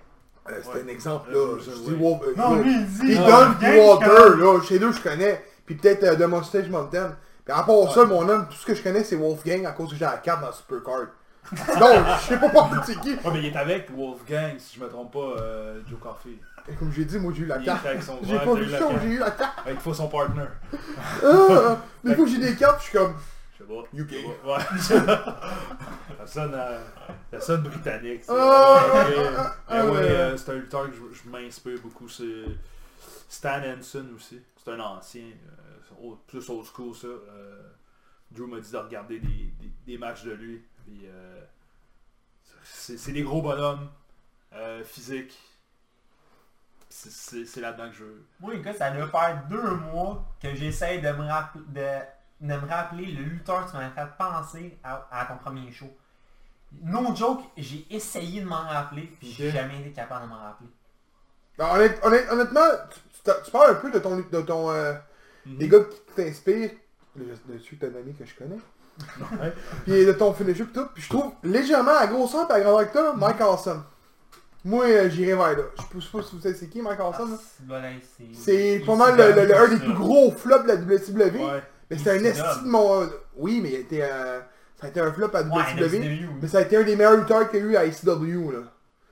Euh, C'était Ouais. un exemple, Euh, là. je- dis Wolf... euh, Non, lui, il dit... Puis Ah, Don connais. là, chez deux, je connais. Puis peut-être euh, de Mustache Mountain. Puis à part ça, mon homme, tout ce que je connais, c'est Wolfgang à cause que j'ai la carte dans Supercard. Donc, je sais pas pas c'est qui. Ouais, mais il est avec Wolfgang, si je me trompe pas, euh, Joe Coffey. Et Comme j'ai dit, moi j'ai eu la Il carte. est avec son J'ai pas vu ça, j'ai eu la carte. Avec faut son partner. Ah, des fois j'ai des cartes, je suis comme Je sais pas. UK. Ouais. ça sonne, euh, ça sonne britannique. ça. Ah, Mais- ah, ouais, ouais. euh, c'est un lutteur que je, je m'inspire beaucoup. C'est Stan Henson aussi. C'est un ancien. euh, au- plus old school ça. Euh, Drew m'a dit de regarder des, des- des matchs de lui. C'est c'est des gros bonhommes. euh, physiques. C'est- C'est c'est là-dedans que je veux. Moi, écoute, ça doit faire deux mois que j'essaye de me rappeler de, de me rappeler le lutteur que tu m'as fait penser à, à ton premier show. No joke, j'ai essayé de m'en rappeler, puis j'ai Ok. jamais été capable de m'en rappeler. Alors, honnête- honnête- honnêtement, tu, tu t'as- tu parles un peu de ton, de ton, euh, des Mhm. gars qui t'inspirent. Le, le celui que t'as nommé que je connais. Ouais. Puis de ton finisher pis tout. Puis je trouve légèrement à grosseur et à grandeur que toi, Mike Awesome. Moi, euh, j'irais vers là. Je sais pas si vous savez c'est qui Mike Awesome. Ah, c'est- pas mal le, le- le- un des plus gros flops de la WCW. Ouais. Mais c'est un esti de mon... Oui, mais il euh, ça a été un flop à Ouais, WCW. Oui. Mais ça a été un des meilleurs lutteurs qu'il y a eu à ICW, là.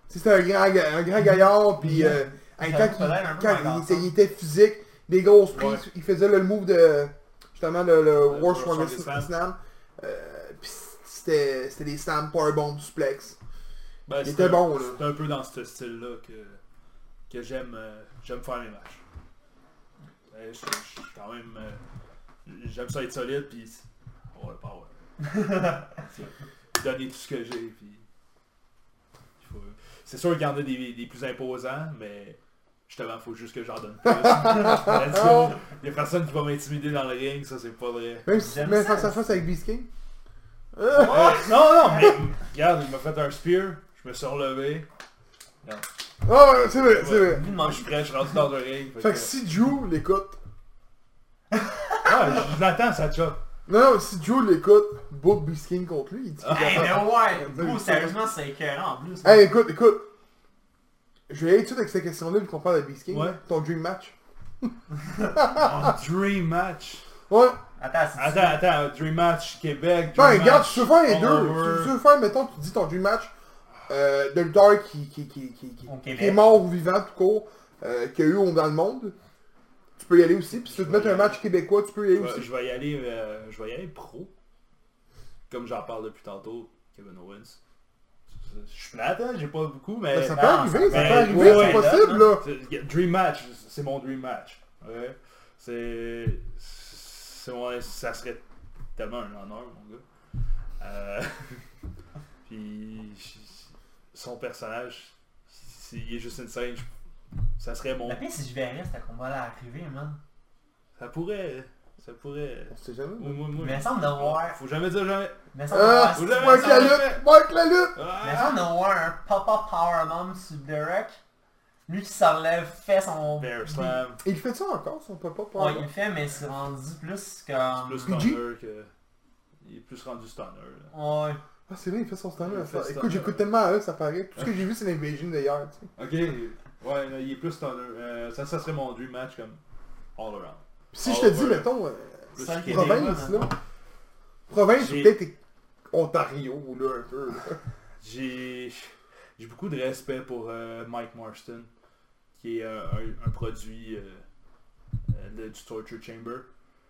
C'est un grand, un grand gaillard, puis euh, hey, quand, il, quand était, il était physique, des grosses prises, Ouais. il faisait le move de, justement, le, le Strongest Strongest Slam. Euh, puis c'était c'était des slam powerbomb suplex. Ben, Il était bon, là. C'est un peu dans ce style-là que, que j'aime euh, j'aime faire mes matchs. Je, je- je suis quand même... j'aime ça être solide, puis... Power. C'est- Donner tout ce que j'ai, puis... faut- C'est sûr qu'il y en a des, des plus imposants, mais... Justement, il faut juste que j'en donne plus. Il y a personne qui va m'intimider dans le ring, ça c'est pas vrai. Même si tu mets ça. face à face avec Beast King. Euh, non, non, mais regarde, il m'a fait un spear, je me suis relevé. Ah, ouais, c'est vrai, c'est vrai. Je suis prêt, je suis rendu dans le ring. Fait que si Drew l'écoute, Ah, je l'attends, ça chop. non, non, si Drew l'écoute, book Beast King contre lui, il dit Hey, mais ouais! Ouais, sérieusement, c'est écœurant en plus. Hey, écoute, écoute. Je vais aller tout de suite avec cette question-là, vu qu'on parle de Beast King. Ouais. Ton dream match. Dream match. Ouais. Attends, c'est Attends, attends, Dream match Québec. Ben, Dream regarde, match tu peux faire les deux. Tu, veux faire, mettons, tu dis ton dream match euh, de lutteur qui, qui, qui, qui, qui, Au qui Québec. est mort ou vivant, tout court, euh, qu'il y a eu dans le monde. Tu peux y aller aussi. Puis si tu veux te mettre un match québécois, tu peux y aller aussi. je vais y aller, euh, je vais y aller pro. Comme j'en parle depuis tantôt, Kevin Owens. Je suis plate, hein, j'ai pas beaucoup, mais... Ben, ça peut non, arriver, ça ça peut peut- arriver, ouais, c'est ouais, possible, là. Dream match, c'est mon dream match. Ouais. C'est... c'est mon- Ça serait tellement un honneur, mon gars. Euh, Puis... Son personnage, s'il est juste insane, je- ça serait. La pire, si je verrais ce combat-là arriver, man. Ça pourrait... Ça pourrait... On sait jamais. Moi, moi, moi, Mais il me semble de voir. Faut jamais dire jamais. Il me semble de Ah, Il l'avez- Mark la ça lutte! Mark la lutte! me semble de voir un pop-up powerbomb sur Derek. Lui qui s'enlève, fait son. Bear slam. Il fait ça encore, son papa pas Ouais, il le fait, mais c'est rendu plus comme. Plus stunner que... Il est plus rendu stunner. là. Ouais. Ah, c'est vrai, il fait son Il fait Écoute, j'écoute tellement à eux, ça paraît. Tout ce que j'ai vu, c'est l'invasion d'ailleurs, tu sais. Ok, ouais, là, il est plus stunner. Euh, ça, ça serait mon dream match comme all around. Si je te dis, mettons, euh, province, Québécois, là. Province, ou peut-être Ontario, là, un peu. là. J'ai j'ai beaucoup de respect pour euh, Mike Marston, qui est euh, un, un produit euh, euh, de- du Torture Chamber.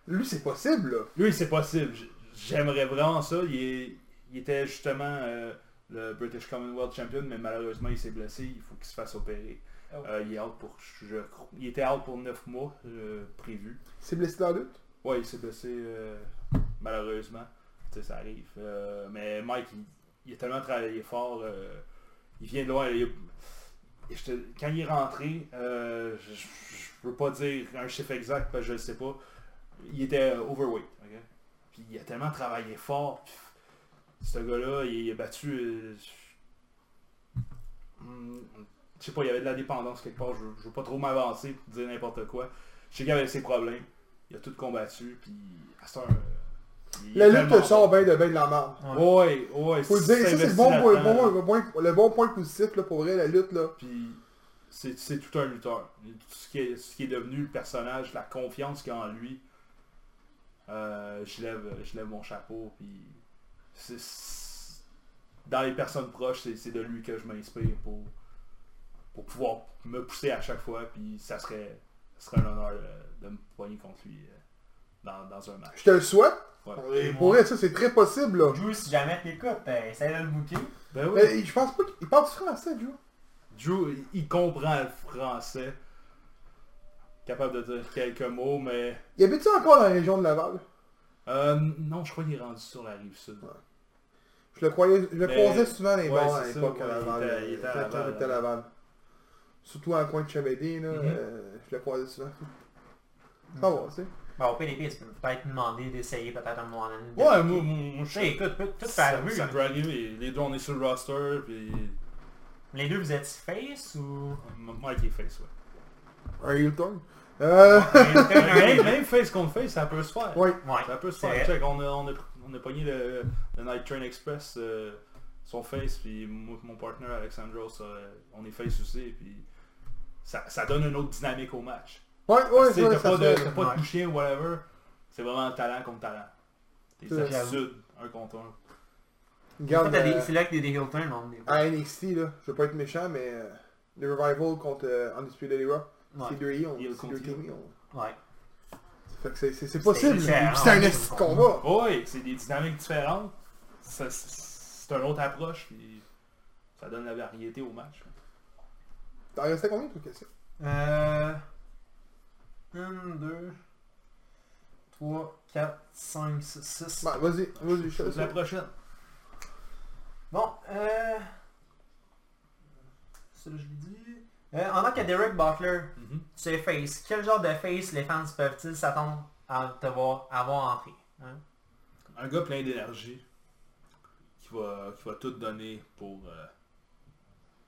Lui, c'est possible, là. Lui, c'est possible. J'aimerais vraiment ça. Il, est- il était justement euh, le British Commonwealth Champion, mais malheureusement, il s'est blessé. Il faut qu'il se fasse opérer. Oh. Euh, il est out pour, je il était out pour 9 mois euh, prévu. C'est blessé dans la lutte? Ouais, il s'est blessé euh, malheureusement. Tu sais, ça arrive. Euh, mais Mike, il, il a tellement travaillé fort. euh, il vient de loin. il a- je te- quand il est rentré, euh, je, je je peux pas dire un chiffre exact parce que je le sais pas. Il était overweight. ok? Puis il a tellement travaillé fort. puis ce gars-là, il, il a battu. euh, hum, je sais pas, il y avait de la dépendance quelque part. Je, je veux pas trop m'avancer pour dire n'importe quoi. Je sais qu'il avait ses problèmes. Il a tout combattu. Puis à cette heure, euh, La lutte te sort bien de bien de la merde. Ouais, ouais. Faut le dire, ça c'est le bon, point, là-dedans, bon, point- le bon point positif là, pour vrai, la lutte là. Puis c'est c'est tout un lutteur. Tout ce qui, est, ce qui est devenu le personnage, la confiance qu'il a en lui, euh, je, lève, je lève mon chapeau. Puis dans les personnes proches, c'est c'est de lui que je m'inspire pour, pour pouvoir me pousser à chaque fois. Puis ça serait, ça serait un honneur euh, de me poigner contre lui euh, dans, dans un match. Je te le souhaite. Ouais. Et pour vrai, ça c'est très possible là. Drew, si jamais t'écoutes, euh, essaye de le booker. Ben oui. Mais je pense pas qu'il parle du français, Joe. Drew, il- comprend le français. capable de dire quelques mots, mais... Il habite-tu encore dans la région de Laval? Euh, non, je crois qu'il est rendu sur la rive sud. Je le croyais, je le croisais souvent dans les ouais, bars à l'époque à Laval. était- il était à Laval, j'habitais à là. Laval. Surtout le coin de Chabédé, là, Mhm. euh, je le croisais souvent. Ça va, tu sais. Bon, au PDP, tu peux peut-être demander d'essayer peut-être un moment donné. Ouais, moi, moi, Tu sais, je écoute, tout ça, ça peut arriver. Les deux, on est sur le roster, puis... Les deux, vous êtes face ou... Mike est face, ouais. Un heel turn. Euh, même, même face contre face, ça peut se faire. ouais. Ouais. Ça peut se faire. Check, on a, on a, on a pogné le, le Night Train Express, euh, son face, puis moi, mon partner Alexandros, euh, on est face aussi, puis ça, ça donne une autre dynamique au match. Ouais, ouais, Tu sais, ouais, pas, de, fait- pas ouais. de toucher ou whatever, c'est vraiment talent contre talent. Tes C'est ça. attitudes, un contre un. Des- euh, C'est là que des, des heel turns, on à NXT, là, je veux pas être méchant, mais euh, le Revival contre euh, Undisputed Era, Ouais. c'est deux heels, Heel c'est deux team heel. heels. Ouais. Fait que c'est- c'est c'est possible. C'est C'est un esti c'est de combat. Oh oui, c'est des dynamiques différentes. C'est une autre approche, puis ça donne la variété au match. T'en restais combien, toi, question? Euh... 1, 2, 3, 4, 5, 6, 6. Bah, vas-y, vas-y, je te laisse. La prochaine. Bon, euh... Ça, je l'ai dit. Euh, en tant que Derek Butler, tu es face. Quel genre de face les fans peuvent-ils s'attendre à te voir avoir entré hein? Un gars plein d'énergie qui va, qui va tout donner pour, euh,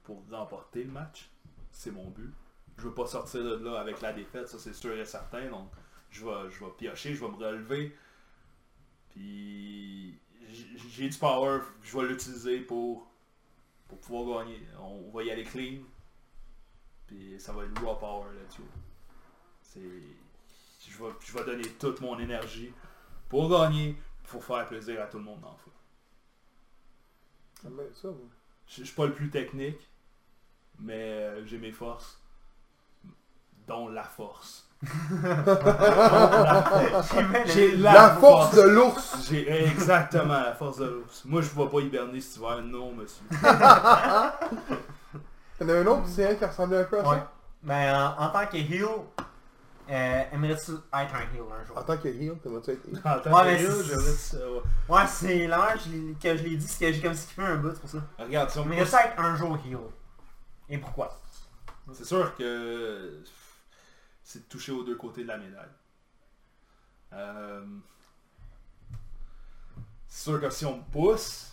pour remporter le match. C'est mon but. Je veux pas sortir de là avec la défaite, ça c'est sûr et certain. Donc je vais, je vais piocher, je vais me relever. Puis j'ai du power, je vais l'utiliser pour, pour pouvoir gagner. On va y aller clean. Puis ça va être raw power là-dessus. C'est. Je vais, je vais donner toute mon énergie pour gagner, pour faire plaisir à tout le monde dans le ça, moi. Je je suis pas le plus technique, mais euh, j'ai mes forces, dont la force. J'ai La force de l'ours! J'ai exactement la force de l'ours. Moi, je ne vais pas hiberner cet hiver, non, monsieur. Y'en a un autre, c'est un qui ressemblait un peu à Ouais. ça? Ben, en, en tant que heel, euh, aimerais-tu être un heel un jour? En tant que heel, t'aimerais-tu être heel? En tant Ouais, que mais heel, c'est- j'aimerais ça, ouais. C'est là que je l'ai dit, c'est que j'ai comme skippé un bout, c'est pour ça. Regarde, si on pousse- être un jour heel Et pourquoi? C'est sûr que c'est de toucher aux deux côtés de la médaille. Euh, C'est sûr que si on me pousse,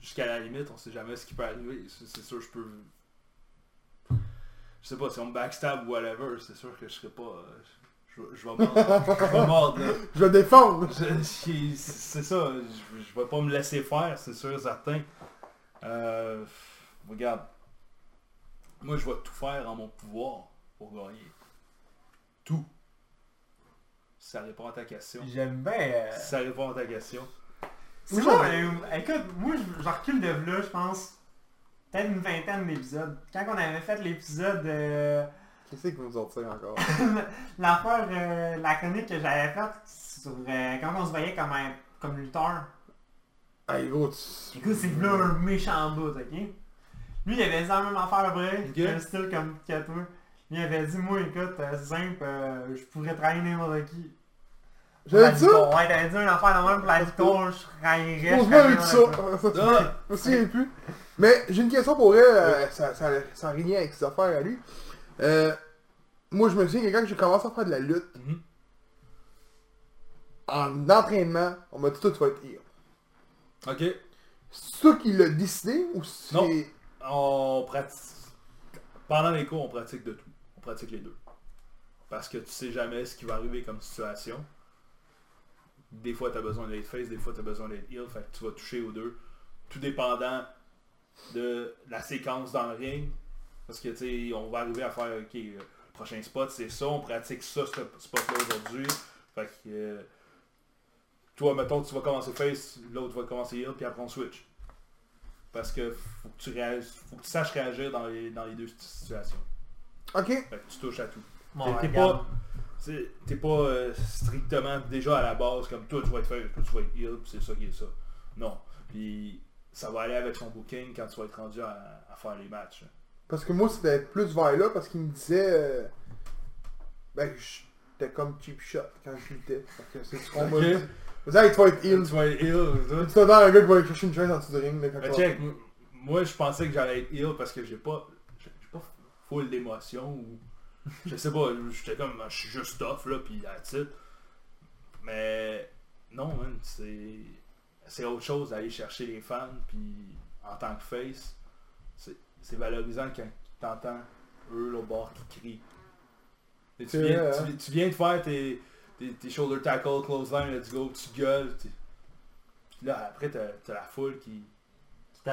jusqu'à la limite, on sait jamais ce qui peut arriver. C'est sûr que je peux... Je sais pas, si on me backstab ou whatever, c'est sûr que je serais pas... Je, vais mordre. je vais mordre, là. Je vais défendre! C'est ça, je, je vais pas me laisser faire, c'est sûr, certain. Euh, regarde, moi je vais tout faire en mon pouvoir pour gagner. Tout. Si ça répond à ta question. J'aime bien. euh, Si ça répond à ta question. C'est bon, euh, écoute, moi je, recule de là, je pense, peut-être une vingtaine d'épisodes. Quand on avait fait l'épisode, euh, Qu'est-ce qu'ils vont nous sortir encore? l'affaire, euh, la chronique que j'avais faite sur euh, quand on se voyait comme, un, comme lutteur. Hey gros, tu... Écoute, c'est là un méchant bout, ok? Lui, il avait dit la même affaire vrai, Ok. un style comme que toi. Lui, il avait dit, moi, écoute, euh, c'est simple, euh, je pourrais trahir n'importe qui. J'avais dit ça? Ouais, t'avais dit une affaire de même pour la victoire, je trahirais. je Pose-moi trahirais avec n'importe ça! Ah! Je me souviens plus. Mais j'ai une question pour elle, euh, ça, ça, ça a rien avec ses affaires à lui. Euh, moi, je me souviens que quand j'ai commencé à faire de la lutte, Mhm. en entraînement, on m'a dit tout, tu vas être heel. Ok. C'est toi qui l'as décidé ou c'est... On pratique. Pendant les cours, on pratique de tout. On pratique les deux. Parce que tu sais jamais ce qui va arriver comme situation. Des fois, tu as besoin d'être face, des fois, tu as besoin d'être heal. Fait que tu vas toucher aux deux. Tout dépendant de la séquence dans le ring. Parce que, tu sais, on va arriver à faire, ok, le prochain spot, c'est ça. On pratique ça, ce spot-là aujourd'hui. Fait que, euh, toi, mettons, tu vas commencer face, l'autre va commencer heal, puis après on switch. Parce que faut que tu, faut que tu saches réagir dans les, dans les deux situations. Ok. Fait que tu touches à tout. Bon, T'es- pas, t'es pas euh, strictement déjà à la base comme toi tu vas être fait, toi tu vas être heal, c'est ça qui est ça. Non. Puis ça va aller avec son booking quand tu vas être rendu à, à faire les matchs. Parce que moi, c'était plus vers là, parce qu'il me disait... euh, Ben, j'étais comme cheap shot quand je luttais. Fait que c'est ce qu'on m'a dit. Vous tu vas être heal. Tu vas être heal, tout. Tu t'attends un gars qui va aller chercher une chaise en dessous du ring. Mais check, moi je pensais que j'allais être heal parce que j'ai pas. J'ai pas full d'émotion ou. Je sais pas, j'étais comme. Je suis juste tough là, pis that's it. Mais. Non, man, c'est. C'est autre chose d'aller chercher les fans, puis en tant que face, c'est valorisant quand t'entends eux là au bord qui crient. Et tu, viens, tu, hein. tu viens de faire tes, tes, tes shoulder tackle, clothesline, let's go, tu gueules. tu- Puis là, après, t'as t'as la foule qui,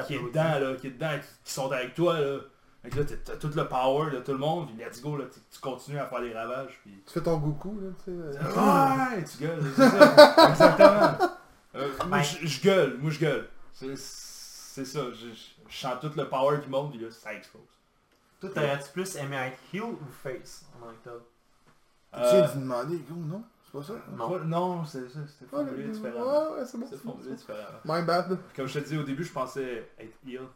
qui est dedans, là, qui est dedans, qui, qui sont avec toi, là. Fait que là, t'as- t'as tout le power de tout le monde, puis let's go, là, tu, tu continues à faire des ravages, puis... Tu fais ton Goku, là, tu sais. euh. Ouais, tu gueules, c'est ça, exactement. Euh, moi, je gueule, moi, je gueule. C'est c'est ça, je, sens tout le power du monde, puis là, ça explose. Toi, t'aurais-tu plus aimé être heel ou face en tant que tel? Tu Euh, viens de demander, gros, non? C'est pas ça? Non. pas- non, c'est ça, c'était Ouais, formulé ouais, différemment. ouais, c'est bon. C'est c'est bon, formulé c'est bon. différemment. My bad. Comme je te dis au début, je pensais être heel.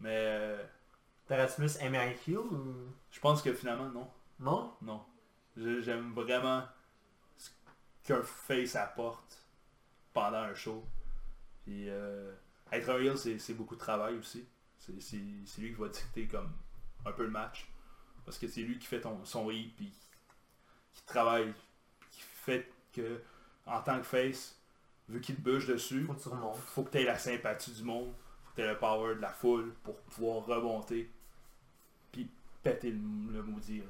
Mais euh, T'aurais-tu plus aimé être heel ou... je pense que finalement, non. Non? Non. J'aime vraiment ce qu'un face apporte pendant un show. Puis euh, être un heel, c'est c'est beaucoup de travail aussi. C'est c'est- c'est lui qui va dicter comme un peu le match. Parce que c'est lui qui fait ton, son hit, puis qui travaille, fait que en tant que face, vu qu'il te bûche dessus, Faut que tu remontes. faut que tu aies la sympathie du monde, faut que tu aies le power de la foule pour pouvoir remonter, puis péter le, le maudit.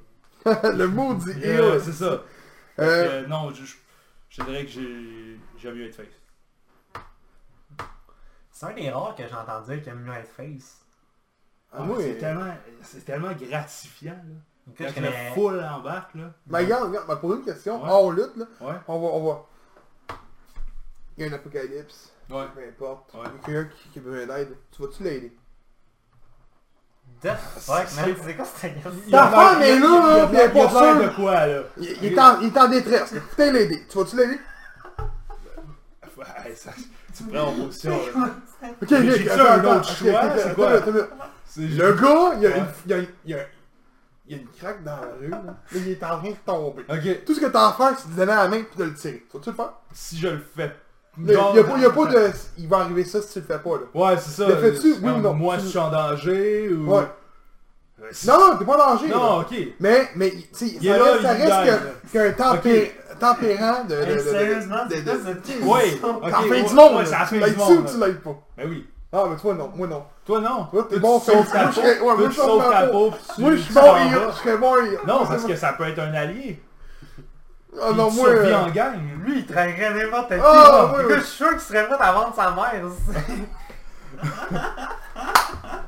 le maudit Yeah, heel. c'est ça. Euh, euh, non, je, je, je dirais que j'ai j'aime mieux être face. C'est un des rares que j'ai entendu dire qu'il aime mieux être face. ah, moi, c'est tellement, c'est tellement gratifiant. Là. Quand je la foule embarque, là. Mais regarde, regarde, m'a posé une question. Ouais. Hors lutte, là. Ouais. On va, on va. Il y a un apocalypse. Ouais. Peu importe. Ouais. Il y a quelqu'un qui, qui a besoin d'aide. Tu vas-tu l'aider? The fuck, man, c'est quoi cette Ta femme est là, là, elle est pas sûre. de quoi, là? Il, est en, il est en détresse. Putain l'aider. Tu vas-tu l'aider? Ouais, ça- tu prends en position. Ok, Mais attends, un autre choix? C'est quoi? Le gars, il y a, une, il y a, une craque dans la rue. Là. Là, il est en train de tomber. Ok, Tout ce que t'as à faire, c'est de donner la main et de le tirer. Tu le faire? si je le fais... Il n'y a, pas- il y a pas de... Il va arriver ça si tu le fais pas, là. Ouais, c'est ça. Le fais-tu? Oui ou comme non? Moi, Tu- je suis en danger ou... Ouais. Euh, si- Non, non, t'es pas en danger. là. Non, ok. Mais, mais, tu sais, ça là, reste, ça il reste gagne, que- qu'un tempé- tempérant de... de, de, de- de- de- ou là. l'aides pas? Ben oui. Ah, mais toi, non. Moi, non. Toi, non. Toi, t'es bon face. ta Moi, je peau. ouais, moi, je ma ta peau. Moi, je suis bon. Je serais bon. Non, parce que ça peut être un allié. Ah non, tu moi... survis euh, en gang. Lui, il traînerait n'importe qui. Ah, ouais. Je suis sûr qu'il serait prêt à vendre sa mère.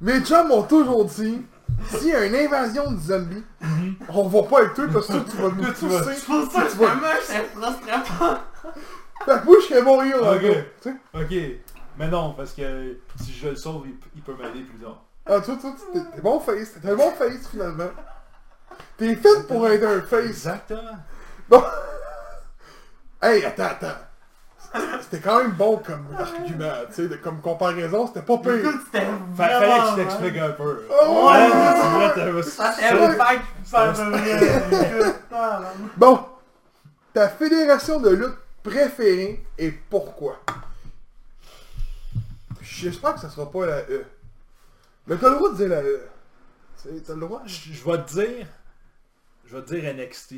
Mes chums m'ont toujours dit, s'il y a une invasion de zombies, on va pas avec toi parce que toi, tu vas nous pousser. C'est pour ça que Tu vas- vraiment, je serais frustré pas. Fait que moi, je serais bon Ok. Tu sais? Ok. Mais non, parce que si je le sauve, il, il peut m'aider plus tard. Ah, toi, toi, t'es t'es bon face. T'es un bon face, finalement. T'es fait pour être un face. Exactement. Bon. Hey, attends, attends. C'était quand même bon comme argument, tu sais, comme comparaison, c'était pas pire. Écoute, c'était Fa- fallait que je t'explique un peu. Oh, Ouais, ouais. Ça, un fight. Bon, ta fédération de lutte préférée et pourquoi? J'espère que ça sera pas la E. Mais t'as le droit de dire la E. T'as le droit? Je je vais te dire... Je vais te dire NXT.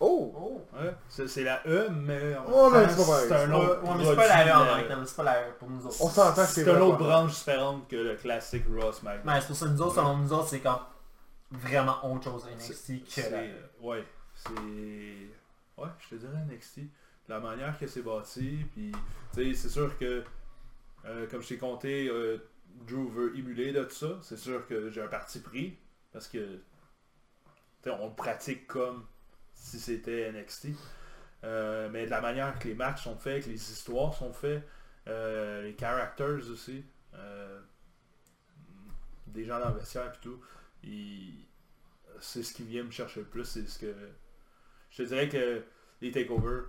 Oh! Oh. Ouais, c'est c'est la E, mais en Oh, mais c'est temps, pas pareil. c'est un autre Ouais, mais c'est pas la produit, E en euh, que tel, c'est pas la E pour nous autres. On s'entend que c'est C'est une vraiment- autre branche différente que le classique Raw SmackDown. Mais c'est pour ça que nous autres, selon nous autres, c'est comme vraiment autre chose à NXT que la E. Ouais, c'est... Ouais, je te dirais NXT. La manière que c'est bâti, puis... Tu sais, c'est sûr que... euh, comme je t'ai compté, euh, Drew veut émuler de tout ça. C'est sûr que j'ai un parti pris, parce que... on pratique comme si c'était NXT. Euh, mais de la manière que les matchs sont faits, que les histoires sont faites, les characters aussi, des gens dans le vestiaire et tout, c'est ce qui vient me chercher le plus, c'est ce que... Je te dirais que les takeovers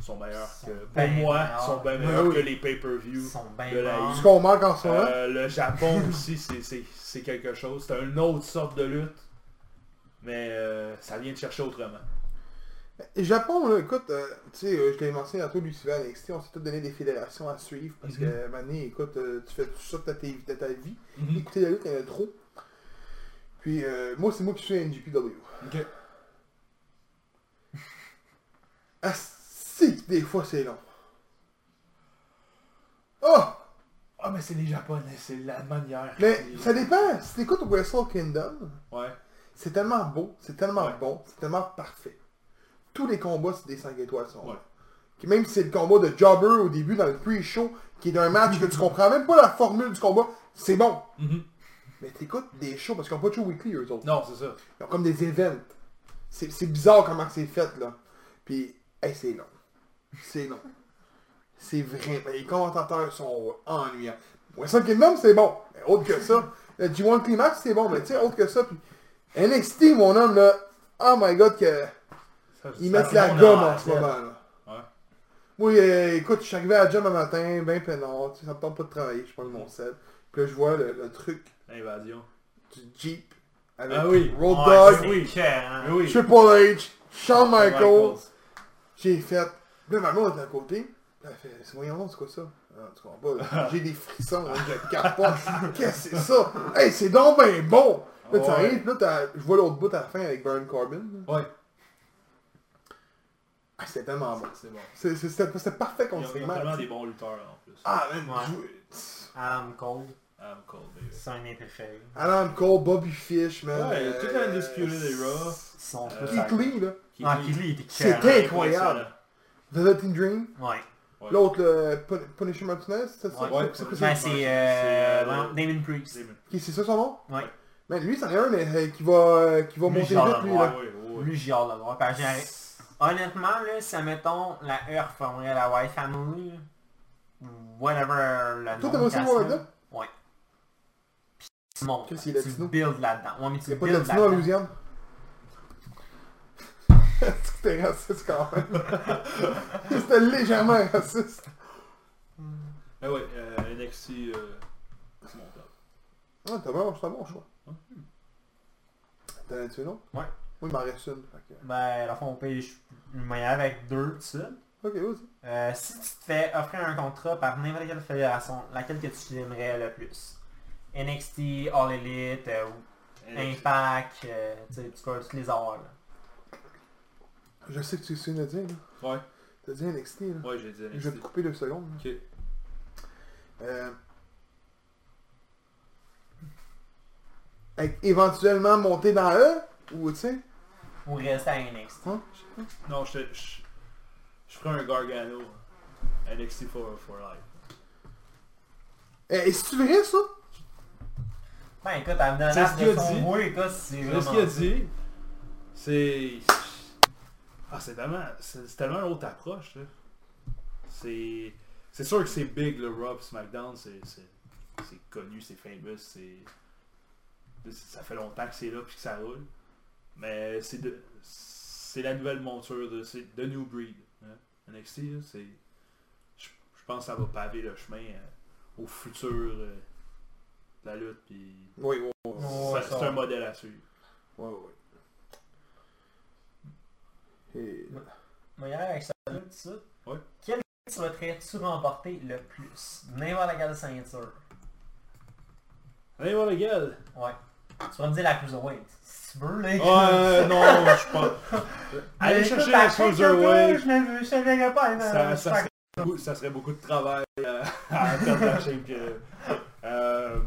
sont meilleurs Sont que... Pour moi, meilleurs. sont bien Ben meilleurs oui. que les pay-per-view. Bien de la. Ce qu'on manque en ce moment. Euh, le Japon aussi, c'est- c'est c'est quelque chose. C'est une autre sorte de lutte. Mais euh, ça vient de chercher autrement. Et Japon, là, écoute, euh, tu sais, euh, je l'ai mentionné tantôt, Lucifer, à NXT, on s'est tous donné des fédérations à suivre parce que, Mhm. euh, maintenant, écoute, euh, tu fais tout ça de ta, de ta vie. Mhm. Écouter la lutte, il y en a trop. Puis, euh, moi, c'est moi qui suis NGPW. Ok. Des fois, c'est long. Oh! Ah, mais c'est les Japonais, c'est la manière. Mais ça dépend. Si t'écoutes Wrestle Kingdom, Ouais. c'est tellement beau, c'est tellement Ouais. bon, c'est tellement parfait. Tous les combats, c'est des 5 étoiles sont Ouais. Même si c'est le combat de Jobber au début dans le pre-show, qui est un match que tu comprends même pas la formule du combat, c'est bon. Mhm. Mais t'écoutes des shows, parce qu'ils n'ont pas de show weekly eux autres. Non, c'est ça. Ils ont comme des events. C'est c'est bizarre comment c'est fait là. Puis, hey, c'est long. C'est long. C'est vrai. Ben, Les commentateurs sont ennuyants. Wrestle Kingdom, c'est bon. Mais autre que ça, le G1 Climax, c'est bon. Mais tu sais, autre que ça, puis NXT, mon homme, là, oh my god, que Ça- ils mettent la gomme en ce moment là. Ouais. Moi, euh, écoute, je suis arrivé à la job un matin, ben peinard, tu sais, ça me tente pas de travailler, je prends mon sel. Puis là, je vois le, le truc L'invasion. du Jeep avec Ah oui. Road Ouais, oui. écœurant. Mais oui. Triple H, Shawn Michaels. Michaels. J'ai fait. Là, ma mère était à côté. Elle fait, c'est voyons c'est quoi ça? Ah, tu comprends pas. J'ai des frissons, là, je capote. Qu'est-ce que c'est ça? Hey, c'est donc ben bon! Là, tu Ouais. arrives, là, t'as- je vois l'autre bout à la fin avec Baron Corbin. là. Ouais. Ah, c'était tellement bon. C'est bon. C'est- c'est- C'était c'était parfait contre ils ont match. tellement des bons lutteurs en plus. Ah, man, Ouais. je- Adam Cole, Adam Cole, baby. c'est un de mes préférés. Adam Cole, Bobby Fish, man. Ouais, euh, toute la Undisputed Era. Ils sont Euh, Keith Lee, là. Ah, Keith Lee était C'était incroyable. Velveteen Dream? Ouais. Ouais. L'autre, le Pun- Punisher Martinez, c'est ça? Ouais. Ouais. C'est quoi Ben, c'est? c'est c'est, euh, euh, Damon Priest. Qui- C'est ça son nom? Ouais. Mais lui, c'en est un euh, qui va, euh, qui va Lui, monter vite, lui, ouais. là. Ouais, ouais, ouais. Lui, j'ai hâte de le voir. Parce que j'ai- Honnêtement, là, si, admettons, la Earth formerait la White Family, whatever le nom. Toi, ça le voir là-dedans? Ouais. Puis tu montes, Qu'est-ce qu'il y là, a tu builds là-dedans. Ouais, mais tu Il n'y a pas de builds là-dedans. C'était raciste quand même? C'était légèrement raciste. Ah ouais, euh, NXT, euh, c'est mon top. Ouais, t'as bon, c'est un bon choix. Ouais. T'en as-tu une autre? Ouais. Oui, il m'en reste une. fait que- Ben, dans le fond, on paye une moyenne avec deux, tout de suite. Ok, vas-y. Euh, si tu te fais offrir un contrat par n'importe quelle fédération, laquelle que tu aimerais le plus? NXT, All Elite, euh, ou NXT. Impact, euh, tu sais, tu peux tous les avoir. Là. Je sais que tu sais de dire, là. Ouais, T'as dit NXT, là. ouais, j'ai dit Je vais te NXT. couper deux secondes. là. Ok. Euh... Éventuellement monter dans E, ou tu sais, Ou rester à NXT. Non, je, te- je, je ferai un Gargano. NXT for, for life. Eh, Est-ce que tu verrais ça? Ben écoute, elle me donne C'est ce qu'il a dit. son écoute, c'est C'est vraiment ce qu'il a dit. C'est... Ah, c'est tellement... C'est c'est tellement une autre approche, là. C'est... C'est sûr que c'est big, le Raw SmackDown, c'est... C'est c'est connu, c'est famous, c'est... Ça fait longtemps que c'est là puis que ça roule. Mais c'est de... C'est la nouvelle monture de... C'est de New Breed. hein. NXT, là, c'est... Je je pense que ça va paver le chemin euh, au futur euh, de la lutte puis... Oui, oui, oui. C'est va. un modèle à suivre. Ouais, ouais. Et... Mais hier, avec ça, tout ça, Ouais. quel souhaiterais-tu remporter le plus? N'importe quelle ceinture. Allez voir le gars! Ouais. Tu vas me dire la Cruiserweight. Si tu veux, là. Ouais, non, je pense. Allez chercher la Cruiserweight. Je ne je ne verrais pas. Ça, euh, ça, serait beaucoup, ça serait beaucoup de travail euh, à perdre la shape. que- Euh,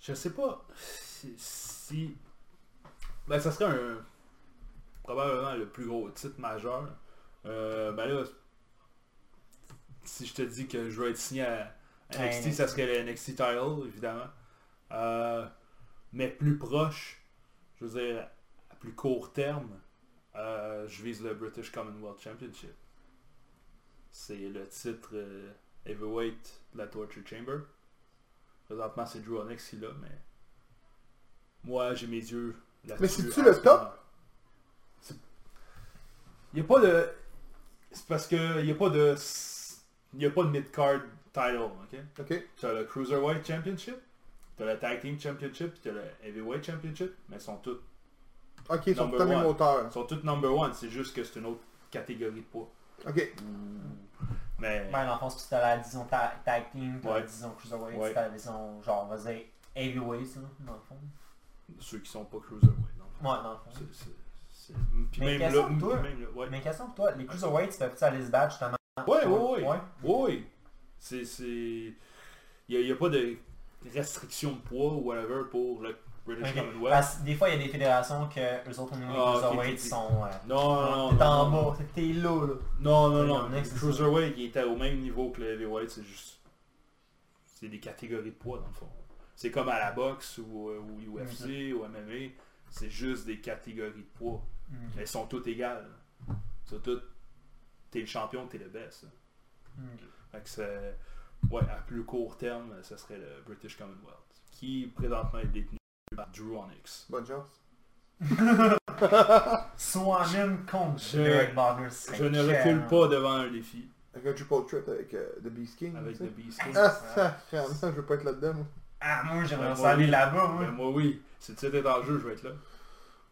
je sais pas si, si- Ben, ça serait un. Probablement le plus gros titre majeur. Euh, ben là, si je te dis que je vais être signé à NXT, NXT. ça serait le NXT title, évidemment. Euh, mais plus proche, je veux dire, à plus court terme, euh, je vise le British Commonwealth Championship. C'est le titre euh, heavyweight de la Torture Chamber. Présentement, c'est Drew Onyx qui l'a, mais moi, j'ai mes yeux. Mais c'est-tu le top? Il n'y a pas de... C'est parce que il n'y a pas de... Il n'y a pas de mid-card title, ok? Ok. Tu as le Cruiserweight Championship, tu T'as le Tag Team Championship, puis t'as le Heavyweight Championship, mais ils sont tous, Ok, ils sont Number tous à même one. hauteur. ils sont tous number one, c'est juste que c'est une autre catégorie de poids. Ok. Mais, Ben, dans le fond, si t'as la division ta- tag team, la Ouais. division cruiserweight, Ouais. la division, genre, on va dire heavyweight, là, dans le fond. Ceux qui sont pas cruiserweight, dans le fond. Ouais, dans le fond. C'est- c'est- c'est- Puis Mais même là, question, toi. même là, ouais. Mais question pour toi, les cruiserweights, peuvent-tu aller se battre justement Ouais, ouais, ouais. Ouais. Oui. C'est. c'est... Il n'y a, pas de restriction de poids ou whatever pour le British Ok. Commonwealth. Parce que des fois, il y a des fédérations que eux autres, au niveau Ah, ok, cruiserweights, ok, ok. sont... euh, Non, non, non. T'es non, en non. bas, t'es là, là. Non, non, non. a Le Cruiserweight, il était au même niveau que le Heavyweight, c'est juste. C'est des catégories de poids, dans le fond. C'est comme à la boxe ou, ou UFC ou MMA, c'est juste des catégories de poids. Mm. Elles sont toutes égales. C'est tout. T'es le champion, t'es le best. Mm. Fait que c'est. Ouais, à plus court terme, ce serait le British Commonwealth. Qui présentement est détenu par Drew Onyx. Bonne chance. Swanman contre Je- Derek Je ne recule pas devant un défi Avec un triple threat avec euh, The Beast King. avec The. Beast. Ah, ça, je veux pas être là-dedans, moi. Ah, moi, j'aimerais Ben, ça aller oui. là-bas, moi. Ben, moi oui, si tu étais dans le jeu, je vais être là.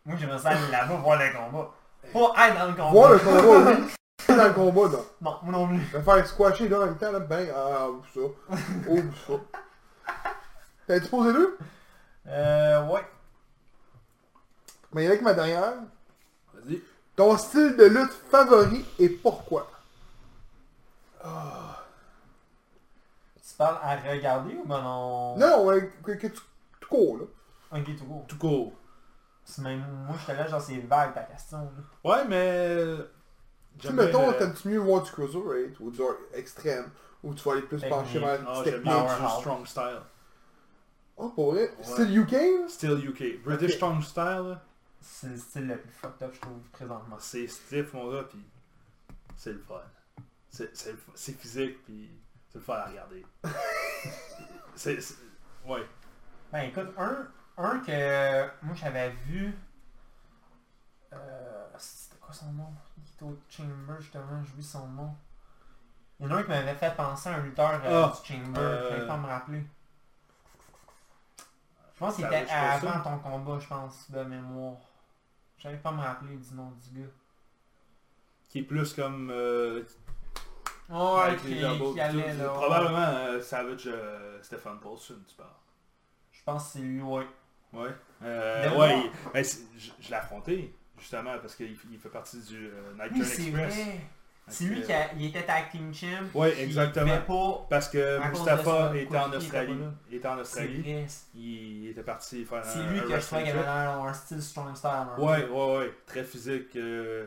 Moi, j'aimerais ça aller là-bas voir le combat. Pas être dans le combat. Voir le combat, oui. Dans le combat, non. Non, moi non plus. Je vais faire squasher là en même temps, là, ben, ah, oublie ça. Oublie ça. T'as-tu posé deux? Euh, ouais. Mais il y a avec ma dernière. Vas-y. Ton style de lutte favori et pourquoi? Tu parles à regarder ou ben non? Non, ouais, que, que tu, tu cours, là. Ok, tout court. Tout court. C'est même, moi, j'étais là, genre, c'est vague ta question, là. Ouais, mais. Tu sais, mettons, le- t'aimes-tu mieux voir du cruiserweight ou du extrême, ou tu vas aller plus pencher vers Ah, du j'aime technique. bien du strong style. Oh, pour vrai? Ouais. Style UK, là? Still UK. British Ok. strong style, là, C'est le style le plus fucked up, je trouve, présentement. c'est stiff, mon gars, pis c'est le fun. C'est c'est le fun. C'est physique, pis c'est le fun à regarder. c'est. c'est- Ouais. Ben écoute, un, un que moi j'avais vu. Euh, C'était quoi son nom? Au Chamber justement, j'oublie son nom. Il y en a un qui m'avait fait penser à un lutteur euh, Ah, du Chamber, euh, pas me rappeler. Je pense qu'il Ça était va, je pense avant ton combat, je pense, de mémoire. J'avais pas à me rappeler du nom du gars. Qui est plus comme. euh, Ouais, avec qui, les elbows, qui pis allait tout. là. Probablement euh, Savage euh, Stefan Paulson, tu parles. Je pense que c'est lui, ouais. Ouais? Euh, De ouais, il- ben, c'est- je, je l'ai affronté, justement, parce qu'il il fait partie du euh, Night Oui, Train c'est Express. vrai. C'est lui qui a- il était tag team champ. Ouais, puis exactement. Pas. Parce que À Mustafa était en Australie. il était en C'est Australie. Il, était parti faire C'est un, lui un que je trouvais qu'il avait un style strong style. Ouais, ouais, ouais. Très physique. euh,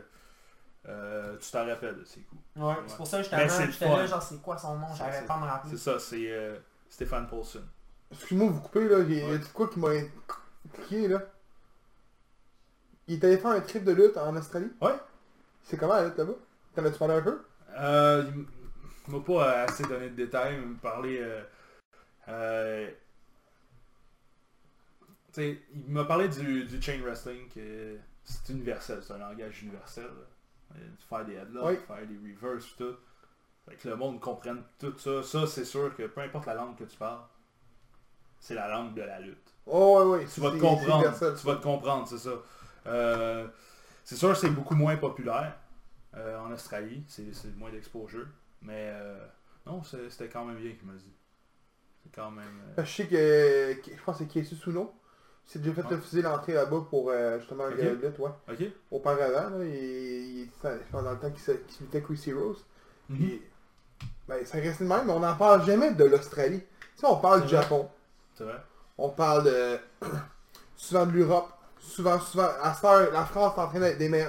euh, tu t'en rappelles, c'est cool. Ouais, c'est pour ça que j'étais là, le j'étais là, genre c'est quoi son nom, c'est- pas à me rappeler. C'est ça, c'est euh, Stéphane Paulson. Excuse-moi de vous couper, là. Il y a Ouais. de quoi qui m'a cliqué, là? Il est allé faire un trip de lutte en Australie? Ouais. C'est comment la lutte là-bas? T'en as-tu parlé un peu? Euh, il m'a pas assez donné de détails, il m'a parlé... Euh, euh, il m'a parlé du, du chain wrestling, que c'est universel, c'est un langage universel. là. Euh, Faire des headlocks, Oui. faire des reverse, tout. Fait que le monde comprenne tout ça. Ça, c'est sûr que peu importe la langue que tu parles, c'est la langue de la lutte. Oh. Tu vas te comprendre, tu vas te comprendre, c'est ça. Euh, c'est sûr que c'est beaucoup moins populaire euh, en Australie, c'est moins d'exposure, mais euh, non, c'était quand même bien qu'il m'a dit. C'est quand même... Je sais que, je pense que c'est Casey Suno. C'est déjà fait Ouais. refuser l'entrée là-bas pour euh, justement Ok. le gars de lutte, ouais. Ok? Auparavant, là, il, il était je pense, dans le temps qu'il se- qu'il luttait Chris Heroes. Mhm. Ben, ça reste le même, mais on n'en parle jamais de l'Australie. Tu sais, on parle du vrai. Japon, C'est vrai? on parle de, souvent de l'Europe, souvent, souvent, à cette heure, la France est en train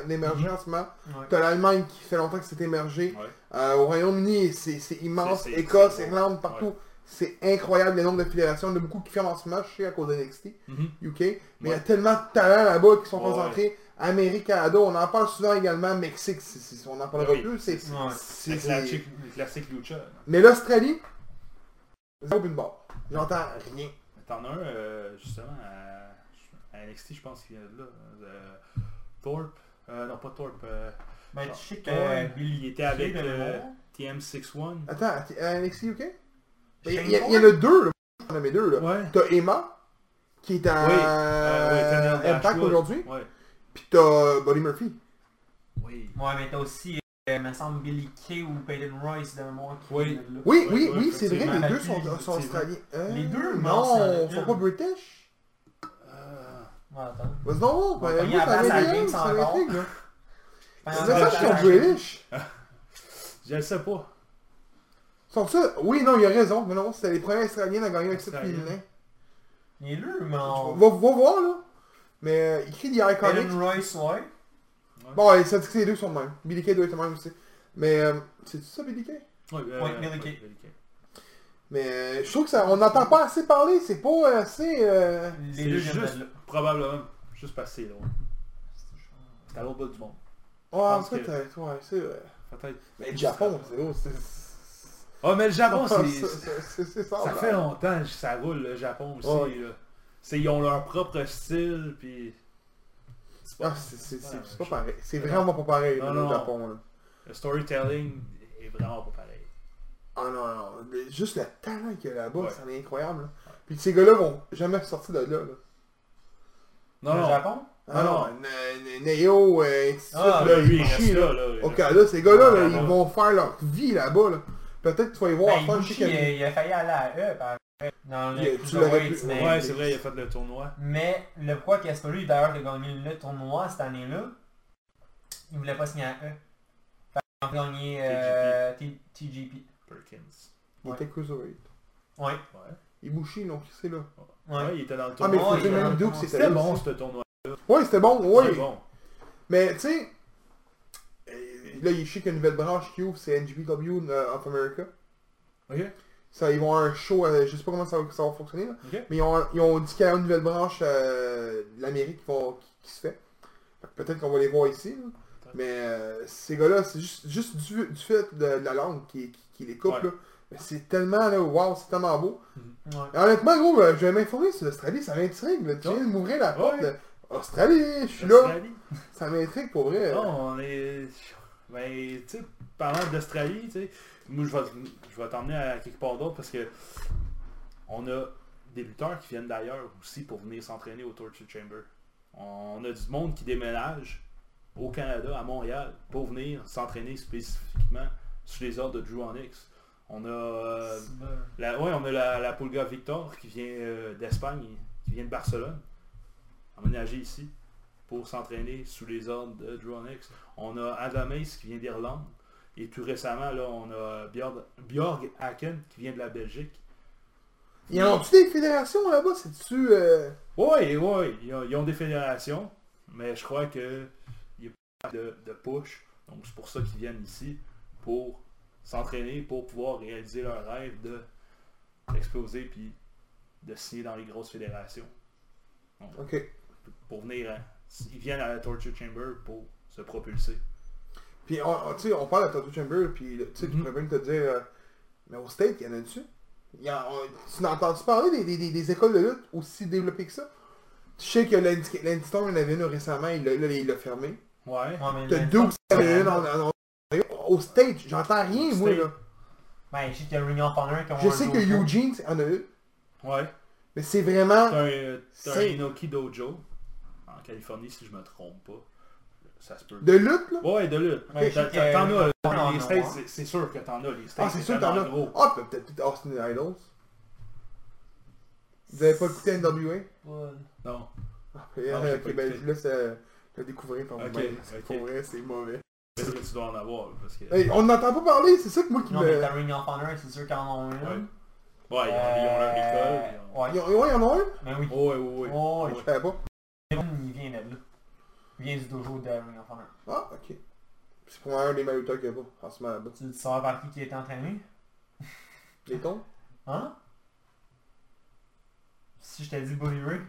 d'émerger en ce moment. Ouais. T'as l'Allemagne qui fait longtemps que c'est émergé. Ouais. Euh, au Royaume-Uni, c'est immense. Écosse, Irlande, partout. C'est incroyable le nombre de fédérations. Il y en a beaucoup qui ferment en ce moment, je sais, à cause de NXT, Mhm. UK. Mais il y a tellement de talents là-bas qui sont Ouais, concentrés. Amérique, Canada, on en parle souvent également. Mexique, c'est- on en parlera Oui. plus. C'est, Ouais. classique, lucha. Mais l'Australie, zéro but de bord. J'entends rien. Mais T'en as un, euh, justement, à, à NXT, je pense qu'il vient de là. euh, Thorpe. Euh, non, pas Thorpe. euh, Ben tu sais que. Billy il était avec de euh, mémoire. TM61. Attends, à NXT UK? Il y, en a deux, là. nommer deux, là. Ouais. T'as Emma, qui est à Oui. Euh, oui, Impact aujourd'hui. Ouais. Puis t'as Buddy Murphy. Oui. Ouais, mais t'as aussi, euh, me semble, Billy Kay ou Peyton Royce de mémoire qui Oui. là. Oui, Oui, oui, oui, oui, c'est vrai, les deux sont, sont australiens. Euh, Les deux, Non, non, ils sont pas british. Euh, Ouais, attends. Vas-y non, va ben, la ça Jinx ça m'intrigue, là. C'est ça qu'ils sont british. Je le sais pas. Sont ça? Oui, non, il a raison. Mais non, c'était les premiers Australiens à gagner avec ce Australiens. féminin. Les deux, mais Va, on... va voir, là. Mais euh, il crie des. Peyton Royce, ouais. Bon, ouais, ça dit que les deux sont de même. Billy Kay doit être le même aussi. Mais, euh, c'est ça, Billy Kay? Oui, Ouais, Billy Kay. Mais euh, je trouve que ça, on n'entend pas assez parler. C'est pas assez... Euh... Les C'est deux juste, probablement, juste passé là. C'est à l'autre bout du monde. Ouais, que- peut-être, ouais, c'est vrai. Peut-être. Mais le Japon, c'est c'est- Oh, mais le Japon, c'est... ça. Fait longtemps que ça roule, le Japon aussi. Ouais. là. C'est, ils ont leur propre style, puis... C'est Ah, pas je- pareil. C'est vraiment pas pareil, Non, le non. Japon, là. Le storytelling est vraiment pas pareil. Ah non, non. le- Juste le talent qu'il y a là-bas, Ouais. c'est incroyable. Là. Puis ces gars-là vont jamais sortir de là. là. Non, Le non. Japon? Ah Non, non, Ne- Ne- Neo, euh, suite, Ah, là, Là, là. là, ces gars-là, là, Ah, ils non. vont faire leur vie là-bas. Là. Peut-être que tu vas y voir Ben, Ibushi, chez il, a- il a failli aller à E, par dans Il- le tu l'aurais Cruiserweight, pu-. Ouais, c'est vrai, il a fait le tournoi. Mais le pourquoi que lui d'ailleurs a gagné le tournoi cette année-là, il voulait pas signer à E. Fait qu'il a gagné euh, T- TGP. Perkins. Il était cruiserweight. Ouais. Ouais. Ibushi, donc c'est là? Ouais. Ouais, il était dans le Ah, mais il tournoi. il est même le c'était bon, ce tournoi. Ouais, c'était bon, oui. C'était bon. Mais tu sais, là, il sait qu'il y a une nouvelle branche qui ouvre, c'est NGPW euh, of America. Ok. Ça, ils vont avoir un show, euh, je sais pas comment ça va, ça va fonctionner, là. Mais ils ont, ils ont dit qu'il y a une nouvelle branche euh, de l'Amérique qui, va- qui, qui se fait. Peut-être qu'on va les voir ici. là. Mais euh, ces gars-là, c'est juste, juste du, du fait de, de la langue qui, les coupe. Ouais. Là. Mais c'est tellement, là, wow, c'est tellement beau. Ouais. Et honnêtement, gros, je vais m'informer sur l'Australie, ça m'intrigue. Tu viens de m'ouvrir la porte. Ouais. Australie, je suis là. Ça m'intrigue pour vrai. Non, on est. Ben, tu sais, parlant d'Australie, tu sais, moi je vais, je vais t'emmener à quelque part d'autre parce que on a des lutteurs qui viennent d'ailleurs aussi pour venir s'entraîner au Torture Chamber. On a du monde qui déménage au Canada, à Montréal, pour venir s'entraîner spécifiquement sous les ordres de Drew Onyx. On a euh, la, ouais, on a la, Pulga Victor qui vient euh, d'Espagne, qui vient de Barcelone, emménagé ici pour s'entraîner sous les ordres de Drew Onyx. On a Adam Ace qui vient d'Irlande. Et tout récemment, là, on a Björg, Björg Haken qui vient de la Belgique. Ils ont-tu des fédérations là-bas? C'est-tu... Euh... Oui, oui, ils ont, ils ont des fédérations, mais je crois que il n'y a pas de, de push. Donc c'est pour ça qu'ils viennent ici, pour s'entraîner, pour pouvoir réaliser leur rêve de d'exploser puis de signer dans les grosses fédérations. Ok. Pour venir, ils viennent à la Torture Chamber pour se propulser. Puis, on, on- tu sais, on parle de Tattoo Chamber, puis tu sais, tu Mhm. pourrais même te dire... euh, mais au State, il y en a dessus? Il y a, on- tu as entendu parler des, des, des, des écoles de lutte aussi développées que ça? Tu sais que Landy Landy Storm en avait une récemment, il l'a là, il l'a fermé. Ouais. Ouais, mais T'as deux avait une en, Au State, j'entends rien, moi, là. Ben, je sais qu'il y a Ring of Honor qui ont Je sais que. Eugene en a une, Ouais. mais c'est vraiment... T'as un, euh, C'est- Inoki Dojo Californie, si je me trompe pas. Ça se peut. De lutte, là? Ouais, de lutte. Ouais, que- T'en as, Ouais, les States, ouais. c'est- c'est sûr que t'en as. Les States, Ah, c'est sûr que t'en as. gros. Ah, peut- peut-être Austin Idols. Vous avez pas écouté NWA? Ouais. Non. Ah, ok, pas ben je laisse euh, le découvrir par Ok, vous-même. Pour vrai, c'est mauvais. Est-ce que tu dois en avoir parce que... Hey, on n'entend pas parler, c'est ça que moi qui Non, me... mais t'as Ring of Honor, c'est sûr qu'ils en ont une. Ouais. Ouais, ils ont, ils ont leur école. ils ont- Ouais. Ils ont- Ouais, il y en a un? Ben oui. Ouais, ouais, ouais. Oh, Je savais pas. Il vient de là. Il vient du dojo de Ring of Honor. Ah, ok. C'est pour un des meilleurs lutteurs qu'il y a pas, moment là-bas. Tu veux savoir par qui qui est entraîné? Les tons? Hein? Si je t'ai dit Bully Ray?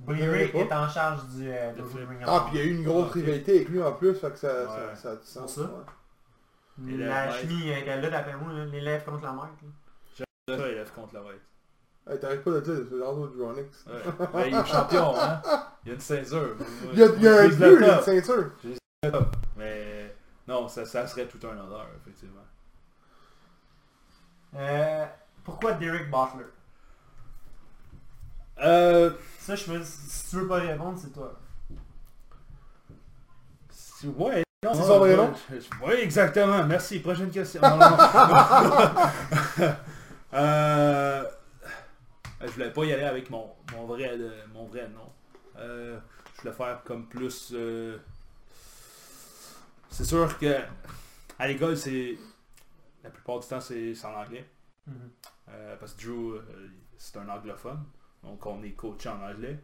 Bully Ray est en charge du euh, De dojo de film. Ring of Ah, Honor. puis il y a eu une grosse Ok. rivalité avec lui en plus, fait que ça, Ouais. ça, ça a du sens. ça? ouais. Et la La maître. chimie était là d'après moi, là, l'élève contre la maître. là. Ça, il lève contre la white. Hey, T'arrêtes pas de dire, c'est dans du Ronix. Ouais. Ben, il est champion, hein. Il y a une ceinture. Il y a, il y a un but, il y a une ceinture. Mais non, ça, ça serait tout un honneur, effectivement. Euh, pourquoi Derek Butler? Euh, Ça, je me si tu veux pas répondre, c'est toi. ouais. non, C'est son vrai nom? Oui, exactement. Merci. Prochaine question. Non, non, non. euh, je voulais pas y aller avec mon, mon, vrai, euh, mon vrai nom. Euh, je voulais faire comme plus... euh, C'est sûr que à l'école, c'est... La plupart du temps, c'est en anglais. Mhm. Euh, parce que Drew, euh, c'est un anglophone. Donc on est coaché en anglais.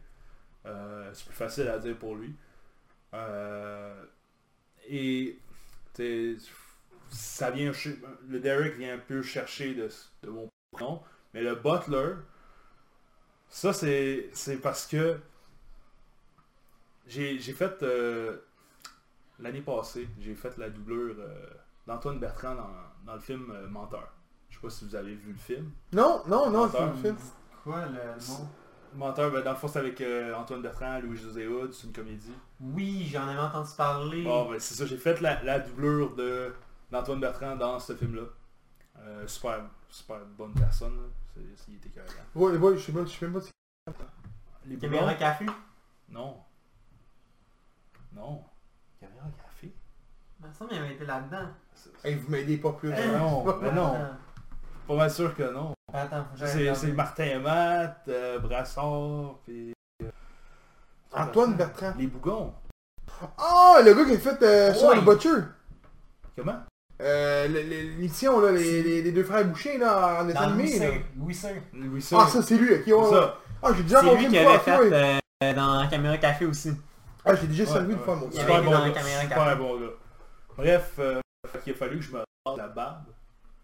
Euh, c'est plus facile à dire pour lui. Euh, et ça vient le Derek vient un peu chercher de, de mon prénom. Mais le Butler, ça c'est c'est parce que j'ai j'ai fait euh, l'année passée, j'ai fait la doublure euh, d'Antoine Bertrand dans, dans le film euh, Menteur. Je sais pas si vous avez vu le film. Non, non, non, c'est Menteur. un film. Quoi le nom Menteur, ben, dans le fond, c'est avec euh, Antoine Bertrand, Louis-José Hood, c'est une comédie. Oui, j'en avais entendu parler. Bon, ben, c'est ça, j'ai fait la, la doublure de, d'Antoine Bertrand dans ce film-là. Euh, super, super bonne personne, là. Il était carré. Ouais, ouais, je sais pas, je sais même pas si... Les Caméra café? Non. Non. Caméra café? Il me semble qu'il avait été là-dedans. Hey, vous m'aidez pas plus. Eh non, ben non. Attends, Pas mal sûr que non. Attends, faut que j'aille C'est, regarder. c'est Martin et Matt, euh, Brassard, puis... euh, Antoine Bertrand. Les Bougons. Ah, le gars qui a fait euh, sur Ouais. le Butcher. Comment? Euh, l'émission, là, les, les, les deux frères Boucher, là, en dessin animé, là. Louis C. Louis C. Ah, ça, c'est lui, ok, ouais, ça. Ah, j'ai déjà C'est rencontré lui qui une fois, avait fait euh, dans Caméra Café aussi. Ah, j'ai déjà servi Ouais, une fois, moi aussi. Il Super bon dans caméra Super café. bon gars. Bref, euh, qu'il a fallu que je me rase la barbe.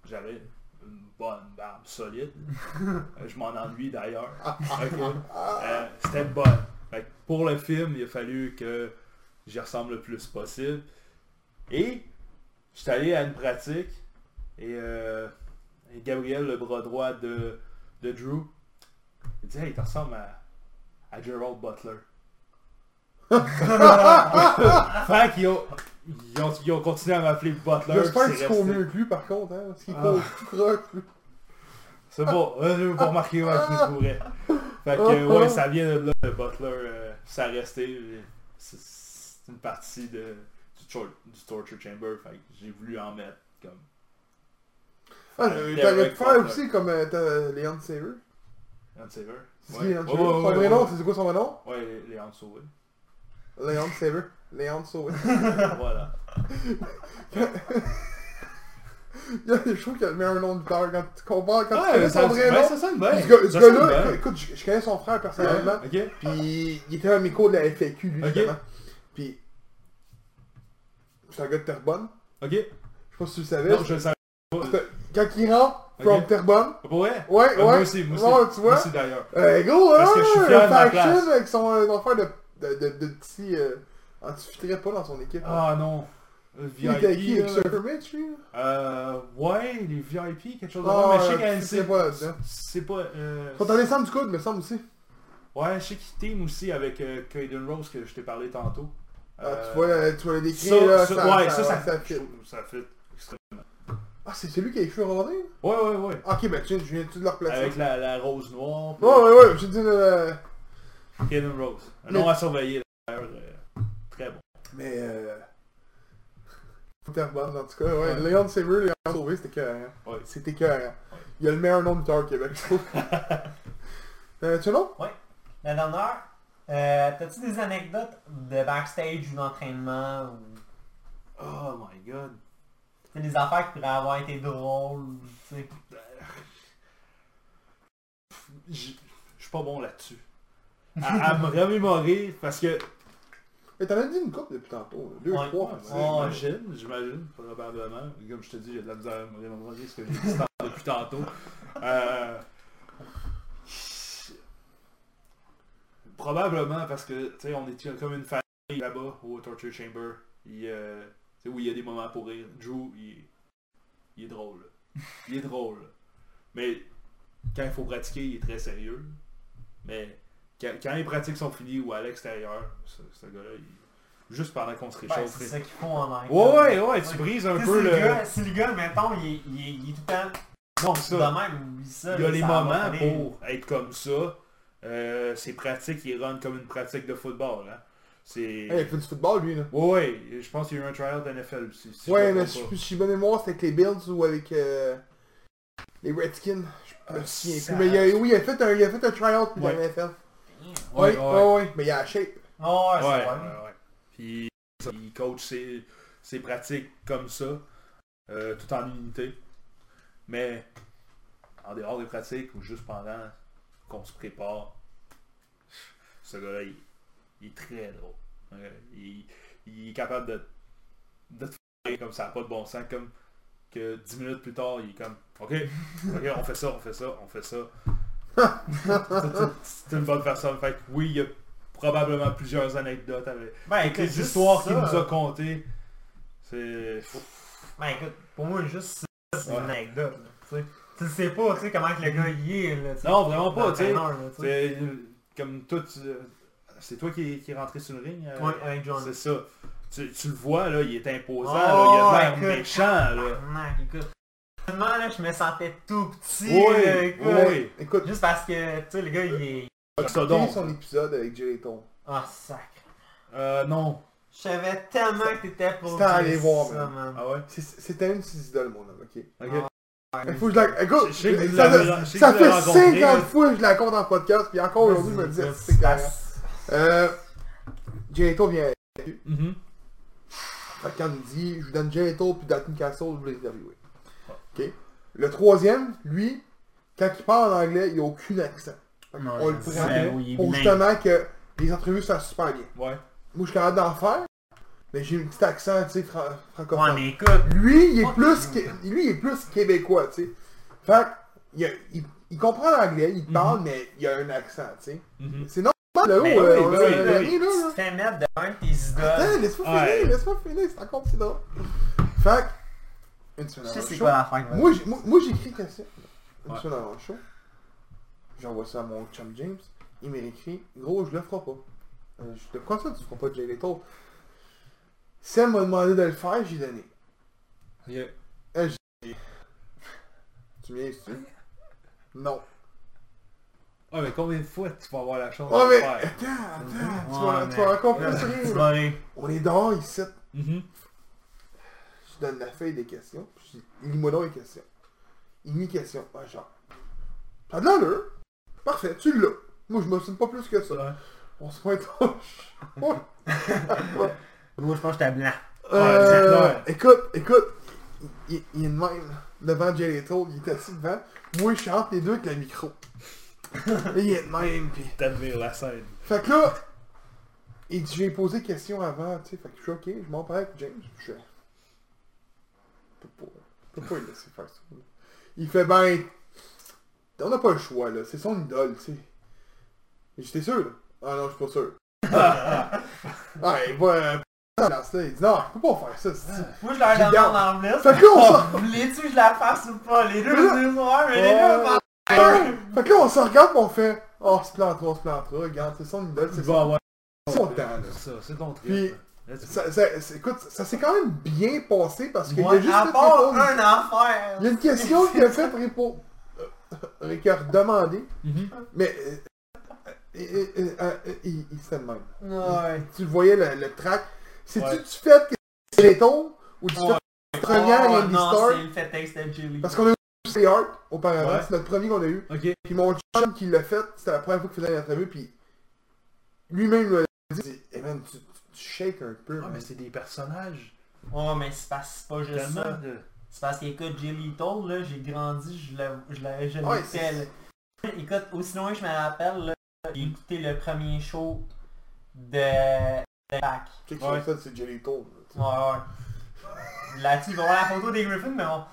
J'avais une bonne barbe solide. Je m'en ennuie d'ailleurs. Ok. Euh, C'était bon. Fait que pour le film, il a fallu que j'y ressemble le plus possible. Et j'étais allé à une pratique et, euh, et Gabriel, le bras droit de, de Drew, il dit Hey, il te ressemble à, à Gerald Butler. fait qu'ils ont, ils ont, ils ont continué à m'appeler Butler. J'espère que tu cours mieux que lui, par contre, hein, parce qu'il Ah. court tout lui. C'est bon, euh, pas remarquer ouais, qui courait. Fait que ouais, ça vient de là, le Butler, euh, ça a resté. euh, c'est une partie de, du, tor- du Torture Chamber, fait que j'ai voulu en mettre comme. Ah, euh, t'aurais pu faire Butler. aussi comme euh, t'as Léon Saver. Léon Saver. C'est Ouais. Léon Ouais, Saver? ouais, Son ouais, vrai ouais. nom, c'est quoi son vrai nom? Ouais, Lé- Léon Sauvé. Léon Saver. Léon Saver. voilà. je trouve qu'il a le meilleur nom de lutteur quand tu comprends, quand tu Ouais, connais ça, son vrai ouais, nom. ça sonne bien. Gars- Ça bien. écoute, je, je connais son frère personnellement. Ok. Puis il était mes cours de la FAQ, lui, Ok. justement. Puis c'est un gars de Terrebonne. Ok. Je sais pas si tu le savais. Non, je le savais pas. Quand il rentre, from Ok. Terrebonne. Vrai? Ouais, Euh, ouais. Moi aussi, moi aussi. Ouais, tu vois. Moi aussi d'ailleurs. Euh, gros, Parce hein, que je suis fier de ma place. avec son euh, affaire de, de, de, de petit... Euh, ah, tu fitterais pas dans son équipe. hein. Ah non. Le il était qui, VIP. avec là. Surfer Mitch, lui? Euh, ouais, les VIP, quelque chose de Ah, même. Mais je sais ouais, qu'à c'est NC, c'est pas... Euh, Faut t'en descendre du coude, me semble aussi. ouais, je sais qu'il team aussi avec euh, Caden Rose que je t'ai parlé tantôt. Ah, tu vois, euh, tu vois le décrire, ça, là, ça, ça, ouais, ça, ça, ça, fit. ça fit extrêmement. Ah, c'est celui qui a les cheveux rondés? Ouais, ouais, ouais. Ah, Ok, ben tu je viens-tu de le replacer? Avec la, la rose noire. puis Ouais, ouais, ouais, j'ai dit... Euh... Caden Rose. Un Mais- nom à surveiller d'ailleurs. euh, très bon. Mais euh... Terrebonne, en tout cas, ouais. Ouais. Léon Saver, Léon Sauvé, c'était écœurant. Ouais. C'était écœurant. Il a le meilleur nom de lutteur au Québec, je trouve. euh, tu as un nom? La dernière, euh, t'as-tu des anecdotes de backstage ou d'entraînement ou Oh my god. t'sais, des affaires qui pourraient avoir été drôles, tu sais. Je suis pas bon là-dessus. À, à me remémorer, parce que Mais t'en as dit une couple depuis tantôt. là. Deux, Ouais. trois. Ouais. J'imagine, j'imagine, probablement. Comme je te dis, j'ai de la misère à me remémorer ce que j'ai dit depuis tantôt. Euh, Probablement parce que, tu sais, on est comme une famille là-bas au Torture Chamber. Il, euh, tu sais, où il y a des moments pour rire. Drew, il, il est drôle. là. Il est drôle. là. Mais quand il faut pratiquer, il est très sérieux. Mais quand, quand les pratiques sont finies ou à l'extérieur, ce, ce gars-là, il- juste pendant qu'on se réchauffe. c'est ça qu'ils font en anglais. Ouais, ouais, ouais, tu brises un peu le... Gars, si le gars, mettons, il est, il est, il est tout le temps Non, de ça. même, oublie ça. Il y a les moments pour être comme ça, Euh, ses pratiques, il run comme une pratique de football. Hein. C'est... Hey, il a fait du football, lui, là. Ouais, ouais, je pense qu'il y a eu un tryout NFL si je ouais, me mais je suis bonne mémoire, c'était avec les Bills ou avec euh, les Redskins. Je me Ah, souviens plus. Mais il a, oui, il a fait un, il a fait un tryout pour Ouais. la NFL. Ouais, Oui, ouais. ouais, ouais. Mais il a la shape. Oh, ouais, Ouais, c'est ouais, vrai. ouais. Puis il coach ses, ses pratiques comme ça, euh, tout en unité. Mais en dehors des pratiques ou juste pendant qu'on se prépare, ce gars-là, il, il est très drôle. Il, il est capable de, de te faire comme ça, pas de bon sens, comme que 10 minutes plus tard, il est comme Ok, ok, on fait ça, on fait ça, on fait ça. C'est une bonne personne. Fait que oui, il y a probablement plusieurs anecdotes avec Ben, avec écoute, les histoires qu'il nous a contées. C'est. Ben écoute, pour moi, juste ça, c'est Ouais. une anecdote. là, tu sais. Tu le sais pas, tu sais, comment que le gars y est. Là, Non, vraiment pas, tu sais. C'est comme toi, tu- c'est toi qui, qui est rentré sur le ring. euh, Ouais, avec John. C'est ça. Tu, tu le vois, là, il est imposant, Oh, là, il a l'air écoute. méchant, là. Tabarnak, écoute. Là, je me sentais tout petit. Oui, là, écoute. oui. Écoute, Juste parce que, tu sais, le gars, il est... Donc. son épisode avec Leto. Ah, sac. Euh, non. Je savais tellement que t'étais pour C'était à aller voir, ça, man. man. Ah ouais? C'était une de ses idoles, mon homme, ok? Ok. Il faut que je la... Écoute, Je ça, je fait rencontré, 50 là. fois que je la compte en podcast, puis encore aujourd'hui, je me disais, c'est carré. Euh, vient. Fait que quand il dit, je vous donne Jericho puis Dalton Castle, vous les interviewer. Ok? Le troisième, lui, quand il parle en anglais, il n'a aucun accent. Fait que Non, on le prend pour justement que les entrevues se fassent super bien. Ouais. Moi, je suis capable d'en faire, mais j'ai un petit accent, tu sais, fran- Ouais, francophone. mais écoute, Lui, il est plus, qué- lui, il est plus québécois, tu sais. Fait que, il, a- il- il comprend l'anglais, il parle, mais il a un accent, tu sais. Mhm. C'est normal, là, Ben où, euh, oui, ben a oui, ben ami, tu là, là. te fais mettre de un de tes idoles. Attends, laisse-moi Ouais. finir, laisse-moi finir, c'est encore plus drôle. Fait que, une semaine avant le show, quoi la fin? moi, j'ai- moi, moi, j'écris question. Une Ouais. semaine avant le show, j'envoie ça à mon chum James, il m'a écrit, gros, je le ferai pas. Euh, je te pourquoi ça, tu feras pas de Jay Leto? Sam m'a demandé de le faire, j'ai donné. Ok. Tu m'y tu Non. Ah, mais combien de fois tu vas avoir la chance Oh, de le mais, faire? attends, attends, tu vas, mais- tu vas encore plus rire, là. On est dehors ici, Mhm. je donne la feuille des questions, puis je dis, lis-moi donc les questions. Il met questions, ah, genre, t'as de l'allure, parfait, tu l'as. Moi, je me souviens pas plus que ça. Ouais. On se pointe. Moi, je pense que j'étais blanc. Euh, Ouais. écoute, écoute, il, il- est de même, devant Jay Leto, il est assis devant. Moi, je suis entre les deux avec le micro. Et il est de même, puis... T'admires la scène. Fait que là, il dit, j'ai posé question avant, tu sais, fait que je suis ok, je m'en parle avec James, je fais... Je peux pas, je peux pas le laisser faire ça. là. Il fait, ben, on n'a pas le choix, là, c'est son idole, tu sais. J'étais sûr, là. Ah non, je suis pas sûr. ah, euh, là, il dit, non, je peux pas faire ça, Moi, je leur demande en anglais. Fait que là, on s'en... Voulais-tu que je la fasse ou pas? Les deux disent ouais, mais les deux. Fait que là, on se regarde, on fait, oh, on se plantera, on se plantera, regarde, c'est son idole, c'est son, temps, là. c'est ton trip. Ça, écoute, ça s'est quand même bien passé parce qu'il Moi, a juste à part un. Il y a une question qu'il a fait répondre. Euh, qu'il a redemandé, Mhm. mais. euh, euh, euh, euh, euh, il, il même. Tu le voyais le, le track. C'est-tu Ouais. du fait que c'est les tons ou du Ouais. fait que c'est la première Oh, Andy non, Star c'est le fait. Parce qu'on a eu Stay Hard auparavant, Ouais. c'est notre premier qu'on a eu. Ok. Puis mon chum qui l'a fait, c'était la première fois qu'il faisait l'entrevue, puis lui-même il m'a dit, hey man, tu, tu, tu shakes un peu. Ah, mais c'est des personnages. Oh, mais c'est pas, c'est pas juste Tellement ça. de... C'est parce qu'écoute, Jay Little, là, j'ai grandi, je l'ai je l'ai- je Ouais, c'est- là. Écoute, aussi loin que je me rappelle, là, j'ai écouté le premier show de, de Pac. Check Ouais. ça, c'est Jelly Toll. Ouais, ouais. Là-dessus, il va voir la photo des Griffins, mais on...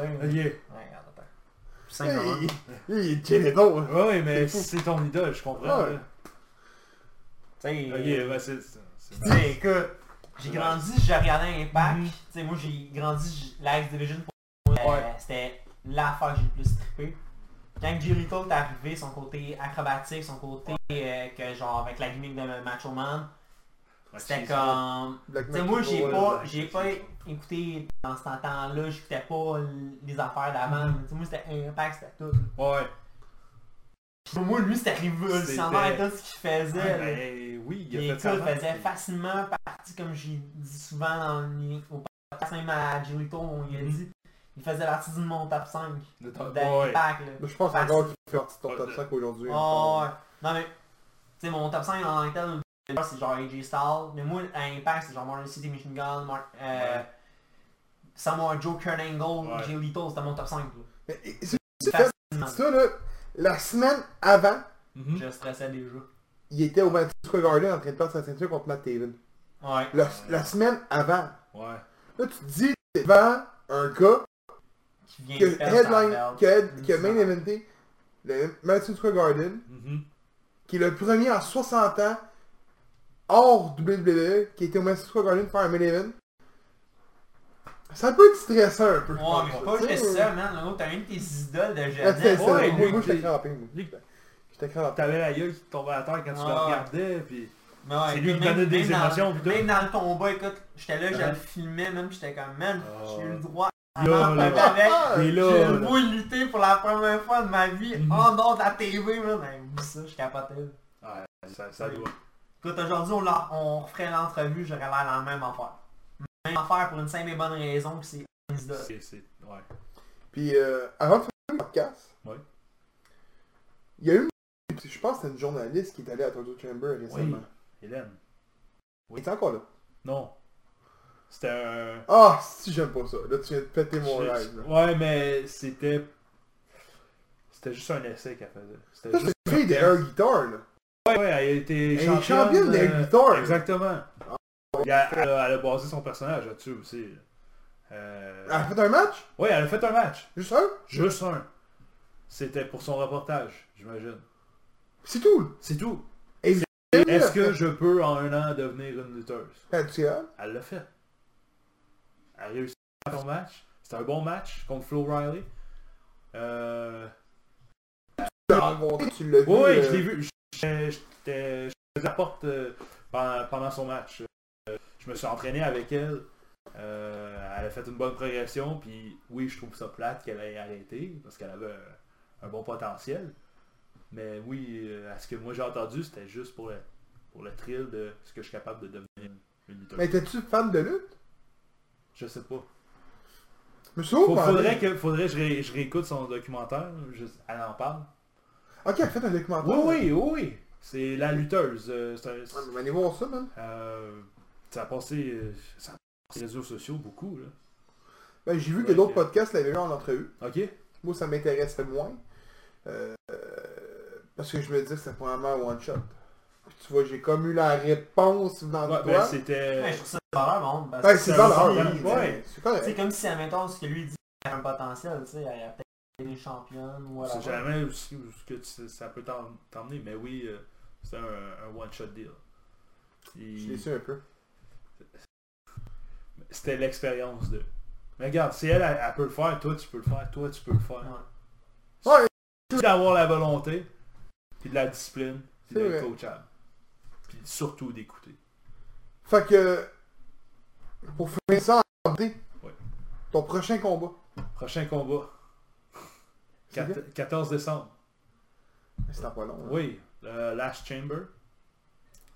Ouais, ouais, Ok. regarde, attends. Simplement. Hey, il il est Jelly Toll. Ouais, mais C'est ton idole, je comprends. Ouais. là. Tu sais, Ok, ouais, c'est... c'est- c'est Tu sais, écoute, j'ai grandi, j'ai regardé Impact. Mhm. Tu sais, moi, j'ai grandi, j- la X-Division, pour moi, euh, Ouais. c'était l'affaire que j'ai le plus trippé. Quand Jericho est arrivé, son côté acrobatique, son côté euh, que genre avec la gimmick de Macho Man, Ouais, c'était c'est- comme... Moi, j'ai ouais, pas, ouais. j'ai pas écouté dans ce temps-là, j'écoutais pas les affaires d'avant. Tu sais, moi, c'était Impact, c'était tout. Ouais. Pour moi, lui, c'était révolutionnaire C'était- tout ce qu'il faisait. Ouais, là. ben, oui, il a Et fait ça. faisait puis- facilement partie, comme j'ai dit souvent dans le, au podcast, même à Gilito, on lui a Mhm. dit, il faisait partie du mon top 5 Le top- ouais. d'impact. là. Mais Je pense encore qu'il fait partie de ton Ouais, top de- 5 aujourd'hui. Oh, ouais. Non mais, tu sais, mon top 5 en tant que tel, c'est genre AJ Styles. Mais moi, à Impact, c'est genre Martin City Machine Gun, Mar euh, Ouais. Samoa Joe, Kurt Angle, Ouais. Jay Lethal, c'était mon top 5. là. C'est ça, là. La semaine avant, Mhm. Je stressais déjà. il était au Madison Square Garden en train de perdre sa ceinture contre Matt Taven. Ouais. La, la semaine avant. Ouais. Là, tu te dis, t'es devant un gars Qui vient sa headline, qui a, qui a main Ça. eventé le Madison Square Garden, Mhm. qui est le premier en 60 ans hors WWE, qui était au Madison Square Garden pour faire un main event. Ça peut être stressant un peu. Ouais, mais pas juste ça, man. L'autre, t'as une de tes idoles de ah, jeunesse. Ouais, moi, j'étais crampé. J'étais crampé. T'avais la gueule qui tombait à terre quand tu le regardais, puis... Ouais, C'est lui qui même- donnait des même émotions, pis tout. Même dans le combat, écoute, j'étais là, je Ouais. le filmais, même j'étais comme, man, Ah. j'ai eu le droit à Là, là. avec. Ah, J'ai le vois lutter pour la première fois de ma vie Mhm. en dehors de la TV, man. Ben, ça, je capotais. Ouais, ça, ça doit. Écoute, aujourd'hui, on, on referait l'entrevue, j'aurais l'air dans la même affaire. Même affaire pour une simple et bonne raison, que c'est. C'est, c'est, ouais. Puis euh, avant de faire le podcast, Ouais. il y a eu, je pense que c'était une journaliste qui est allée à Torture Chamber récemment. Hélène. Elle est encore là. Non. C'était un... Ah, si j'aime pas ça. Là, tu viens de péter mon rêve. Ouais, mais c'était... C'était juste un essai qu'elle faisait. C'était Ça, juste... c'est une fille guitars, là. Ouais, elle a été championne. championne des euh, guitares. Exactement. Puis Elle, elle a, elle a basé son personnage là-dessus aussi. Euh... Elle a fait un match? Ouais, elle a fait un match. Juste un? Juste un. C'était pour son reportage, j'imagine. C'est tout? C'est tout. Est-ce que je peux en un an devenir une lutteuse? Ah, Elle l'a fait. Elle a réussi à faire son match. C'était un bon match contre Flo Riley. Euh... tu l'as rencontré, tu l'as vu. Oui, euh, je l'ai vu. J'étais- je la porte euh, pendant, pendant son match. Euh, je me suis entraîné avec elle. Euh, elle a fait une bonne progression. Puis oui, je trouve ça plate qu'elle ait arrêté parce qu'elle avait un, un bon potentiel. Mais oui, euh, à ce que moi j'ai entendu, c'était juste pour le, pour le thrill de ce que je suis capable de devenir une lutteuse. Mais étais-tu fan de lutte? Je sais pas. Suis toujours Faut- faudrait que faudrait que je, ré- je réécoute son documentaire. je- elle en parle. Ok, elle a fait un documentaire. Oui, oui, oui. C'est la lutteuse. euh, c'est un- Ouais, mais allez voir ça, man. Euh, ça a passé euh, ça a passé les réseaux sociaux beaucoup là. Ben, j'ai vu que Ouais, d'autres ok. podcasts l'avaient eu en entrevue. Ok. Moi, ça m'intéressait moins. Euh, parce que je me disais que c'était probablement un one-shot. Puis Tu vois, j'ai comme eu la réponse dans Ouais, le ben, c'était. Ouais, je trouve ça valeur, bon. parce Ouais, que c'est ça valeur, aussi, oui, ouais. C'est C'est correct. comme si, admettons, ce que lui dit, il a un potentiel, tu sais, il a peut-être des championnes ou c'est whatever. jamais où que tu- ça peut t'en- t'emmener, mais oui, euh, c'est un, un one-shot deal. Il- Je l'ai su un peu. C'était l'expérience de. Mais regarde, si elle, elle, elle peut le faire, toi tu peux le faire, toi tu peux le faire. Ouais. D'avoir la volonté, puis de la discipline, puis C'est d'être coachable. Puis surtout d'écouter. Fait que, pour finir ça en santé, Ouais. ton prochain combat, Prochain combat. C'est Quat- quand? 14 décembre. c'est pas long. hein. Oui, Last Chamber.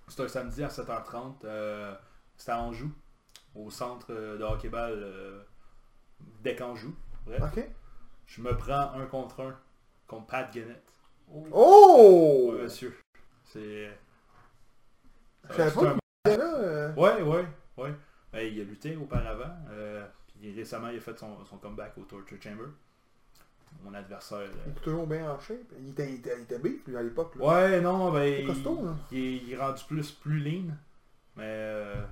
C'est un samedi à 7h30. euh, c'est à Anjou, au centre euh, de hockey-ball euh, d'Ecanjou. Bref. Ok. Je me prends un contre un contre Pat Gennett. Oh! Ouais, monsieur. C'est... Savais c'est pas un- là. euh. Ouais, ouais, ouais. Ben, il a lutté auparavant. euh, puis récemment, il a fait son, son comeback au Torture Chamber. Mon adversaire. euh, Il est toujours bien en shape. Il était, il était, il était bif, lui, à l'époque. Ouais, non, ben. C'est costaud, là. Il, il est, il est rendu plus, plus lean. Mais. euh,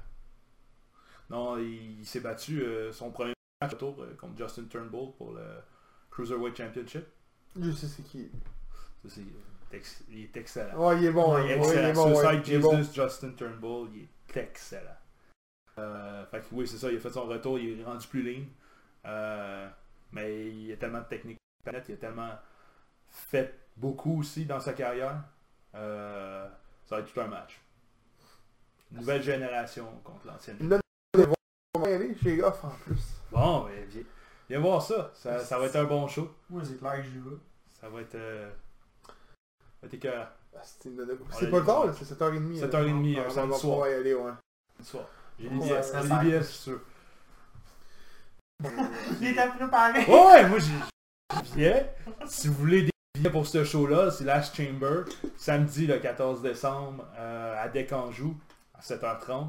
non, il, s'est battu euh, son premier match euh, contre Justin Turnbull pour le Cruiserweight Championship. Je sais c'est qui. Ça, est ex- il est excellent. Ouais, il est bon. il est Ouais, il est excellent. bon. ouais. Suicide Il est bon. Jesus, Justin Turnbull, il est excellent. Fait que oui, c'est ça, il a fait son retour, il est rendu plus lean. Euh, mais il y a tellement de technique, il a tellement fait beaucoup aussi dans sa carrière. Euh, ça va être tout un match. Nouvelle génération contre l'ancienne. Va chez Off en plus. Bon, ben, viens, viens voir ça. ça. Ça va être un bon show. Moi, c'est clair que j'y vais. Ça va être... euh, T'es que Ah, C'est une- On c'est pas tard, c'est 7h30. là. 7h30, un Ah, samedi on va soir. pouvoir y aller, ouais. soir. J'ai des Ouais, billets, ça j'ai c'est sûr. Il était préparé. Ouais, moi j'ai j'ai billets. Si vous voulez des billets pour ce show-là, c'est Last Chamber, samedi le 14 décembre euh, à Decanjou, à 7h30.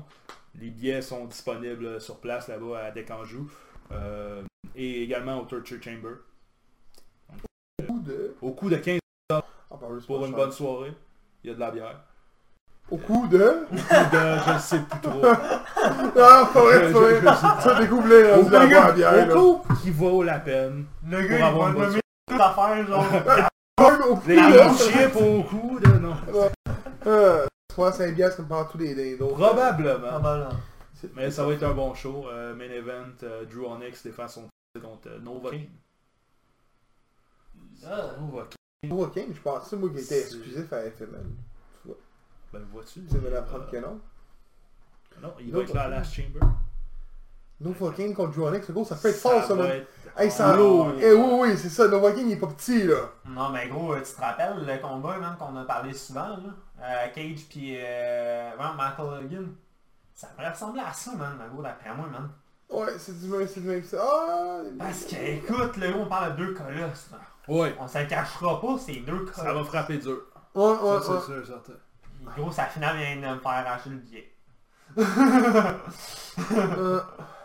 Les billets sont disponibles sur place là-bas à Decanjou. Euh, et également au Torture Chamber. De... Au coût de 15 Ah, pardon, c'est pour une bonne soirée. Il y a de la bière. Au coup de... Au coût de, je ne sais plus trop. Ah. Je- je- je- Ça Au coût- bière, là. au coût qui vaut la peine. Le gars, il avoir va nommer toute l'affaire, genre. Au coup Les de... au cou de... Non. Euh, 65 piastres comme pendant tous les les autres. Probablement. Ah. Mais ça va être un bon show. Euh, main event, euh, Drew Onyx défend son titre contre euh, Nova King. Ah. Nova King. Nova King, je pensais, moi, était exclusif à FML. Ben vois-tu? Tu veux euh, l'apprendre que non? Non, il Nova va être là à. Last Chamber. Nova King contre Onyx, gros, ça peut être fort, ça, être- Hey. Eh oui, oui, c'est ça, Nova King, il est pas petit, là. Non, mais gros, tu te rappelles le combat, man, qu'on a parlé souvent, là? Euh, Cage pis euh, ouais, Michael Hogan. Ça pourrait ressembler à ça, man, ma gros, d'après moi, man. Ouais, c'est du même, c'est du même. Ah! Parce que, écoute, là, on parle de deux colosses, là. Ouais. On se le cachera pas, c'est deux colosses. Ça va frapper dur. Ouais, ouais, Ça, ouais. c'est sûr, certain. Gros, sa finale vient de me faire arracher le billet. Euh,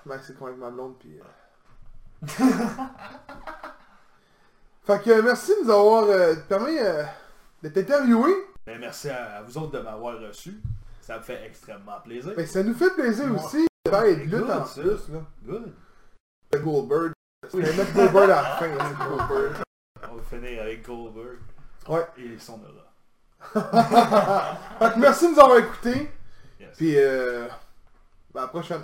ben, c'est con avec ma blonde, pis... euh. fait que, euh, merci de nous avoir euh, permis euh, d'être interviewé. Ben, merci à, à vous autres de m'avoir reçu. Ça me fait extrêmement plaisir. Ben, ça nous fait plaisir Ouais. aussi de faire de lutte Good, en ça. plus, là. Good. Le Goldberg. C'est mettre Goldberg à la fin, là, c'est Goldberg. On va finir avec Goldberg Ouais. et son aura. Fait que merci de nous avoir écoutés. Yes. Puis, euh, ben, à la prochaine.